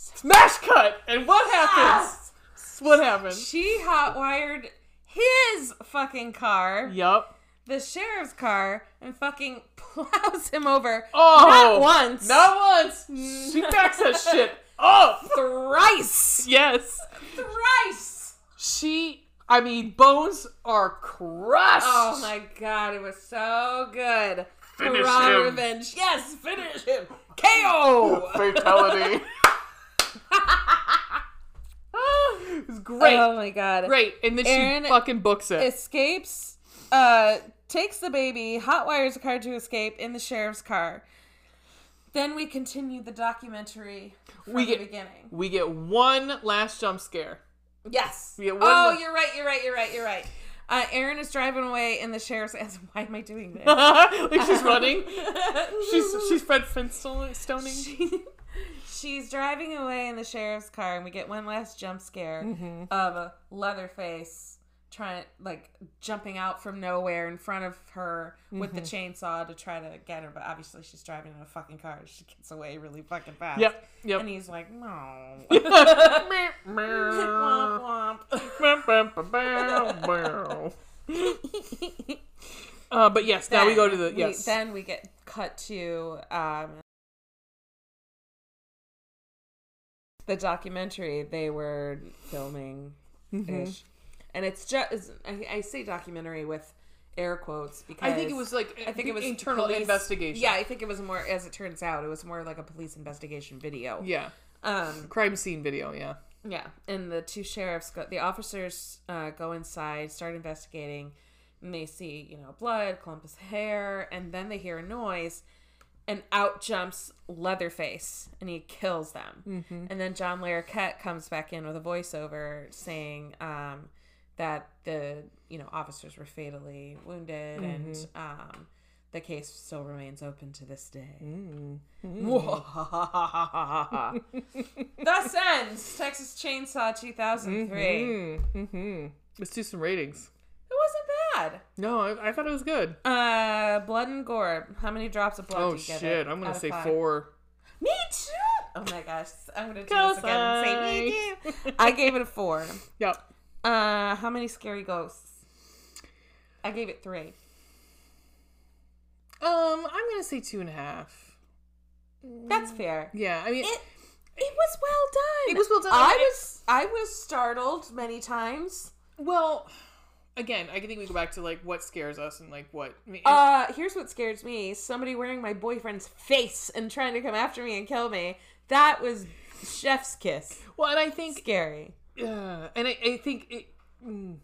Smash cut. And what happens? What happens? She hot wired his fucking car, Yup. the sheriff's car, and fucking plows him over. Oh, Not once. Not once. She mm. backs that shit up. Thrice. Yes. Thrice. She. I mean, bones are crushed. Oh my god, it was so good. Finish Hurrah, him. revenge. Yes, finish him. KO. Fatality. It was great. Oh my god. great. And then Erin she fucking books it. Escapes, uh, takes the baby, hot wires a car to escape in the sheriff's car. Then we continue the documentary from We the get- beginning. We get one last jump scare. Yes. We get one oh, more- you're right. You're right. You're right. You're right. Uh, Erin is driving away in the sheriff's. And why am I doing this? like she's running. She's she's Fred Flintstoning. She's driving away in the sheriff's car, and we get one last jump scare Mm-hmm. of a Leatherface trying, like, jumping out from nowhere in front of her with the Mm-hmm. chainsaw to try to get her. But obviously, she's driving in a fucking car. She gets away really fucking fast. Yep. Yep. And he's like, no. uh, Womp but yes, now we go to the Then yes. then we get cut to um, the documentary they were filming Mm-hmm. and it's just I, I say documentary with air quotes because I think it was like I think it was internal police- investigation. Yeah, I think it was more as it turns out it was more like a police investigation video. Yeah. Um, Crime scene video, yeah. yeah, and the two sheriffs, go, the officers uh, go inside, start investigating, and they see, you know, blood, clump of hair, and then they hear a noise, and out jumps Leatherface, and he kills them. And then John Larroquette comes back in with a voiceover saying um, that the, you know, officers were fatally wounded, and um, the case still remains open to this day. Thus ends Texas Chainsaw 2003. Mm-hmm. Let's do some ratings. It wasn't bad. No, I, I thought it was good. Uh, blood and gore. How many drops of blood Oh do you give shit! it I'm gonna say five? four. Me too. Oh my gosh, I'm gonna do Go this again and say me. I gave it a four. Yep. Uh, how many scary ghosts? I gave it three. Um, I'm gonna say two and a half. That's fair. Yeah, I mean, It it was well done. It was well done. I was I was startled many times. well, again, I think we go back to like what scares us and like what. Uh, here's what scares me: somebody wearing my boyfriend's face and trying to come after me and kill me. That was chef's kiss. well, and I think Scary. Yeah, and I, I think it, mm,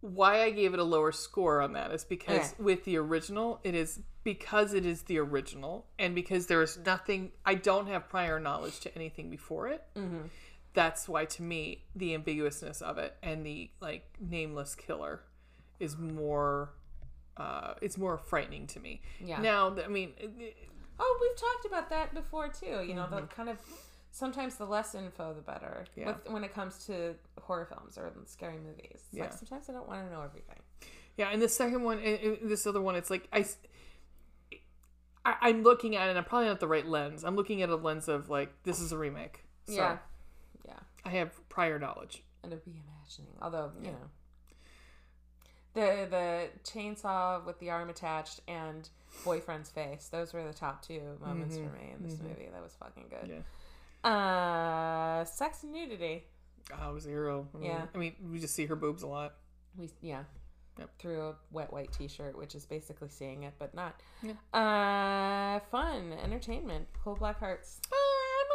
why I gave it a lower score on that is because Okay. with the original, it is because it is the original, and because there is nothing. I don't have prior knowledge to anything before it. Mm-hmm. That's why, to me, the ambiguousness of it and the like nameless killer is more. Uh, it's more frightening to me. Yeah. Now, I mean, it- it- Oh, we've talked about that before too. You know, the kind of sometimes the less info, the better. Yeah. With, when it comes to horror films or scary movies, it's like Yeah. sometimes I don't want to know everything. Yeah, and the second one, and, this other one, it's like I, I, I'm looking at it. and I'm probably not the right lens. I'm looking at a lens of like this is a remake. So yeah, yeah, I have prior knowledge. and a reimagining. Although you know, the the chainsaw with the arm attached and boyfriend's face. Those were the top two moments for me in this movie. That was fucking good. Yeah, Uh, sex and nudity. oh, zero. I mean, Yeah. I mean, we just see her boobs a lot. We yeah. Yep. Through a wet white t-shirt, which is basically seeing it, but not. Yeah. Uh, fun, entertainment, cool black hearts.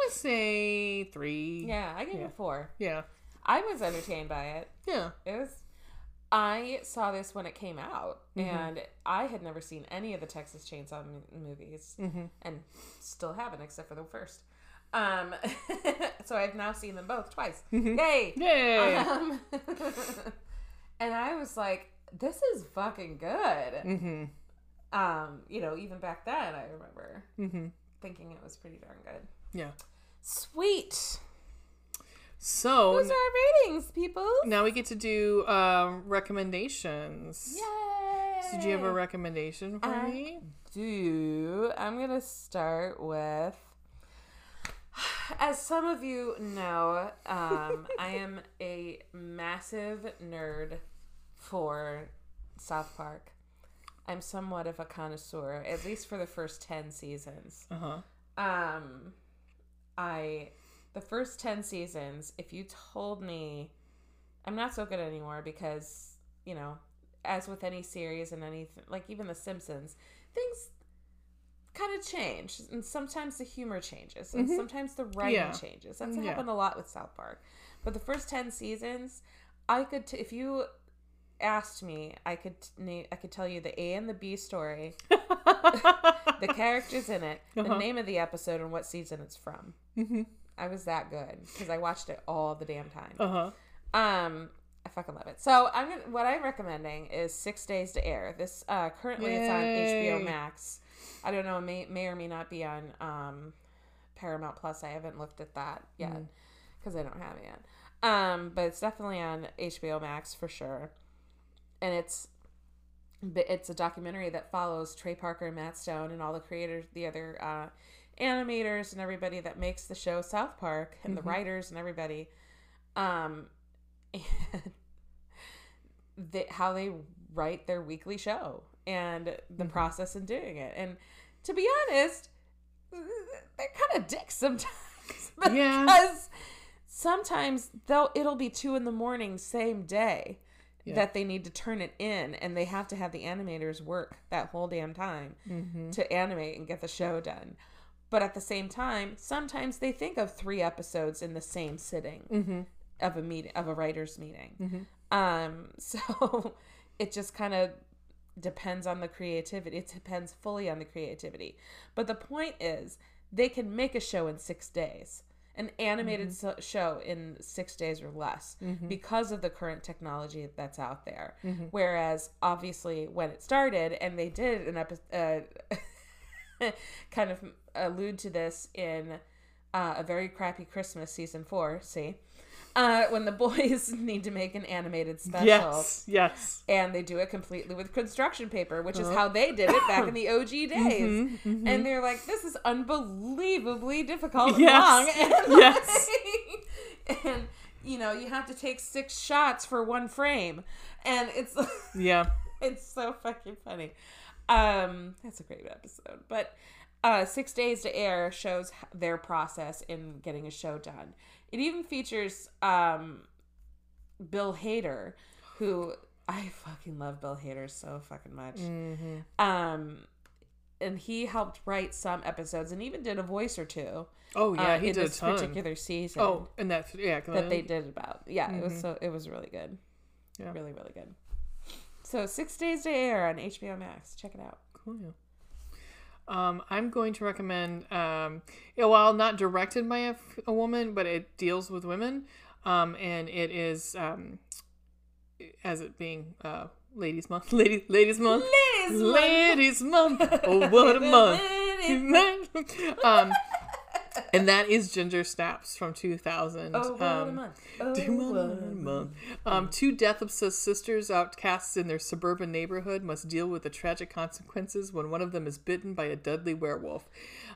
Gonna say three. Yeah, I gave Yeah. it four. yeah, I was entertained by it. yeah. It was. I saw this when it came out, Mm-hmm. and I had never seen any of the Texas Chainsaw movies, Mm-hmm. and still haven't, except for the first. Um, so I've now seen them both twice. Yay! Yay! Um, and I was like, "This is fucking good." mm-hmm. Um, you know, even back then, I remember Mm-hmm. thinking it was pretty darn good. Yeah. Sweet. So Those are our ratings, people. now we get to do um, recommendations. Yay! So do you have a recommendation for I- me? do. I'm gonna start with. As some of you know, um, I am a massive nerd for South Park. I'm somewhat of a connoisseur, at least for the first ten seasons. Uh huh. Um, I the first ten seasons. If you told me, I'm not so good anymore because you know, as with any series and anything, like even The Simpsons, things kind of change, and sometimes the humor changes, and sometimes the writing Yeah. changes. That's Yeah. happened a lot with South Park. But the first ten seasons, I could t- if you asked me, I could t- I could tell you the A and the B story the characters in it, the Uh-huh. name of the episode, and what season it's from. Mm-hmm. I was that good because I watched it all the damn time. Uh huh. Um, I fucking love it. So I'm gonna what I'm recommending is Six Days to Air. This uh, currently it's on HBO Max. I don't know, may may or may not be on um, Paramount Plus. I haven't looked at that yet Mm. because I don't have it yet. Um, but it's definitely on HBO Max for sure, and it's it's a documentary that follows Trey Parker and Matt Stone and all the creators, the other uh, animators and everybody that makes the show South Park and the writers and everybody. Um, and the, how they write their weekly show and the process in doing it. And to be honest, they're kind of dicks sometimes because Yeah. sometimes they'll it'll be two in the morning same day Yeah. that they need to turn it in and they have to have the animators work that whole damn time Mm-hmm. to animate and get the show done but at the same time sometimes they think of three episodes in the same sitting Mm-hmm. of a meeting of a writers meeting. Mhm. um so it just kind of depends on the creativity it depends fully on the creativity. But the point is they can make a show in six days an animated so- show in six days or less because of the current technology that's out there. Whereas obviously when it started and they did an episode uh, kind of allude to this in uh, a very crappy Christmas season four. See, uh, when the boys need to make an animated special, Yes. Yes. and they do it completely with construction paper, which is how they did it back in the OG days. Mm-hmm, And they're like, "This is unbelievably difficult and Yes. long." And Yes. like- and you know, you have to take six shots for one frame, and it's Yeah. it's so fucking funny. Um, that's a great episode. But uh, Six Days to Air shows their process in getting a show done. It even features um, Bill Hader, who I fucking love Bill Hader so fucking much. Mm-hmm. Um, and he helped write some episodes and even did a voice or two. Oh yeah, uh, he in did a this particular season. Oh, and that yeah, that they did about. Yeah, it was so it was really good. Yeah. Really, really good. So Six Days to Air on HBO Max. Check it out. Cool. Um, I'm going to recommend, um, while not directed by a woman, but it deals with women, um, and it is, um, as it being uh, Ladies Month, Lady, Ladies Month, Ladies Ladies Month. Oh, what a month! um, and that is Ginger Snaps from 2000. Oh, what a um, month. Oh, Two what a month-. Um, two death obsessed sisters outcasts in their suburban neighborhood must deal with the tragic consequences when one of them is bitten by a deadly werewolf.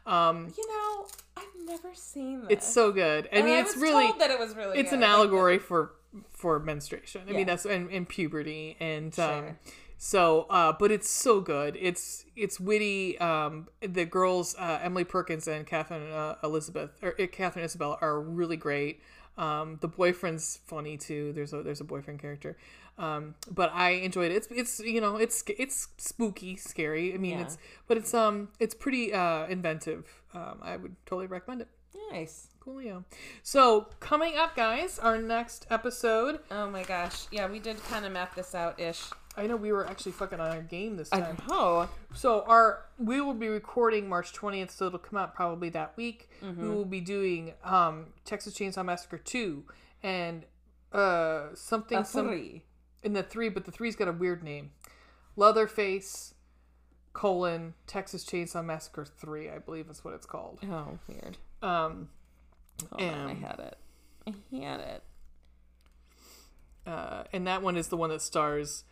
Um, You know, I've never seen this. it's so good. I And mean, I it's was really told that it was really. it's good. an Like, allegory for for menstruation. I Yeah. mean, that's and, and puberty and um, Sure. So. Uh, but it's so good. It's it's witty. Um, the girls, uh, Emily Perkins and Catherine uh, Elizabeth or uh, Katharine Isabelle are really great. Um, the boyfriend's funny too. There's a there's a boyfriend character. Um, but I enjoyed it. It's it's you know it's it's spooky, scary. I mean Yeah. it's but it's um it's pretty uh inventive. Um, I would totally recommend it. Nice. Coolio. So coming up, guys, our next episode. Oh my gosh. Yeah, we did kind of map this out ish. I know we were actually fucking on our game this time. I know. So our we will be recording March twentieth, so it'll come out probably that week. We will be doing um Texas Chainsaw Massacre two and uh something some Three. in the three, but the three's got a weird name. Leatherface colon Texas Chainsaw Massacre three, I believe is what it's called. Oh, weird. Um Hold on, I had it. I had it. uh and that one is the one that stars.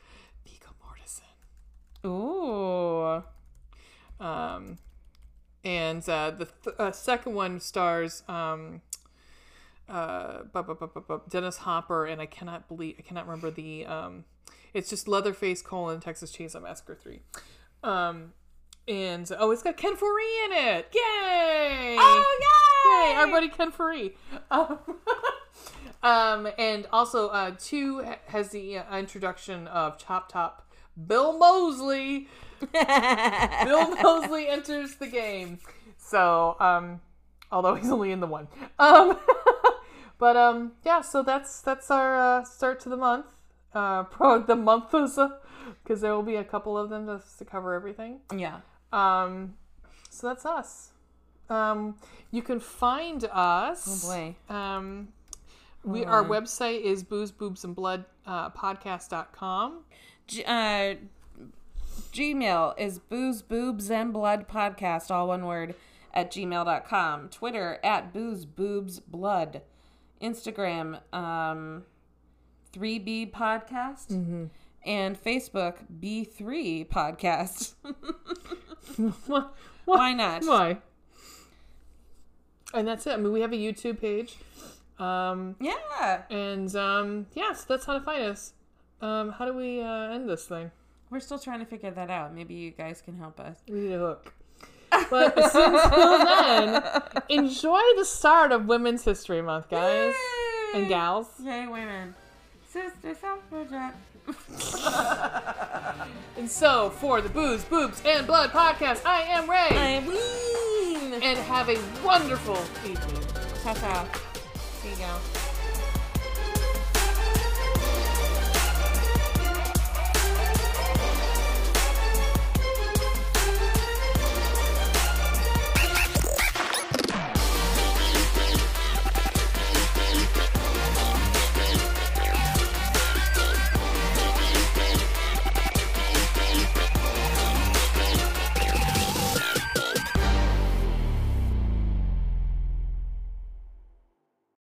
Ooh. Um, and uh, the th- uh, second one stars um, uh, bu- bu- bu- Dennis Hopper, and I cannot believe I cannot remember the. Um, it's just Leatherface colon Texas Chainsaw Massacre three. Um, and oh, it's got Ken Foree in it! Yay! Oh, Yay! Our buddy Ken Foree. Um, um, and also uh, two has the uh, introduction of Chop Top Bill Moseley. Bill Moseley enters the game. So, um, although he's only in the one. Um, but um, yeah. So that's that's our uh, start to the month. Uh, pro the month is because there will be a couple of them just to cover everything. yeah. Um, so that's us. Um, you can find us. Oh boy. Um, we our website is booze boobs and blood uh, podcast.com. G- uh, Gmail is booze, boobs, and blood podcast, all one word, at gmail.com. Twitter at booze, boobs, blood. Instagram, um, 3B podcast. And Facebook, B3 podcast. Why? Why not? Why? And that's it. I mean, we have a YouTube page. Um, Yeah. and um, yeah, so that's how to find us. Um, how do we uh, end this thing? We're still trying to figure that out. Maybe you guys can help us. We need a hook. But until then, enjoy the start of Women's History Month, guys and gals. Yay, women. Sister suffragette. And so, for the Booze, Boobs, and Blood podcast, I am Ray. Eileen. and have a wonderful evening. Ta ta. See you go.